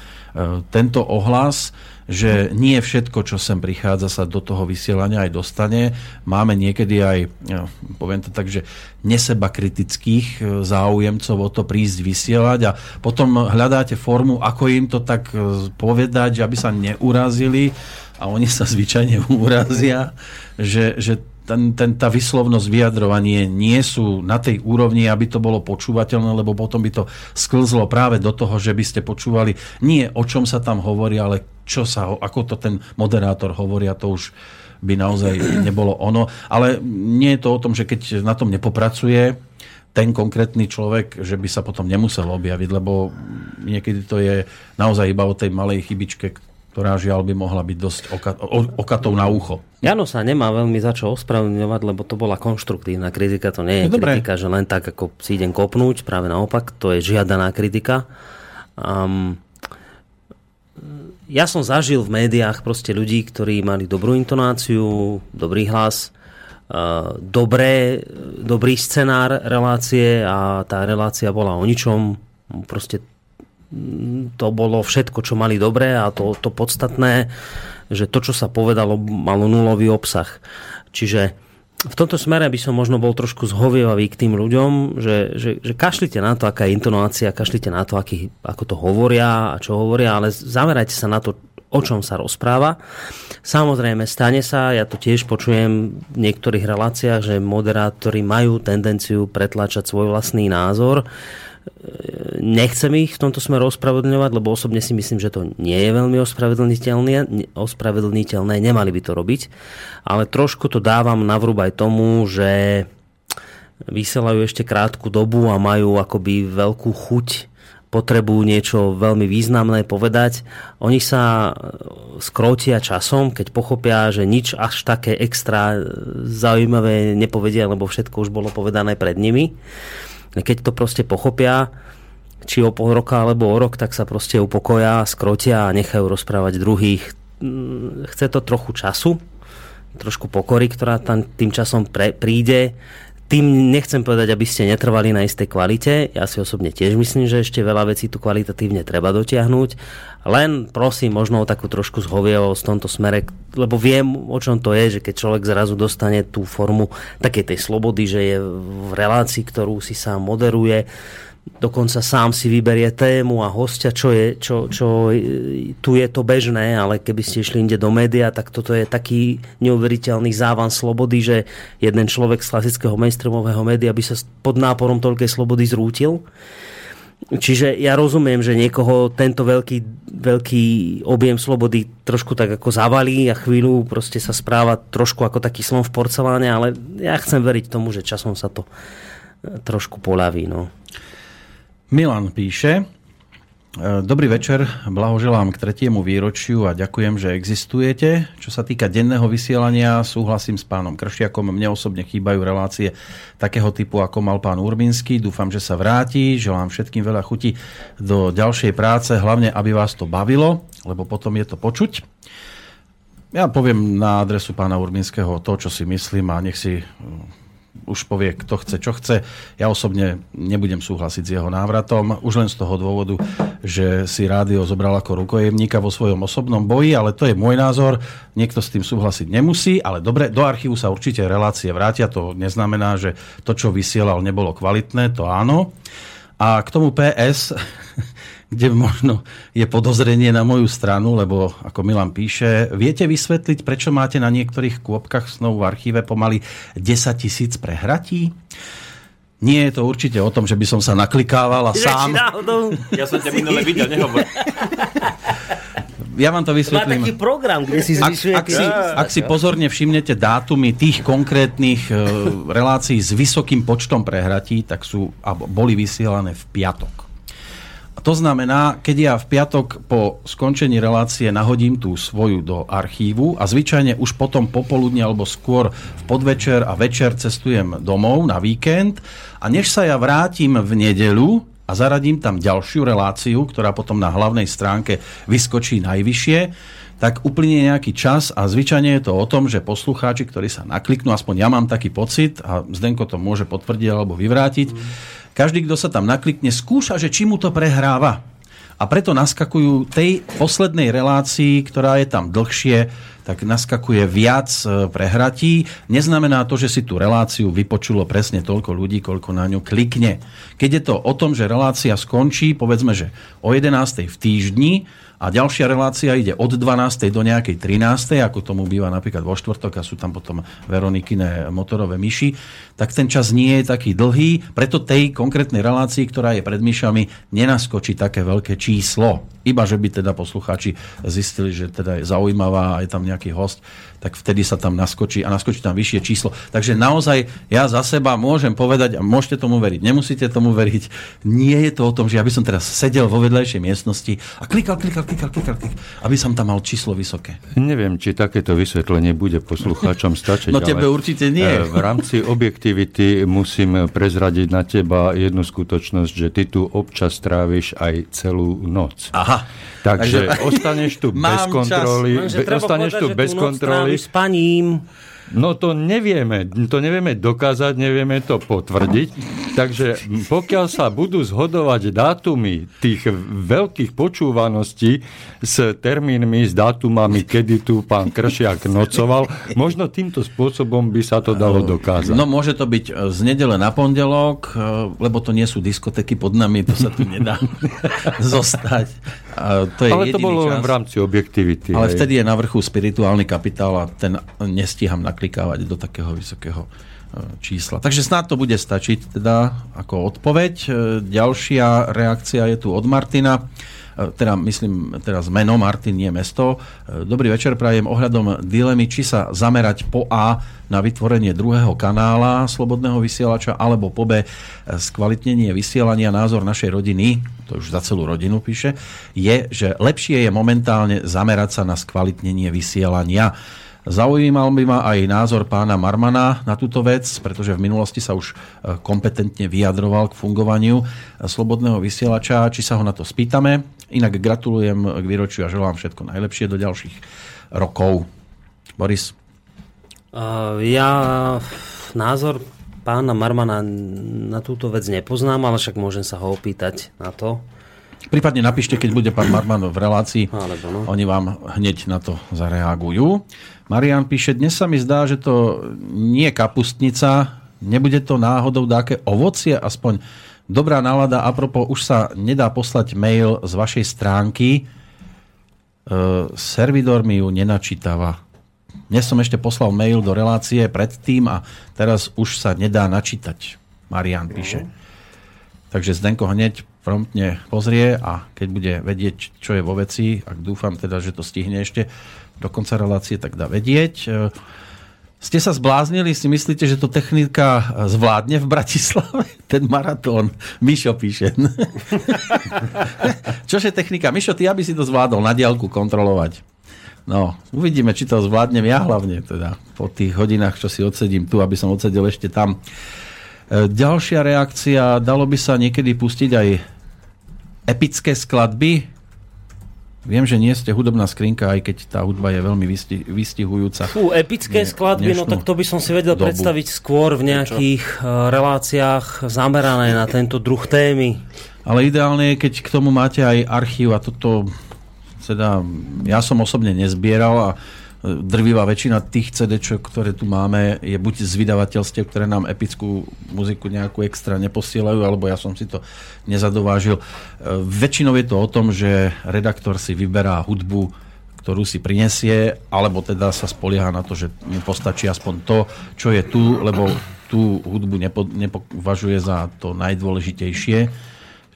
tento ohlas, že nie všetko, čo sem prichádza, sa do toho vysielania aj dostane. Máme niekedy aj, ja, poviem to tak, že neseba kritických e, záujemcov o to prísť vysielať a potom hľadáte formu, ako im to tak e, povedať, aby sa neurazili a oni sa zvyčajne urazia, že, že ten, ten, tá vyslovnosť vyjadrovanie nie sú na tej úrovni, aby to bolo počúvateľné, lebo potom by to sklzlo práve do toho, že by ste počúvali nie o čom sa tam hovorí, ale čo sa, ako to ten moderátor hovorí a to už by naozaj nebolo ono. Ale nie je to o tom, že keď na tom nepopracuje ten konkrétny človek, že by sa potom nemusel objaviť, lebo niekedy to je naozaj iba o tej malej chybičke, ktorá žiaľ by mohla byť dosť oka, o, okatou na ucho. Jano sa nemá veľmi za čo ospravedlňovať, lebo to bola konštruktívna kritika, to nie je No, dobre. kritika, že len tak, ako si idem kopnúť, práve naopak, to je žiadaná kritika. Um, ja som zažil v médiách proste ľudí, ktorí mali dobrú intonáciu, dobrý hlas, uh, dobré, dobrý scenár relácie a tá relácia bola o ničom. Proste to bolo všetko, čo mali dobré a to, to podstatné, že to, čo sa povedalo, malo nulový obsah. Čiže v tomto smere by som možno bol trošku zhovievavý k tým ľuďom, že, že, že kašlite na to, aká je intonácia, kašlite na to, aký, ako to hovoria a čo hovoria, ale zamerajte sa na to, o čom sa rozpráva. Samozrejme, stane sa, ja to tiež počujem v niektorých reláciách, že moderátori majú tendenciu pretláčať svoj vlastný názor. Nechcem ich v tomto smere ospravedlňovať, lebo osobne si myslím, že to nie je veľmi ospravedlniteľné, ospravedlniteľné nemali by to robiť, ale trošku to dávam na vrúb aj tomu, že vysielajú ešte krátku dobu a majú akoby veľkú chuť potrebujú niečo veľmi významné povedať. Oni sa skrótia časom, keď pochopia, že nič až také extra zaujímavé nepovedia, lebo všetko už bolo povedané pred nimi. Keď to proste pochopia, či o pol roka alebo o rok, tak sa proste upokoja, skrotia a nechajú rozprávať druhých. Chce to trochu času, trošku pokory, ktorá tam tým časom pre, príde tým nechcem povedať, aby ste netrvali na istej kvalite. Ja si osobne tiež myslím, že ešte veľa vecí tu kvalitatívne treba dotiahnuť. Len prosím možno o takú trošku zhovievosť v tomto smere, lebo viem, o čom to je, že keď človek zrazu dostane tú formu takej tej slobody, že je v relácii, ktorú si sám moderuje, dokonca sám si vyberie tému a hostia, čo je, čo, čo, tu je to bežné, ale keby ste išli inde do média, tak toto je taký neuveriteľný závan slobody, že jeden človek z klasického mainstreamového média by sa pod náporom toľkej slobody zrútil. Čiže ja rozumiem, že niekoho tento veľký, veľký objem slobody trošku tak ako zavalí a chvíľu proste sa správa trošku ako taký slon v porceláne, ale ja chcem veriť tomu, že časom sa to trošku poľaví. No. Milan píše, Dobrý večer, blahoželám k tretiemu výročiu a ďakujem, že existujete. Čo sa týka denného vysielania, súhlasím s pánom Kršiakom. Mne osobne chýbajú relácie takého typu, ako mal pán Urbinský. Dúfam, že sa vráti. Želám všetkým veľa chuti do ďalšej práce, hlavne, aby vás to bavilo, lebo potom je to počuť. Ja poviem na adresu pána Urbinského to, čo si myslím a nech si už povie, kto chce, čo chce. Ja osobne nebudem súhlasiť s jeho návratom, už len z toho dôvodu, že si rádio zobral ako rukojemníka vo svojom osobnom boji, ale to je môj názor. Niekto s tým súhlasiť nemusí, ale dobre, do archívu sa určite relácie vrátia. To neznamená, že to, čo vysielal, nebolo kvalitné, to áno. A k tomu PS, kde možno je podozrenie na moju stranu, lebo ako Milan píše, viete vysvetliť, prečo máte na niektorých kôpkach snov v archíve pomaly 10 tisíc prehratí? Nie je to určite o tom, že by som sa naklikával a sám... Ja som ťa minule videl, nehovor. Ja vám to Má vysvetlím. taký program, kde si Ak, zvyšuje... ak, si, ak si pozorne všimnete dátumy tých konkrétnych e, relácií s vysokým počtom prehratí, tak sú a boli vysielané v piatok. To znamená, keď ja v piatok po skončení relácie nahodím tú svoju do archívu a zvyčajne už potom popoludne alebo skôr v podvečer a večer cestujem domov na víkend a než sa ja vrátim v nedelu a zaradím tam ďalšiu reláciu, ktorá potom na hlavnej stránke vyskočí najvyššie, tak uplynie nejaký čas a zvyčajne je to o tom, že poslucháči, ktorí sa nakliknú, aspoň ja mám taký pocit, a Zdenko to môže potvrdiť alebo vyvrátiť, každý, kto sa tam naklikne, skúša, že či mu to prehráva. A preto naskakujú tej poslednej relácii, ktorá je tam dlhšie, tak naskakuje viac e, prehratí. Neznamená to, že si tú reláciu vypočulo presne toľko ľudí, koľko na ňu klikne. Keď je to o tom, že relácia skončí, povedzme, že o 11. v týždni a ďalšia relácia ide od 12. do nejakej 13. ako tomu býva napríklad vo štvrtok a sú tam potom Veronikine motorové myši, tak ten čas nie je taký dlhý, preto tej konkrétnej relácii, ktorá je pred myšami, nenaskočí také veľké číslo. Iba, že by teda poslucháči zistili, že teda je zaujímavá a je tam nejaký host, tak vtedy sa tam naskočí a naskočí tam vyššie číslo. Takže naozaj ja za seba môžem povedať, a môžete tomu veriť, nemusíte tomu veriť, nie je to o tom, že ja by som teraz sedel vo vedľajšej miestnosti a klikal, klikal, klikal, klikal, klikal aby som tam mal číslo vysoké. Neviem, či takéto vysvetlenie bude poslucháčom stačiť. No tebe ale, určite nie. e, V rámci objektivity musím prezradiť na teba jednu skutočnosť, že ty tu občas tráviš aj celú noc. Aha. Takže Takže- ostaneš tu bez čas. kontroly. Lenže be- ostaneš povedať, tu bez tú kontroly. tráviš spaním. No to nevieme, to nevieme dokázať, nevieme to potvrdiť. Takže pokiaľ sa budú zhodovať dátumy tých veľkých počúvaností s termínmi, s dátumami, kedy tu pán Kršiak nocoval, možno týmto spôsobom by sa to dalo dokázať. No môže to byť e, z nedele na pondelok, e, lebo to nie sú diskotéky pod nami, to sa tu nedá zostať. A to je Ale to bolo len čas. v rámci objektivity. Ale hej. vtedy je na vrchu spirituálny kapitál a ten nestíham naklikávať do takého vysokého e, čísla. Takže snad to bude stačiť teda ako odpoveď. E, Ďalšia reakcia je tu od Martina. E, Teda myslím teraz meno, Martin, nie mesto. Dobrý večer, prajem ohľadom dilemy, či sa zamerať po A na vytvorenie druhého kanála Slobodného vysielača, alebo po B skvalitnenie vysielania. Názor našej rodiny, to už za celú rodinu píše, je, že lepšie je momentálne zamerať sa na skvalitnenie vysielania. Zaujímal by ma aj názor pána Marmana na túto vec, pretože v minulosti sa už e, kompetentne vyjadroval k fungovaniu e, slobodného vysielača. Či sa ho na to spýtame. Inak gratulujem k výročiu a želám všetko najlepšie do ďalších rokov. Boris? Uh, ja názor pána Marmana na túto vec nepoznám, ale však môžem sa ho opýtať na to. Prípadne napíšte, keď bude pán Marman v relácii. Alebo no. Oni vám hneď na to zareagujú. Marian píše, dnes sa mi zdá, že to nie je kapustnica, nebude to náhodou dáke ovocie, aspoň dobrá nálada. Apropo, už sa nedá poslať mail z vašej stránky. E, servidor mi ju nenačítava. Dnes som ešte poslal mail do relácie predtým a teraz už sa nedá načítať. Marian píše. Takže Zdenko hneď promptne pozrie a keď bude vedieť, čo je vo veci, ak dúfam teda, že to stihne ešte do konca relácie, tak dá vedieť. E, Ste sa zbláznili? Si myslíte, že to technika zvládne v Bratislave? Ten maratón. Mišo píše. Čože technika? Mišo, ty aby si to zvládol na diálku kontrolovať. No, uvidíme, či to zvládnem ja hlavne teda po tých hodinách, čo si odsedím tu, aby som odsedel ešte tam. E, Ďalšia reakcia, dalo by sa niekedy pustiť aj epické skladby. Viem, že nie ste hudobná skrinka, aj keď tá hudba je veľmi vysti- vystihujúca. Fú, epické Nie, skladby, no tak to by som si vedel dobu. predstaviť skôr v nejakých uh, reláciách zamerané na tento druh témy. Ale ideálne je, keď k tomu máte aj archív a toto teda, ja som osobne nezbieral a drvivá väčšina tých CD, ktoré tu máme, je buď z vydavateľstiev, ktoré nám epickú muziku nejakú extra neposielajú, alebo ja som si to nezadovážil. E, Väčšinou je to o tom, že redaktor si vyberá hudbu, ktorú si prinesie, alebo teda sa spolieha na to, že mu postačí aspoň to, čo je tu, lebo tú hudbu nepo, nepovažuje za to najdôležitejšie,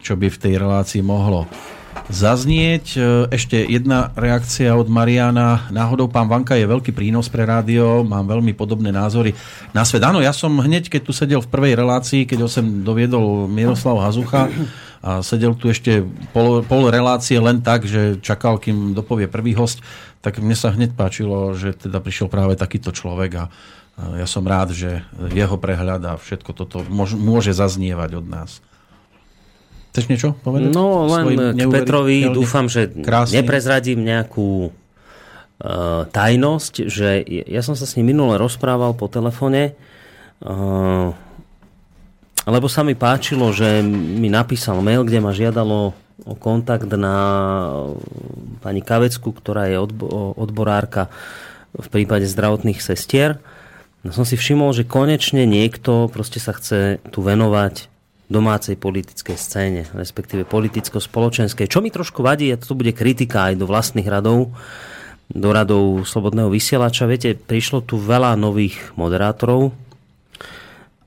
čo by v tej relácii mohlo zaznieť. E, Ešte jedna reakcia od Mariana. Náhodou pán Vanka je veľký prínos pre rádio, mám veľmi podobné názory na svet. Áno, ja som hneď, keď tu sedel v prvej relácii, keď ho sem doviedol Miroslav Hazucha a sedel tu ešte pol, pol relácie len tak, že čakal, kým dopovie prvý host, tak mne sa hneď páčilo, že teda prišiel práve takýto človek a ja som rád, že jeho prehľad a všetko toto môž- môže zaznievať od nás. Chceš niečo povedať? No len k Petrovi dúfam, že krásnym- neprezradím nejakú uh, tajnosť, že ja som sa s ním minule rozprával po telefone, uh, lebo sa mi páčilo, že mi napísal mail, kde ma žiadalo o kontakt na pani Kavecku, ktorá je odbo- odborárka v prípade zdravotných sestier. No som si všimol, že konečne niekto proste sa chce tu venovať domácej politickej scéne, respektíve politicko-spoločenskej. Čo mi trošku vadí, a to bude kritika aj do vlastných radov, do radov Slobodného vysielača. Viete, prišlo tu veľa nových moderátorov,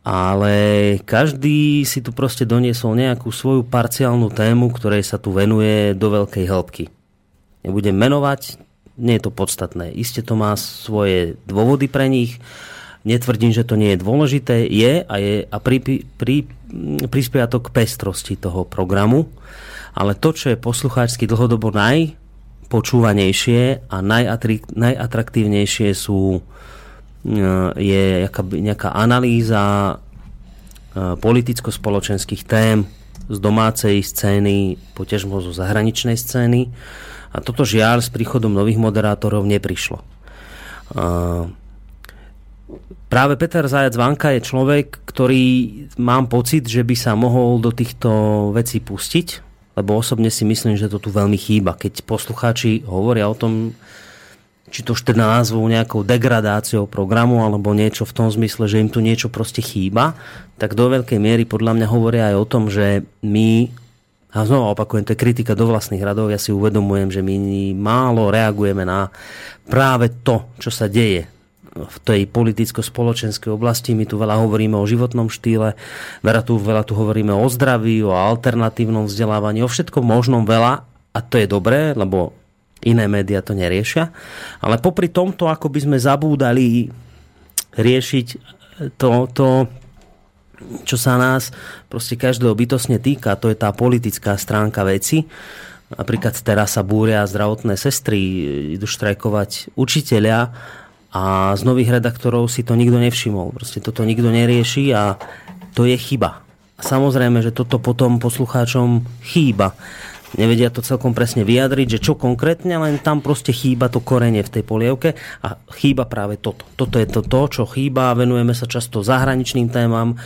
ale každý si tu proste doniesol nejakú svoju parciálnu tému, ktorej sa tu venuje do veľkej hĺbky. Nebudem menovať, nie je to podstatné. Isté to má svoje dôvody pre nich, netvrdím, že to nie je dôležité, je a, je, a pri, pri, prispieva to k pestrosti toho programu, ale to, čo je poslucháčsky dlhodobo najpočúvanejšie a najatri, najatraktívnejšie sú je nejaká, nejaká analýza politicko-spoločenských tém z domácej scény, potežmo zo zahraničnej scény. A toto žiaľ s príchodom nových moderátorov neprišlo. Práve Peter Zajac Vanka je človek, ktorý mám pocit, že by sa mohol do týchto vecí pustiť, lebo osobne si myslím, že to tu veľmi chýba. Keď poslucháči hovoria o tom, či to už teda názvu nejakou degradáciou programu alebo niečo v tom zmysle, že im tu niečo proste chýba, tak do veľkej miery podľa mňa hovoria aj o tom, že my a znova opakujem, to je kritika do vlastných radov, ja si uvedomujem, že my málo reagujeme na práve to, čo sa deje v tej politicko-spoločenskej oblasti. My tu veľa hovoríme o životnom štýle, veľa tu, veľa tu hovoríme o zdraví, o alternatívnom vzdelávaní, o všetkom možnom veľa a to je dobré, lebo iné médiá to neriešia. Ale popri tomto, ako by sme zabúdali riešiť to, to čo sa nás proste každého bytosne týka, to je tá politická stránka veci. Napríklad teraz sa búria zdravotné sestry, idú štrajkovať učiteľia a z nových redaktorov si to nikto nevšimol. Proste toto nikto nerieši a to je chyba. A samozrejme, že toto potom poslucháčom chýba. Nevedia to celkom presne vyjadriť, že čo konkrétne, len tam proste chýba to korenie v tej polievke a chýba práve toto. Toto je to, to čo chýba, venujeme sa často zahraničným témam,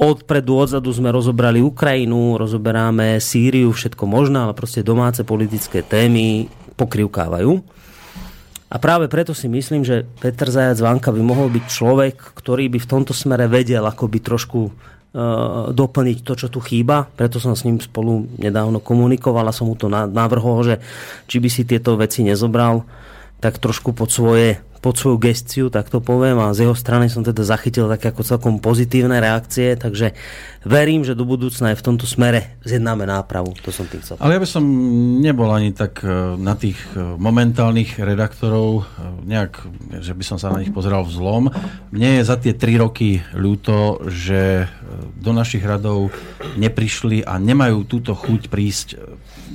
Odpredu, odzadu sme rozobrali Ukrajinu, rozoberáme Sýriu, všetko možné, ale proste domáce politické témy pokrivkávajú. A práve preto si myslím, že Petr Zajac Vanka by mohol byť človek, ktorý by v tomto smere vedel ako by trošku uh, doplniť to, čo tu chýba. Preto som s ním spolu nedávno komunikoval a som mu to navrhol, že či by si tieto veci nezobral, tak trošku pod svoje pod svoju gestiu, tak to poviem, a z jeho strany som teda zachytil také ako celkom pozitívne reakcie, takže verím, že do budúcna aj v tomto smere zjednáme nápravu. To som tým chcel. Ale ja by som nebol ani tak e, na tých e, momentálnych redaktorov e, nejak, že by som sa na nich pozeral v. Mne je za tie tri roky ľúto, že do našich radov neprišli a nemajú túto chuť prísť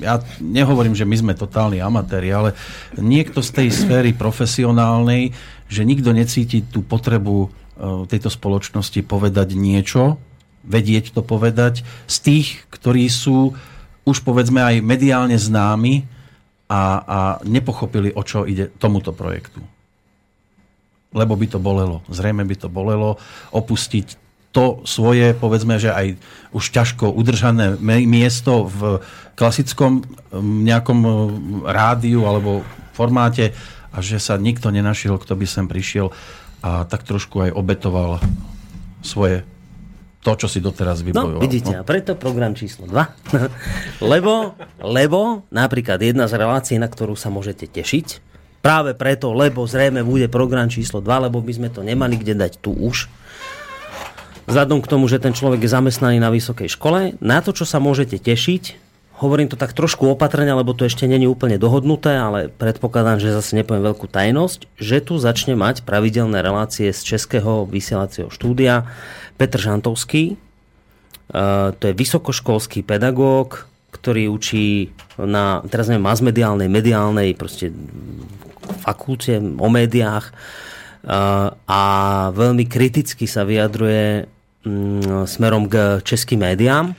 ja nehovorím, že my sme totálni amatéri, ale niekto z tej sféry profesionálnej, že nikto necíti tú potrebu e, tejto spoločnosti povedať niečo, vedieť to povedať, z tých, ktorí sú už povedzme aj mediálne známi a, a nepochopili, o čo ide tomuto projektu. Lebo by to bolelo. Zrejme by to bolelo opustiť to svoje, povedzme, že aj už ťažko udržané miesto v klasickom nejakom rádiu alebo formáte a že sa nikto nenašiel, kto by sem prišiel a tak trošku aj obetoval svoje to, čo si doteraz vybojoval. No, vidíte, no. a preto program číslo 2. lebo, lebo napríklad jedna z relácií, na ktorú sa môžete tešiť, práve preto, lebo zrejme bude program číslo 2, lebo by sme to nemali kde dať tu už, vzhľadom k tomu, že ten človek je zamestnaný na vysokej škole. Na to, čo sa môžete tešiť, hovorím to tak trošku opatrne, lebo to ešte není úplne dohodnuté, ale predpokladám, že zase nepoviem veľkú tajnosť, že tu začne mať pravidelné relácie z Českého vysielacieho štúdia Petr Žantovský. Uh, to je vysokoškolský pedagóg, ktorý učí na, teraz neviem, masmediálnej, mediálnej proste fakulte o médiách uh, a veľmi kriticky sa vyjadruje smerom k českým médiám.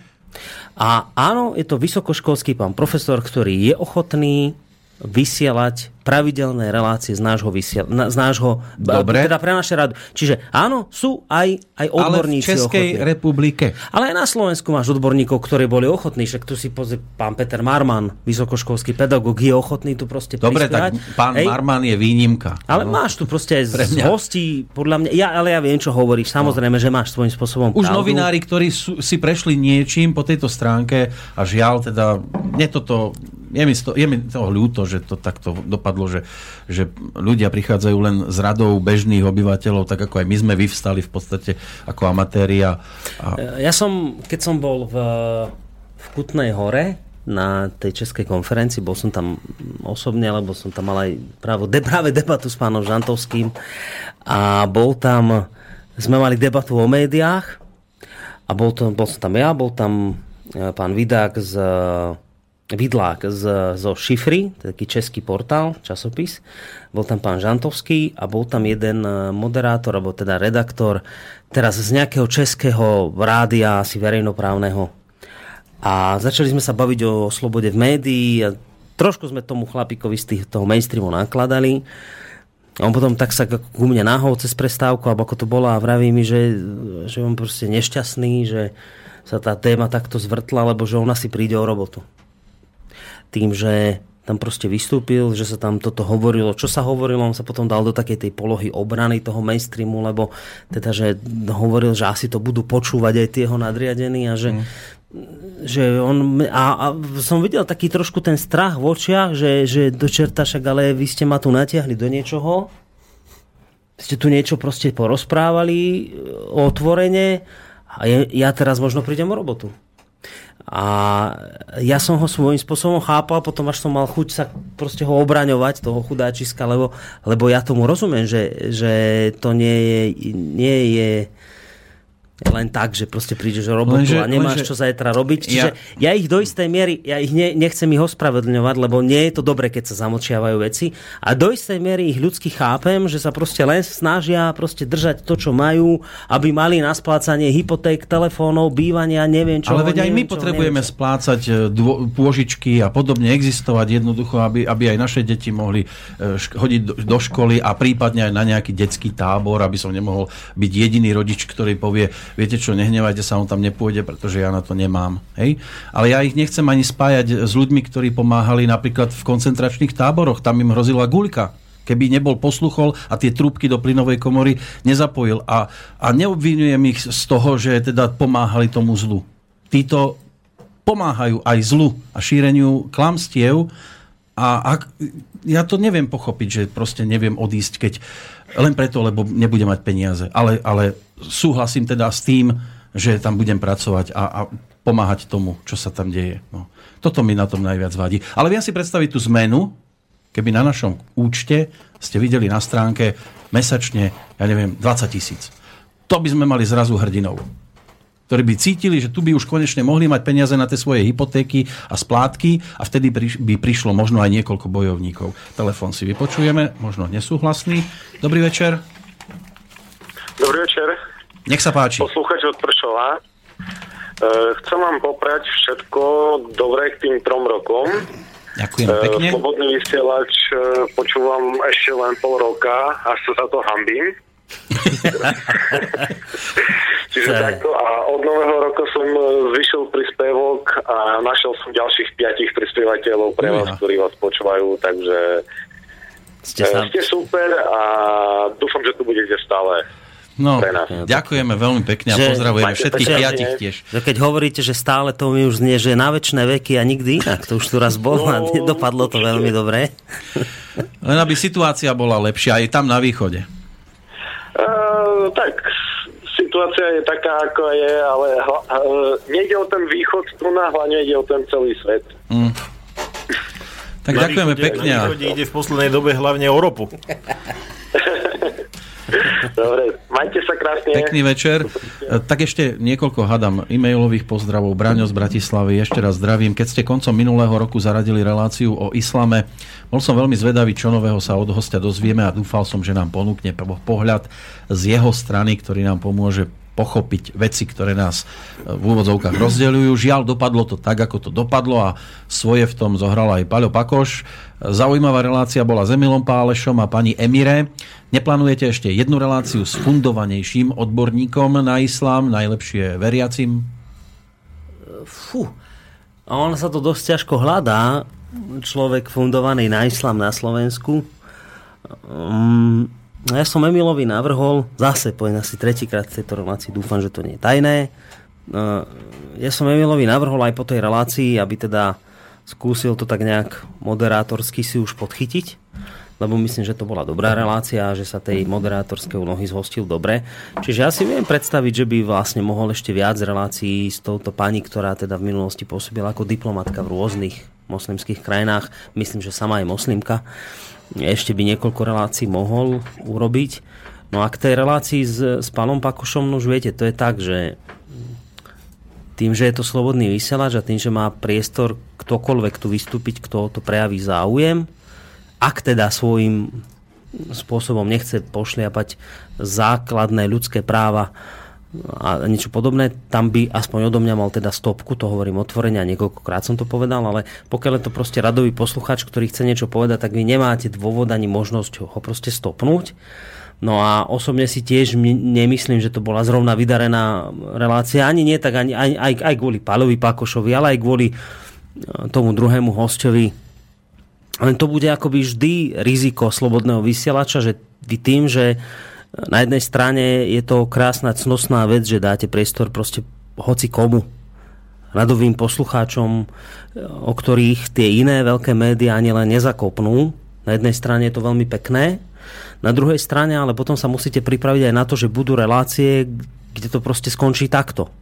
A áno, je to vysokoškolský pán profesor, ktorý je ochotný vysielať pravidelné relácie z nášho, vysiel, na, z nášho Dobre. teda pre naše rady. Čiže áno, sú aj, aj Ale v odborníci Českej ochotní. republike. Ale aj na Slovensku máš odborníkov, ktorí boli ochotní, však tu si pozri, pán Peter Marman, vysokoškolský pedagóg, je ochotný tu proste Dobre, tak prispievať. pán Hej. Marman je výnimka. Ale No. máš tu proste aj z hostí, podľa mňa, ja, ale ja viem, čo hovoríš, samozrejme, že máš svojím spôsobom Už pravdu. novinári, ktorí sú, si prešli niečím po tejto stránke a žiaľ, teda, mne toto, je mi, sto, je mi toho ľúto, že to takto dopadlo, že, že ľudia prichádzajú len z radou bežných obyvateľov, tak ako aj my sme vyvstali v podstate ako amatéri a, a Ja som, keď som bol v, v Kutnej hore, na tej českej konferencii, bol som tam osobne, lebo som tam mal aj práve, de, práve debatu s pánom Žantovským a bol tam, sme mali debatu o médiách a bol, to, bol som tam ja, bol tam e, pán Vidák z Vidlák z, zo Šifry, taký český portál, časopis. Bol tam pán Žantovský a bol tam jeden e, moderátor, alebo teda redaktor, teraz z nejakého českého rádia, asi verejnoprávneho. A začali sme sa baviť o slobode v médii a trošku sme tomu chlapíkovi z tých, toho mainstreamu nakladali. A on potom tak sa ku mne náhol cez prestávku, alebo ako to bolo a vraví mi, že, že on proste nešťastný, že sa tá téma takto zvrtla, lebo že ona si príde o robotu. Tým, že tam proste vystúpil, že sa tam toto hovorilo. Čo sa hovorilo, on sa potom dal do takej tej polohy obrany toho mainstreamu, lebo teda, že hovoril, že asi to budú počúvať aj tie jeho nadriadení a že, mm. že on, a, a som videl taký trošku ten strach v očiach, že, že do čerta však, ale vy ste ma tu natiahli do niečoho, ste tu niečo proste porozprávali e, otvorene a je, ja teraz možno prídem o robotu. A ja som ho svojím spôsobom chápal, potom až som mal chuť sa proste ho obraňovať, toho chudáčiska, lebo, lebo ja tomu rozumiem, že, že to nie je, nie je len tak, že proste prídeš robotu Lenže- a nemáš lenže- čo zajtra robiť. Čiže ja, ich do istej miery, ja ich ne, nechcem ich ospravedlňovať, lebo nie je to dobre, keď sa zamočiavajú veci. A do istej miery ich ľudsky chápem, že sa proste len snažia proste držať to, čo majú, aby mali na splácanie hypoték, telefónov, bývania, neviem čo. Ale veď aj my čo, potrebujeme čo. splácať e, dô, pôžičky a podobne existovať jednoducho, aby, aby aj naše deti mohli e, šk- chodiť do, do školy a prípadne aj na nejaký detský tábor, aby som nemohol byť jediný rodič, ktorý povie, viete čo, nehnevajte sa, on tam nepôjde, pretože ja na to nemám. Hej? Ale ja ich nechcem ani spájať s ľuďmi, ktorí pomáhali napríklad v koncentračných táboroch. Tam im hrozila guľka keby nebol posluchol a tie trúbky do plynovej komory nezapojil. A, a neobvinujem ich z toho, že teda pomáhali tomu zlu. Títo pomáhajú aj zlu a šíreniu klamstiev a ak, ja to neviem pochopiť, že proste neviem odísť, keď len preto, lebo nebudem mať peniaze. Ale, ale súhlasím teda s tým, že tam budem pracovať a, a pomáhať tomu, čo sa tam deje. No. Toto mi na tom najviac vadí. Ale viem si predstaviť tú zmenu, keby na našom účte ste videli na stránke mesačne, ja neviem, 20 tisíc. To by sme mali zrazu hrdinov ktorí by cítili, že tu by už konečne mohli mať peniaze na tie svoje hypotéky a splátky a vtedy by prišlo možno aj niekoľko bojovníkov. Telefón si vypočujeme, možno nesúhlasný. Dobrý večer, Dobrý večer, nech sa páči. posluchač od Pršova. E, chcem vám poprať všetko dobré k tým trom rokom. Ďakujeme E, pekne. Slobodný vysielač e, počúvam ešte len pol roka, až sa za to hambím. Čiže takto a od nového roka som zvyšil príspevok a našiel som ďalších piatich prispievateľov pre vás, Uja. ktorí vás počúvajú, takže Ste ste super a dúfam, že tu budete stále. No, pre nás. ďakujeme veľmi pekne a Že- pozdravujeme všetkých pekne. piatich tiež. Že keď hovoríte, že stále to mi už znie, že na väčšie veky a nikdy inak, to už tu raz bolo a No, dopadlo to veľmi dobre. Len aby situácia bola lepšia aj tam na východe. Uh, tak, situácia je taká, ako je, ale hla, uh, nejde o ten východ tu na hlavne ide o ten celý svet. Tak Na ďakujeme východe- pekne. Na a- východe ide v poslednej dobe hlavne o ropu. Dobre, majte sa krásne. Pekný večer. E, Tak ešte niekoľko hadam e-mailových pozdravov. Braňo z Bratislavy, ešte raz zdravím. Keď ste koncom minulého roku zaradili reláciu o islame, bol som veľmi zvedavý, čo nového sa od hostia dozvieme a dúfal som, že nám ponúkne po- pohľad z jeho strany, ktorý nám pomôže pochopiť veci, ktoré nás e, v úvodzovkách rozdeľujú. Žiaľ, dopadlo to tak, ako to dopadlo a svoje v tom zohral aj Paľo Pakoš. Zaujímavá relácia bola s Emilom Pálešom a pani Emire. Neplánujete ešte jednu reláciu s fundovanejším odborníkom na islám, najlepšie veriacim? Fú. On sa to dosť ťažko hľadá. Človek fundovaný na islám na Slovensku. Um, ja som Emilovi navrhol, zase poviem asi tretíkrát v tejto relácii, dúfam, že to nie je tajné. Uh, ja som Emilovi navrhol aj po tej relácii, aby teda skúsil to tak nejak moderátorsky si už podchytiť lebo myslím, že to bola dobrá relácia a že sa tej moderátorskej úlohy zhostil dobre. Čiže ja si viem predstaviť, že by vlastne mohol ešte viac relácií s touto pani, ktorá teda v minulosti pôsobila ako diplomatka v rôznych moslimských krajinách. Myslím, že sama je moslimka. Ešte by niekoľko relácií mohol urobiť. No a k tej relácii s, s pánom Pakošom, no už viete, to je tak, že tým, že je to slobodný vysielač a tým, že má priestor ktokoľvek tu vystúpiť, kto to prejaví záujem, ak teda svojím spôsobom nechce pošliapať základné ľudské práva a niečo podobné, tam by aspoň odo mňa mal teda stopku, to hovorím otvorene a niekoľkokrát som to povedal, ale pokiaľ je to proste radový posluchač, ktorý chce niečo povedať, tak vy nemáte dôvod ani možnosť ho proste stopnúť. No a osobne si tiež my- nemyslím, že to bola zrovna vydarená relácia. Ani nie, tak ani, aj, aj, aj kvôli Páľovi Pakošovi, ale aj kvôli e, tomu druhému hostovi. Len to bude akoby vždy riziko slobodného vysielača, že vy tým, že na jednej strane je to krásna, cnostná vec, že dáte priestor proste hoci komu radovým poslucháčom, o ktorých tie iné veľké médiá ani len nezakopnú. Na jednej strane je to veľmi pekné, na druhej strane ale potom sa musíte pripraviť aj na to, že budú relácie, kde to proste skončí takto.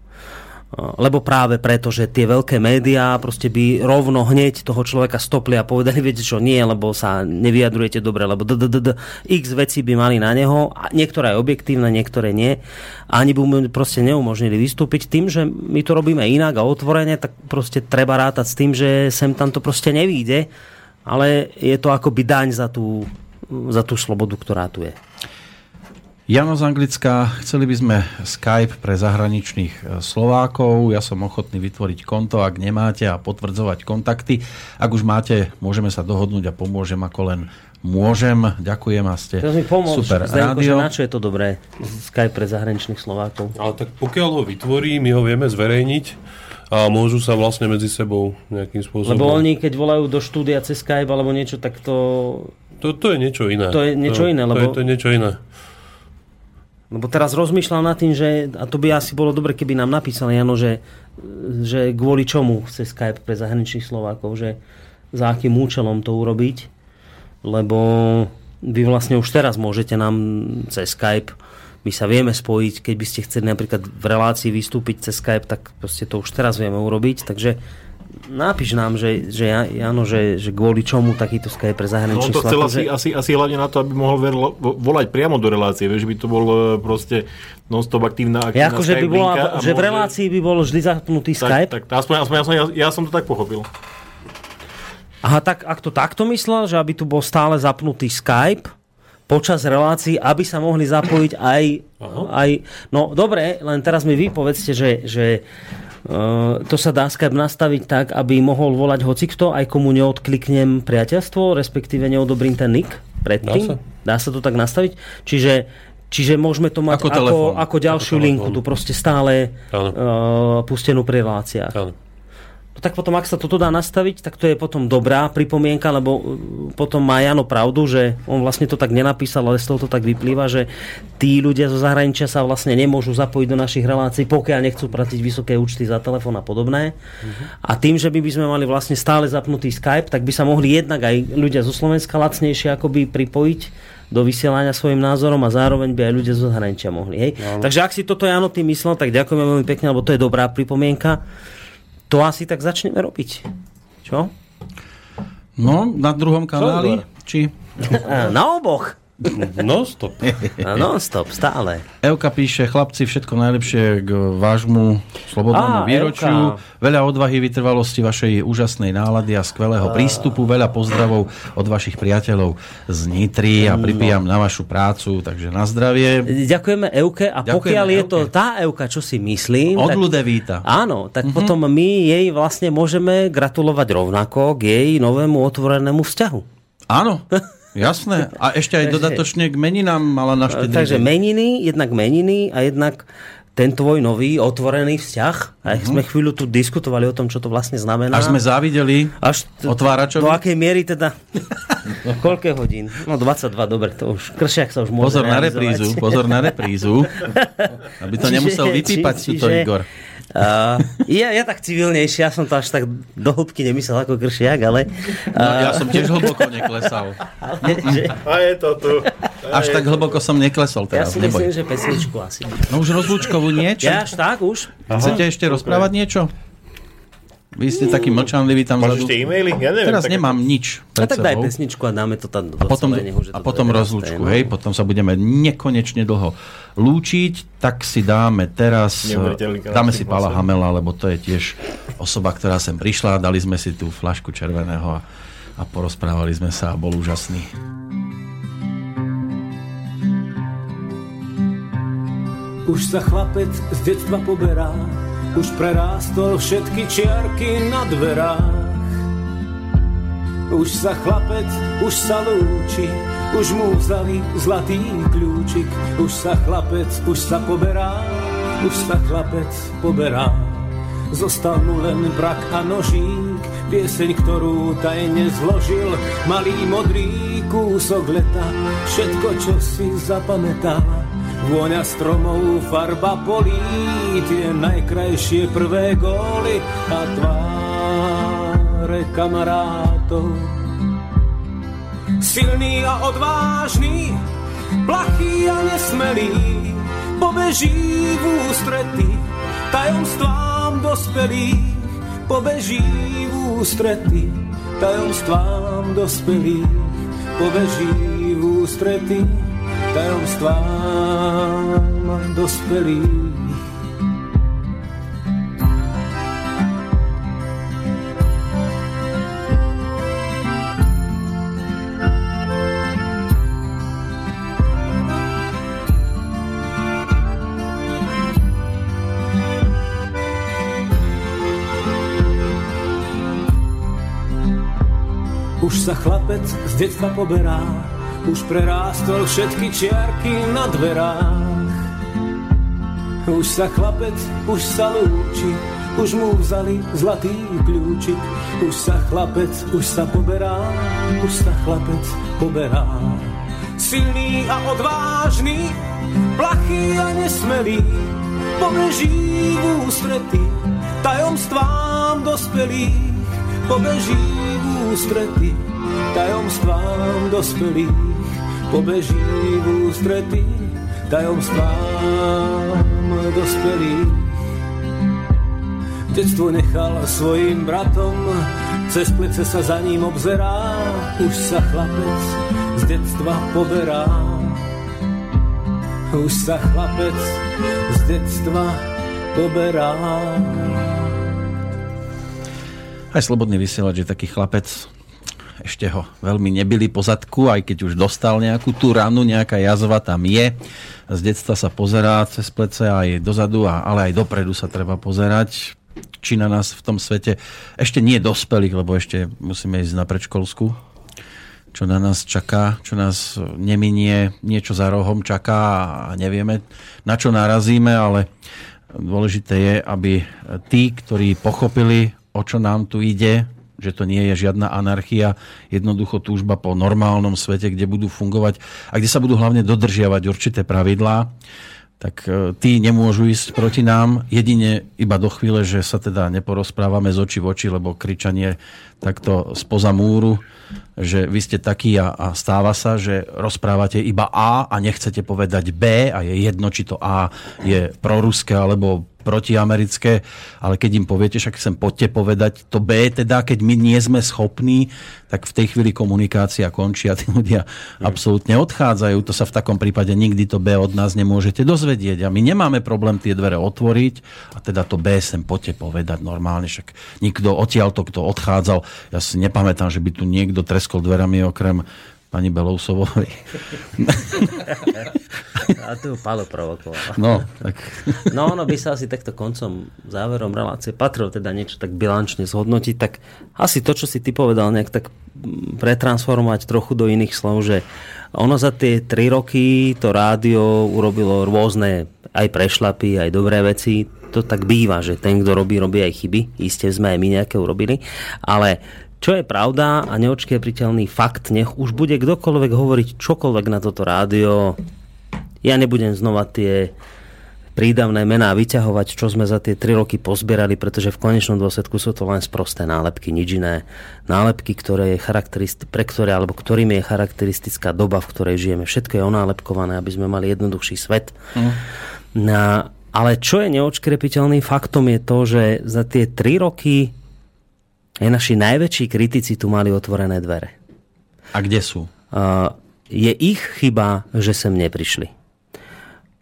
Lebo práve preto, že tie veľké médiá proste by rovno hneď toho človeka stopli a povedali, viete čo, nie, lebo sa nevyjadrujete dobre, lebo d, d, d, d, x vecí by mali na neho, a niektoré aj objektívne, niektoré nie. A ani by mu proste neumožnili vystúpiť tým, že my to robíme inak a otvorene, tak proste treba rátať s tým, že sem tam to proste nevíde, ale je to akoby daň za tú, za tú slobodu, ktorá tu je. Jano z Anglicka, chceli by sme Skype pre zahraničných e, Slovákov. Ja som ochotný vytvoriť konto, ak nemáte a potvrdzovať kontakty. Ak už máte, môžeme sa dohodnúť a pomôžem ako len môžem. Ďakujem a ste Teraz mi pomôž, super Zdenko, rádio. na čo je to dobré? Skype pre zahraničných Slovákov. Ale tak pokiaľ ho vytvorí, my ho vieme zverejniť a môžu sa vlastne medzi sebou nejakým spôsobom... Lebo oni, keď volajú do štúdia cez Skype alebo niečo, tak to... To, to je niečo iné. To je niečo iné, to, lebo- je, to je niečo iné. Lebo teraz rozmýšľam nad tým, že, a to by asi bolo dobre, keby nám napísali, Jano, že, že kvôli čomu chce Skype pre zahraničných Slovákov, že za akým účelom to urobiť, lebo vy vlastne už teraz môžete nám cez Skype my sa vieme spojiť, keď by ste chceli napríklad v relácii vystúpiť cez Skype, tak proste to už teraz vieme urobiť, takže napíš nám, že, že Jano, že, že kvôli čomu takýto Skype pre No zahraničných to chcel asi, že- asi, asi hlavne na to, aby mohol vo- volať priamo do relácie, vieš, by to bol e, proste non-stop aktívna, Ja aktívna akože by bola, že v relácii by bol vždy zapnutý Skype. Tak, tak aspoň, aspoň ja, som, ja, ja som to tak pochopil. Aha, tak ak to takto myslel, že aby tu bol stále zapnutý Skype počas relácií, aby sa mohli zapojiť aj... aj no dobre, len teraz mi vy povedzte, že, že to sa dá Skype nastaviť tak, aby mohol volať hocikto, aj komu neodkliknem priateľstvo, respektíve neodobrím ten nick predtým. Dá sa to tak nastaviť? Čiže Čiže môžeme to mať Ako ako, telefón. ako, ako ďalšiu Ako telefón. linku, tu proste stále uh, pustenú pri reláciách. Áno. No tak potom, ak sa toto dá nastaviť, tak to je potom dobrá pripomienka, lebo uh, potom má Jano pravdu, že on vlastne to tak nenapísal, ale z toho to tak vyplýva, že tí ľudia zo zahraničia sa vlastne nemôžu zapojiť do našich relácií, pokiaľ nechcú platiť vysoké účty za telefón a podobné. A tým, že by, by sme mali vlastne stále zapnutý Skype, tak by sa mohli jednak aj ľudia zo Slovenska lacnejšie akoby pripojiť do vysielania svojim názorom a zároveň by aj ľudia zo zahraničia mohli. Hej? Takže ak si toto Jano tým myslel, tak ďakujeme veľmi pekne, lebo to je dobrá pripomienka. To asi tak začneme robiť. Čo? No, na druhom kanáli? Či... Na oboch. No, stop. A non-stop, stále. Euka píše, chlapci, všetko najlepšie k vášmu slobodnému Á, výročiu. Euka. Veľa odvahy, vytrvalosti vašej úžasnej nálady a skvelého prístupu. Veľa pozdravov od vašich priateľov z Nitry a pripijam na vašu prácu, takže na zdravie. Ďakujeme Euke a Ďakujeme pokiaľ je to Euke. tá Euka, čo si myslím... Od tak, Ludevíta. áno, tak potom my jej vlastne môžeme gratulovať rovnako k jej novému otvorenému vzťahu. Áno, jasné. A ešte aj Takže- dodatočne k meninám mala na štedrý Takže deň. meniny, jednak meniny a jednak ten tvoj nový otvorený vzťah. A sme chvíľu tu diskutovali o tom, čo to vlastne znamená. Až sme závideli Až t- otváračovi. Do akej miery teda? Koľko je hodín? No 22, dobre, to už Kršiak sa už môže Pozor na realizovať. reprízu, pozor na reprízu. Aby to Čiže- nemusel vypípať či- tuto čiže- Igor. Uh, ja, ja tak civilnejšie, ja som to až tak do hĺbky nemyslel ako Kršiak, ale... No, ja som tiež hlboko neklesal. ale že, A je to tu. Až tak hlboko som neklesol ja teraz, si myslím, neboj. že pesničku asi. No už rozlúčkovú niečo? Ja až tak už? Chcete ešte rozprávať niečo? Vy ste taký mlčanlivý tam Máš ešte e-maily? Ja neviem. Teraz tak- nemám nič A tak daj pesničku a dáme to tam do A potom, nech už a to potom do 11., rozlúčku, hej, potom sa budeme nekonečne dlho lúčiť, tak si dáme teraz, Neuveriteľný dáme si Pala. Hamela, lebo to je tiež osoba, ktorá sem prišla, dali sme si tú flašku červeného a, a porozprávali sme sa a bol úžasný. Už sa chlapec z detstva poberá, už prerástol všetky čiarky na dverách. Už sa chlapec, už sa lúči, už mu vzali zlatý kľúčik. Už sa chlapec, už sa poberá, už sa chlapec poberá. Zostal mu len brak a nožík, pieseň, ktorú tajne zložil. Malý modrý kúsok leta, všetko, čo si zapamätal. Vôňa stromov, farba polí, tie najkrajšie prvé góly a tváre kamarátov. Silný a odvážny, plachý a nesmelý, pobeží v ústrety tajomstvám dospelých, pobeží v ústrety tajomstvám dospelých, pobeží v ústrety tajomstvám dospelých. Už sa chlapec z detstva poberá, už prerástol všetky čiarky na dverách. Už sa chlapec, už sa lúči, už mu vzali zlatý kľúčik. Už sa chlapec, už sa poberá, už sa chlapec poberá. Silný a odvážny, plachý a nesmelý, pobeží v ústrety tajomstvám dospelých, pobeží v ústrety tajomstvám dospelých, pobeží v ústrety tajomstvám dospelých. Detstvo nechal svojim bratom, cez plece sa za ním obzerá, už sa chlapec z detstva poberá. Už sa chlapec z detstva poberá. Aj slobodný vysielač je taký chlapec, ešte ho veľmi nebili po zadku, aj keď už dostal nejakú tú ranu, nejaká jazva tam je. Z detstva sa pozerá cez plece aj dozadu, ale aj dopredu sa treba pozerať či na nás v tom svete, ešte nie dospelých, lebo ešte musíme ísť na predškolskú, čo na nás čaká, čo nás neminie, niečo za rohom čaká a nevieme, na čo narazíme, ale dôležité je, aby tí, ktorí pochopili, o čo nám tu ide, že to nie je žiadna anarchia, jednoducho túžba po normálnom svete, kde budú fungovať a kde sa budú hlavne dodržiavať určité pravidlá, tak e, tí nemôžu ísť proti nám, jedine iba do chvíle, že sa teda neporozprávame z očí v oči, lebo kričanie takto spoza múru, že vy ste takí a, a stáva sa, že rozprávate iba A a nechcete povedať B a je jedno, či to A je proruské alebo protiamerické, ale keď im poviete, však sem poďte povedať to B, teda keď my nie sme schopní, tak v tej chvíli komunikácia končí a tí ľudia absolútne odchádzajú. To sa v takom prípade nikdy to B od nás nemôžete dozvedieť a my nemáme problém tie dvere otvoriť a teda to B sem poďte povedať normálne, však nikto odtiaľto, kto odchádzal, ja si nepamätám, že by tu niekto treskol dverami okrem pani Belousovovej. A tu Palo provokoval. No, tak No, ono by sa asi takto koncom, záverom relácie patrilo teda niečo tak bilančne zhodnotiť, tak asi to, čo si ty povedal, nejak tak pretransformovať trochu do iných slov, že ono za tie tri roky to rádio urobilo rôzne aj prešlapy, aj dobré veci. To tak býva, že ten, kto robí, robí aj chyby. Isté sme aj my nejaké urobili. Ale čo je pravda a neočkriepiteľný fakt, nech už bude kdokoľvek hovoriť čokoľvek na toto rádio, ja nebudem znova tie prídavné mená vyťahovať, čo sme za tie 3 roky pozbierali, pretože v konečnom dôsledku sú to len sprosté nálepky, nič iné. Nálepky, ktoré je charakteristi- pre ktoré, alebo ktorým je charakteristická doba, v ktorej žijeme. Všetko je onálepkované, aby sme mali jednoduchší svet. Na, ale čo je neočkrepiteľným faktom je to, že za tie 3 roky aj naši najväčší kritici tu mali otvorené dvere. a kde sú? Je ich chyba, že sem neprišli.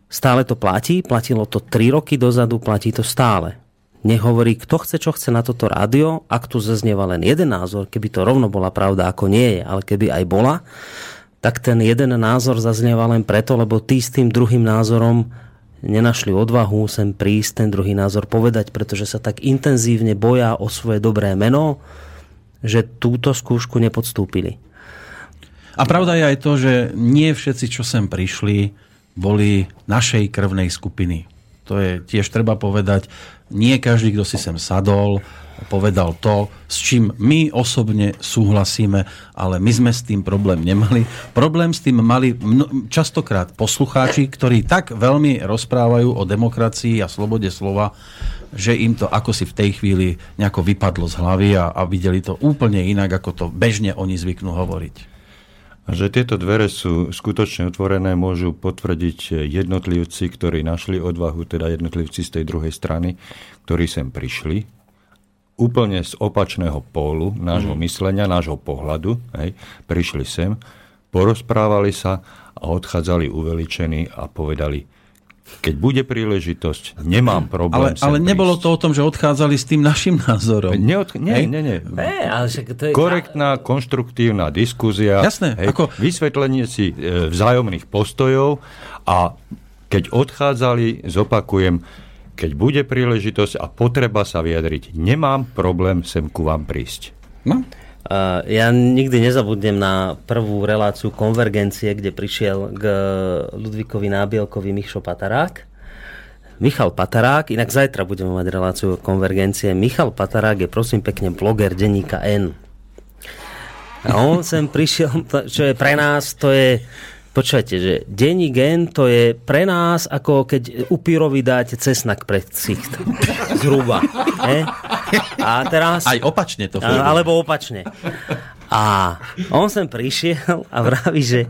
Stále to platí, platilo to 3 roky dozadu, platí to stále. Nech hovorí, kto chce, čo chce na toto rádio, ak tu zaznieva len jeden názor, keby to rovno bola pravda, ako nie je, ale keby aj bola, tak ten jeden názor zaznieva len preto, lebo ty s tým druhým názorom nenašli odvahu sem prísť, ten druhý názor povedať, pretože sa tak intenzívne boja o svoje dobré meno, že túto skúšku nepodstúpili. A pravda je aj to, že nie všetci, čo sem prišli, boli našej krvnej skupiny. To je tiež treba povedať. Nie každý, kto si sem sadol, povedal to, s čím my osobne súhlasíme, ale my sme s tým problém nemali. Problém s tým mali mno- častokrát poslucháči, ktorí tak veľmi rozprávajú o demokracii a slobode slova, že im to ako si v tej chvíli nejako vypadlo z hlavy a, a videli to úplne inak, ako to bežne oni zvyknú hovoriť. A že tieto dvere sú skutočne otvorené, môžu potvrdiť jednotlivci, ktorí našli odvahu, teda jednotlivci z tej druhej strany, ktorí sem prišli, úplne z opačného pólu nášho myslenia, nášho pohľadu, hej, prišli sem, porozprávali sa a odchádzali uveličení a povedali, keď bude príležitosť, nemám problém Ale, ale nebolo prísť. to o tom, že odchádzali s tým našim názorom. Neod... Nie, Hej? nie, nie. Ne, ale však to je... Korektná, konštruktívna diskuzia, Jasné, hej, ako- vysvetlenie si e, vzájomných postojov a keď odchádzali, zopakujem, keď bude príležitosť a potreba sa vyjadriť, nemám problém sem ku vám prísť. No, ja nikdy nezabudnem na prvú reláciu konvergencie, kde prišiel k Ludvíkovi Nábielkovi Michšo Patarák. Michal Patarák, inak zajtra budeme mať reláciu konvergencie. Michal Patarák je prosím pekne bloger denníka N. A on sem prišiel, čo je pre nás, to je, počujete, že denník N to je pre nás, ako keď upírovi dáte cesnak pred ksicht. Zhruba. He? A teraz... aj opačne to funguje. Alebo opačne. A on sem prišiel a vraví, že,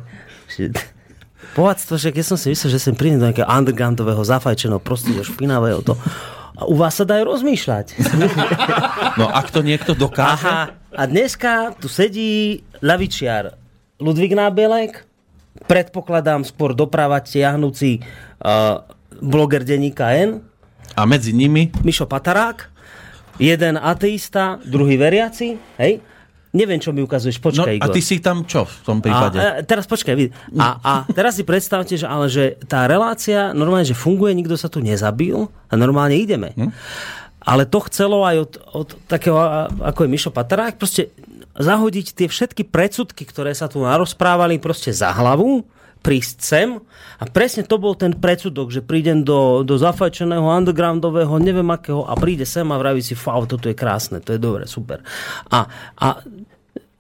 že povedz to, že keď som si myslel, že sem príde do nejakého undergroundového zafajčeného prostredia špinavého to a u vás sa dajú rozmýšľať. No ak to niekto dokáže, Aha, a dneska tu sedí lavičiar Ludvík Nábielek, predpokladám skôr doprava tiahnúci uh, bloger denníka N, a medzi nimi Mišo Patarák, jeden ateista, druhý veriaci, hej? Neviem, čo mi ukazuješ, No počkaj, a Igor. ty si tam čo v tom prípade? A, a, teraz počkaj, a, a teraz si predstavte, že ale že tá relácia normálne, že funguje, nikto sa tu nezabil a normálne ideme. Hm? Ale to chcelo aj od, od takého, a- ako je Mišo Patarák, proste zahodiť tie všetky predsudky, ktoré sa tu narozprávali proste za hlavu, prísť sem a presne to bol ten predsudok, že prídem do, do zafajčeného undergroundového, neviem akého a príde sem a vraví si, fau, toto je krásne, to je dobre, super. A, a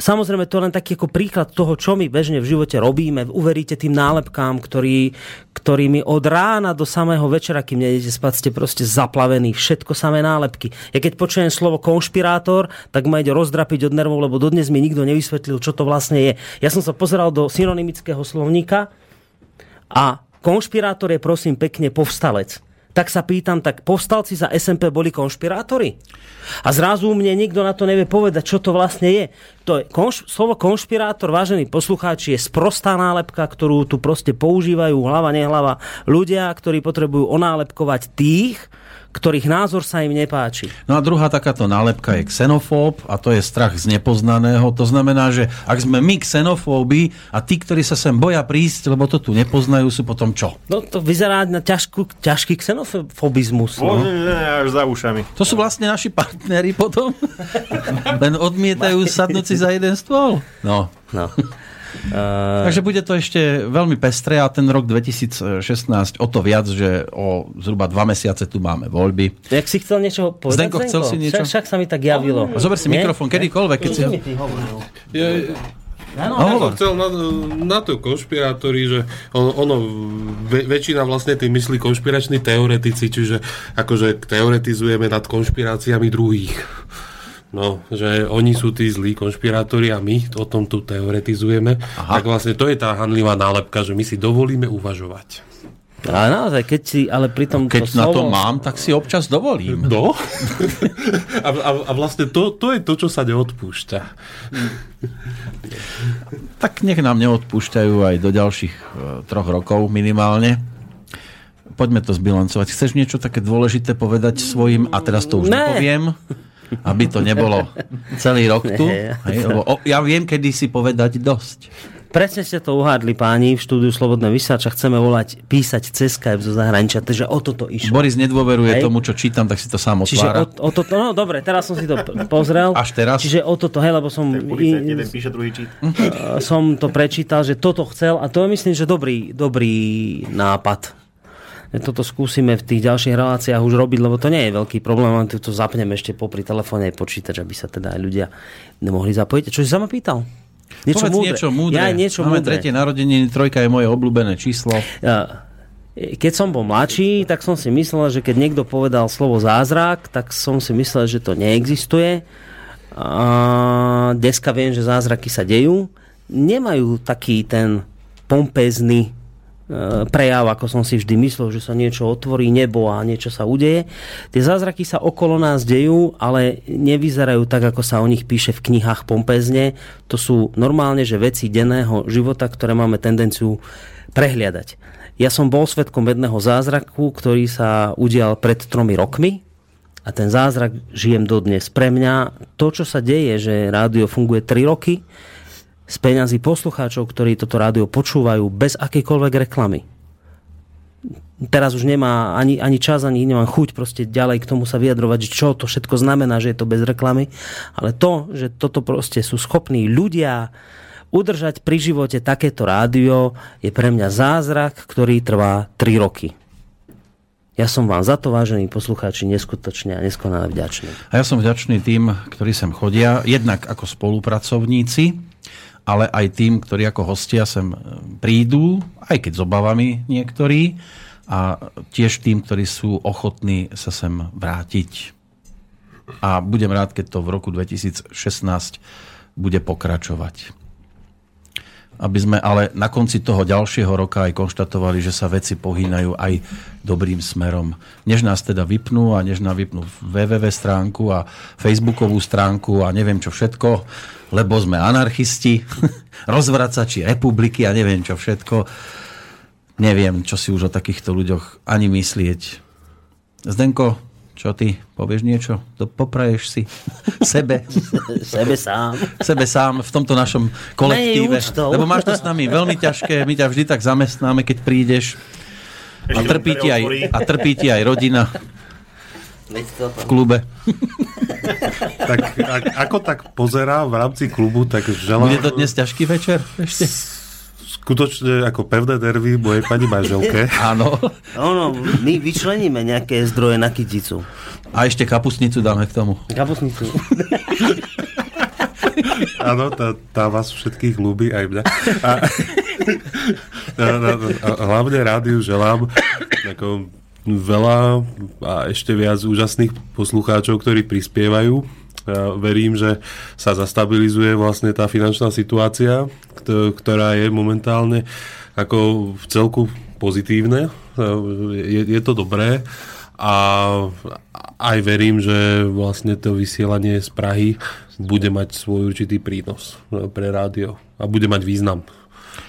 Samozrejme, to je len taký ako príklad toho, čo my bežne v živote robíme. Uveríte tým nálepkám, ktorý, ktorými od rána do samého večera, kým nejdete spať, ste proste zaplavení. Všetko samé nálepky. Ja keď počujem slovo konšpirátor, tak ma ide rozdrapiť od nervov, lebo dodnes mi nikto nevysvetlil, čo to vlastne je. Ja som sa pozeral do synonymického slovníka a konšpirátor je prosím pekne povstalec. Tak sa pýtam, tak povstalci za SMP boli konšpirátori? A zrazu mne nikto na to nevie povedať, čo to vlastne je. To je konš- slovo konšpirátor, vážení poslucháči, je sprostá nálepka, ktorú tu proste používajú hlava, nehlava ľudia, ktorí potrebujú onálepkovať tých, ktorých názor sa im nepáči. No a druhá takáto nálepka je xenofób a to je strach z nepoznaného. To znamená, že ak sme my xenofóbi a tí, ktorí sa sem boja prísť, lebo to tu nepoznajú, sú potom čo? No to vyzerá na ťažkú, ťažký xenofobizmus. No. Až za ušami. To sú vlastne naši partneri potom. Len odmietajú sadnúť si za jeden stôl. No. No. Uh, Takže bude to ešte veľmi pestré a ten rok 2016 o to viac, že o zhruba dva mesiace tu máme voľby. jak si chcel niečo povedať? Zdenko, chcel si niečo? Však, však sa mi tak javilo. A zober si Nie? mikrofón kedykoľvek, keď si? Ja, Áno, No, ja som chcel na, na to konšpirátori, že ono, ono ve, väčšina vlastne tým myslí konšpirační teoretici, čiže akože teoretizujeme nad konšpiráciami druhých. No, že oni sú tí zlí konšpirátori a my o tom tu teoretizujeme. Aha. Tak vlastne to je tá hanlivá nálepka, že my si dovolíme uvažovať. Ale naozaj, keď si, ale pri tom Keď na to mám, tak si občas dovolím. No? a, a, a vlastne to, to je to, čo sa neodpúšťa. Tak nech nám neodpúšťajú aj do ďalších e, troch rokov minimálne. Poďme to zbilancovať. Chceš niečo také dôležité povedať svojim, a teraz to už Ne. nepoviem, aby to nebolo celý rok tu. Hej, ja viem, kedy si povedať dosť. Presne ste to uhádli páni v štúdiu Slobodné vysáča. Chceme volať, písať cez Skype zo zahraničia, takže o toto išlo. Boris nedôveruje Hej. tomu, čo čítam, tak si to sám Čiže otvára. o, o toto, no dobre, teraz som si to pozrel. Až teraz? Čiže o toto, hej, lebo som, Policajt jeden píše, druhý čít. uh, som to prečítal, že toto chcel a to je myslím, že dobrý, dobrý nápad. Toto skúsime v tých ďalších reláciách už robiť, lebo to nie je veľký problém, len to zapneme ešte popri telefóne aj počítač, aby sa teda aj ľudia nemohli zapojiť. Čo si sa ma pýtal? Niečo Povedz niečo múdre. Ja, niečo Máme múdre. tretie narodeniny, trojka je moje obľúbené číslo. Ja, keď som bol mladší, tak som si myslel, že keď niekto povedal slovo zázrak, tak som si myslel, že to neexistuje. A dneska viem, že zázraky sa dejú. Nemajú taký ten pompezný prejav, ako som si vždy myslel, že sa niečo otvorí nebo a niečo sa udeje. Tie zázraky sa okolo nás dejú, ale nevyzerajú tak, ako sa o nich píše v knihách pompezne. To sú normálne, že veci denného života, ktoré máme tendenciu prehliadať. Ja som bol svetkom jedného zázraku, ktorý sa udial pred tromi rokmi a ten zázrak žijem dodnes. Pre mňa to, čo sa deje, že rádio funguje 3 roky, z peňazí poslucháčov, ktorí toto rádio počúvajú bez akejkoľvek reklamy. Teraz už nemá ani, ani čas, ani nemám chuť proste ďalej k tomu sa vyjadrovať, čo to všetko znamená, že je to bez reklamy. Ale to, že toto proste sú schopní ľudia udržať pri živote takéto rádio, je pre mňa zázrak, ktorý trvá 3 roky. Ja som vám za to, vážení poslucháči, neskutočne a neskonale vďačný. A ja som vďačný tým, ktorí sem chodia, jednak ako spolupracovníci, ale aj tým, ktorí ako hostia sem e, prídu, aj keď s obavami niektorí, a tiež tým, ktorí sú ochotní sa sem vrátiť. A budem rád, keď to v roku 2016 bude pokračovať. Aby sme ale na konci toho ďalšieho roka aj konštatovali, že sa veci pohýnajú aj dobrým smerom. Než nás teda vypnú a než nám vypnú www stránku a facebookovú stránku a neviem čo všetko, lebo sme anarchisti, rozvracači republiky a neviem čo všetko. Neviem, čo si už o takýchto ľuďoch ani myslieť. Zdenko, čo ty? Povieš niečo? To popraješ si sebe, Sebe sám. sebe sám v tomto našom kolektíve. Lebo máš to s nami veľmi ťažké, my ťa vždy tak zamestnáme, keď prídeš. A trpí, ti aj, a trpí ti aj rodina v klube. Tak ak, ako tak pozerá v rámci klubu, tak želám Bude to dnes ťažký večer ešte? Skutočne ako pevné nervy mojej pani manželke. Áno. Ono, my vyčleníme nejaké zdroje na kyticu. A ešte kapustnicu dáme k tomu. Kapusnicu. Áno, tá, tá vás všetkých ľúbi, aj mňa. A, a, a, a hlavne rádiu želám ako veľa a ešte viac úžasných poslucháčov, ktorí prispievajú. Ja verím, že sa zastabilizuje vlastne tá finančná situácia, kto- ktorá je momentálne ako v celku pozitívne. Je, je to dobré a aj verím, že vlastne to vysielanie z Prahy bude mať svoj určitý prínos pre rádio a bude mať význam.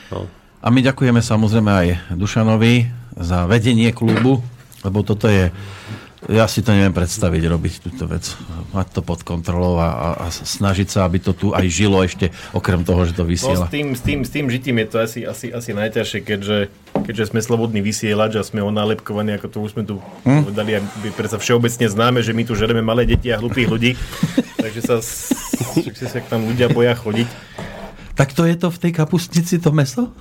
No. A my ďakujeme samozrejme aj Dušanovi za vedenie klubu, lebo toto je... Ja si to neviem predstaviť, robiť túto vec. Mať to pod kontrolou a, a, a snažiť sa, aby to tu aj žilo ešte, okrem toho, že to No, vysiela. s, tým, s, tým, s tým žitím je to asi, asi, asi najťažšie, keďže, keďže sme slobodný vysielač a sme onálepkovaní, ako to už sme tu hm? povedali, a predsa všeobecne známe, že my tu žereme malé deti a hlupých ľudí, takže sa, sa k tam ľudia boja chodiť. Tak to je to v tej kapustnici, to meso?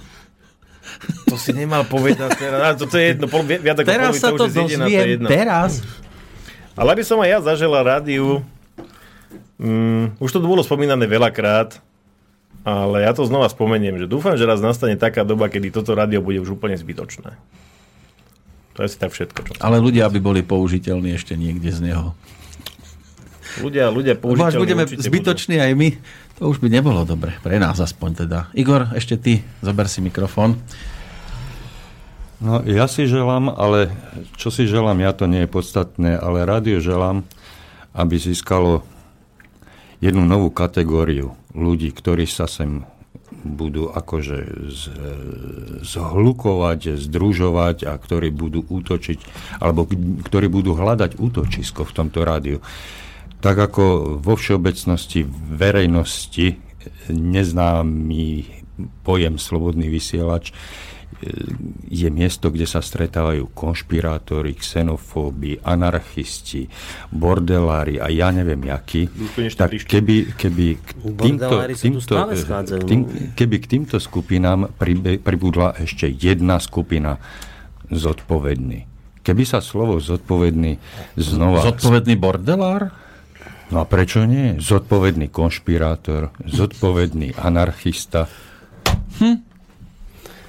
To si nemal povedať teraz. Toto je jedno, pol, viac ako Teraz polovica sa už to to je dozviem, jedno. teraz. Ale aby som aj ja zažila rádiu, mm, už to bolo spomínané veľakrát, ale ja to znova spomeniem, že dúfam, že raz nastane taká doba, kedy toto rádio bude už úplne zbytočné. To je asi tak všetko. Čo... Ale ľudia by boli použiteľní ešte niekde z neho. Ľudia, ľudia použiteľní budeme zbytoční aj my, to už by nebolo dobre. Pre nás aspoň teda. Igor, ešte ty, zober si mikrofón. No, ja si želám, ale čo si želám, ja to nie je podstatné, ale rádio želám, aby získalo jednu novú kategóriu ľudí, ktorí sa sem budú akože z, zhlukovať, združovať a ktorí budú útočiť, alebo ktorí budú hľadať útočisko v tomto rádiu. Tak ako vo všeobecnosti verejnosti neznámy pojem slobodný vysielač e, je miesto, kde sa stretávajú konšpirátori, xenofóbi, anarchisti, bordelári a ja neviem. Úplne Tak keby, keby, k týmto, týmto, k tým, no. keby k týmto skupinám pribudla ešte jedna skupina zodpovedný. Keby sa slovo zodpovedný znova... Zodpovedný bordelár? No a prečo nie? Zodpovedný konšpirátor, zodpovedný anarchista.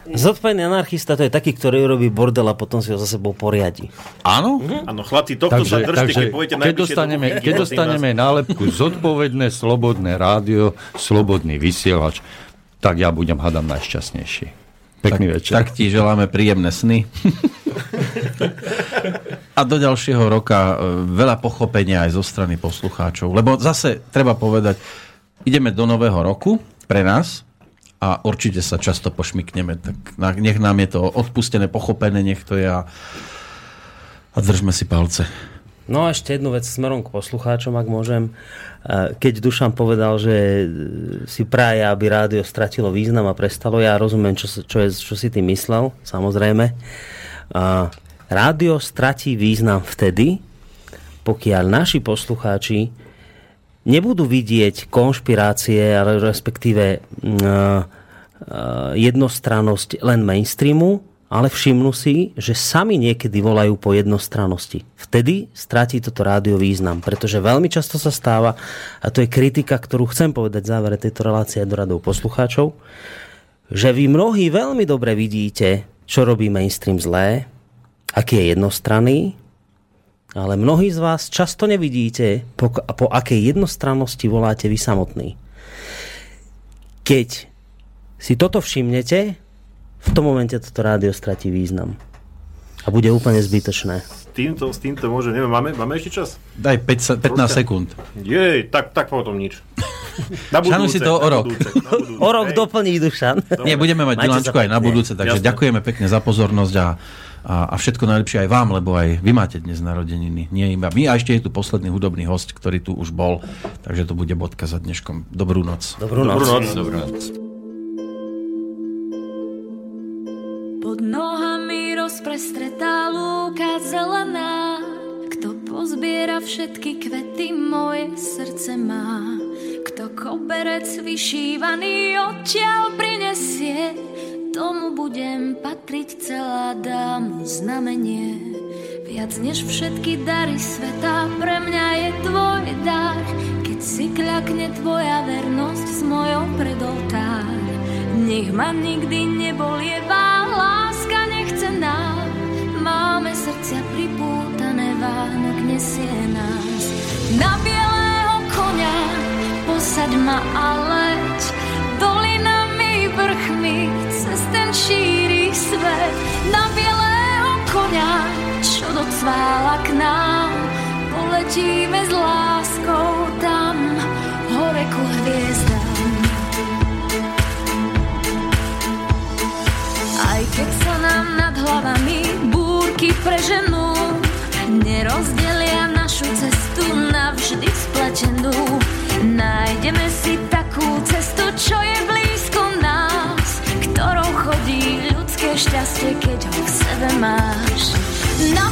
Zodpovedný anarchista to je taký, ktorý robí bordel a potom si ho za sebou poriadi. Áno? Áno, chlapci, tohto sa Takže, držte, takže keď pôjdete keď, dostaneme, kuchyne, keď dostaneme nálepku zodpovedné, slobodné rádio, slobodný vysielač, tak ja budem hadam najšťastnejší. Pekný tak, večer. Tak ti želáme príjemné sny. A do ďalšieho roka e, veľa pochopenia aj zo strany poslucháčov. Lebo zase treba povedať, ideme do nového roku pre nás a určite sa často pošmikneme. Tak nech nám je to odpustené, pochopené, nech to je a, a držme si palce. No a ešte jednu vec smerom k poslucháčom, ak môžem. E, Keď Dušan povedal, že e, si praje, aby rádio stratilo význam a prestalo, ja rozumiem, čo, čo, je, čo si tým myslel, samozrejme. A rádio stratí význam vtedy, pokiaľ naši poslucháči nebudú vidieť konšpirácie, respektíve mm, e, jednostrannosť len mainstreamu, ale všimnú si, že sami niekedy volajú po jednostrannosti. Vtedy stratí toto rádio význam, pretože veľmi často sa stáva, a to je kritika, ktorú chcem povedať v závere tejto relácie do radov poslucháčov, že vy mnohí veľmi dobre vidíte, čo robí mainstream zlé, aký je jednostranný, ale mnohí z vás často nevidíte, po, po akej jednostrannosti voláte vy samotný. Keď si toto všimnete, v tom momente toto rádio stratí význam. A bude úplne zbytočné. S týmto, s týmto môže, neviem, máme, máme ešte čas? Daj 5, sa- 15 Troška. sekúnd. Jej, tak, tak potom nič. Na Šanuj si to o rok. budúce, budúce. O rok Hej. doplní Dušan. Nie, budeme mať bilančku aj na budúce, takže Jasné. ďakujeme pekne za pozornosť a, a, a všetko najlepšie aj vám, lebo aj vy máte dnes narodeniny. Nie iba my a ešte je tu posledný hudobný host, ktorý tu už bol, takže to bude bodka za dneškom. Dobrú noc. Dobrú noc. Dobrú noc. Dobrá noc. Pod nohami rozprestretá lúka zelená. Kto pozbiera všetky kvety, moje srdce má. Kto koberec vyšívaný odtiaľ prinesie, tomu budem patriť celá, dám znamenie. Viac než všetky dary sveta, pre mňa je tvoj dar. Keď si kľakne tvoja vernosť s mojou predoltár. Nech ma nikdy nebolievá, láska nechcená. Máme srdcia pripútané, Vánok nesie nás. Na bielého konia posaď ma a leď. Dolinami, vrchmi, cez ten šíri svet. Na bielého konia, čo docvála k nám. Poletíme s láskou tam, hore ku hviezdám. Keď sa nám nad hlavami búrky preženú, nerozdelia našu cestu navždy spletenú. Nájdeme si takú cestu, čo je blízko nás, ktorou chodí ľudské šťastie, keď ho v sebe máš. Na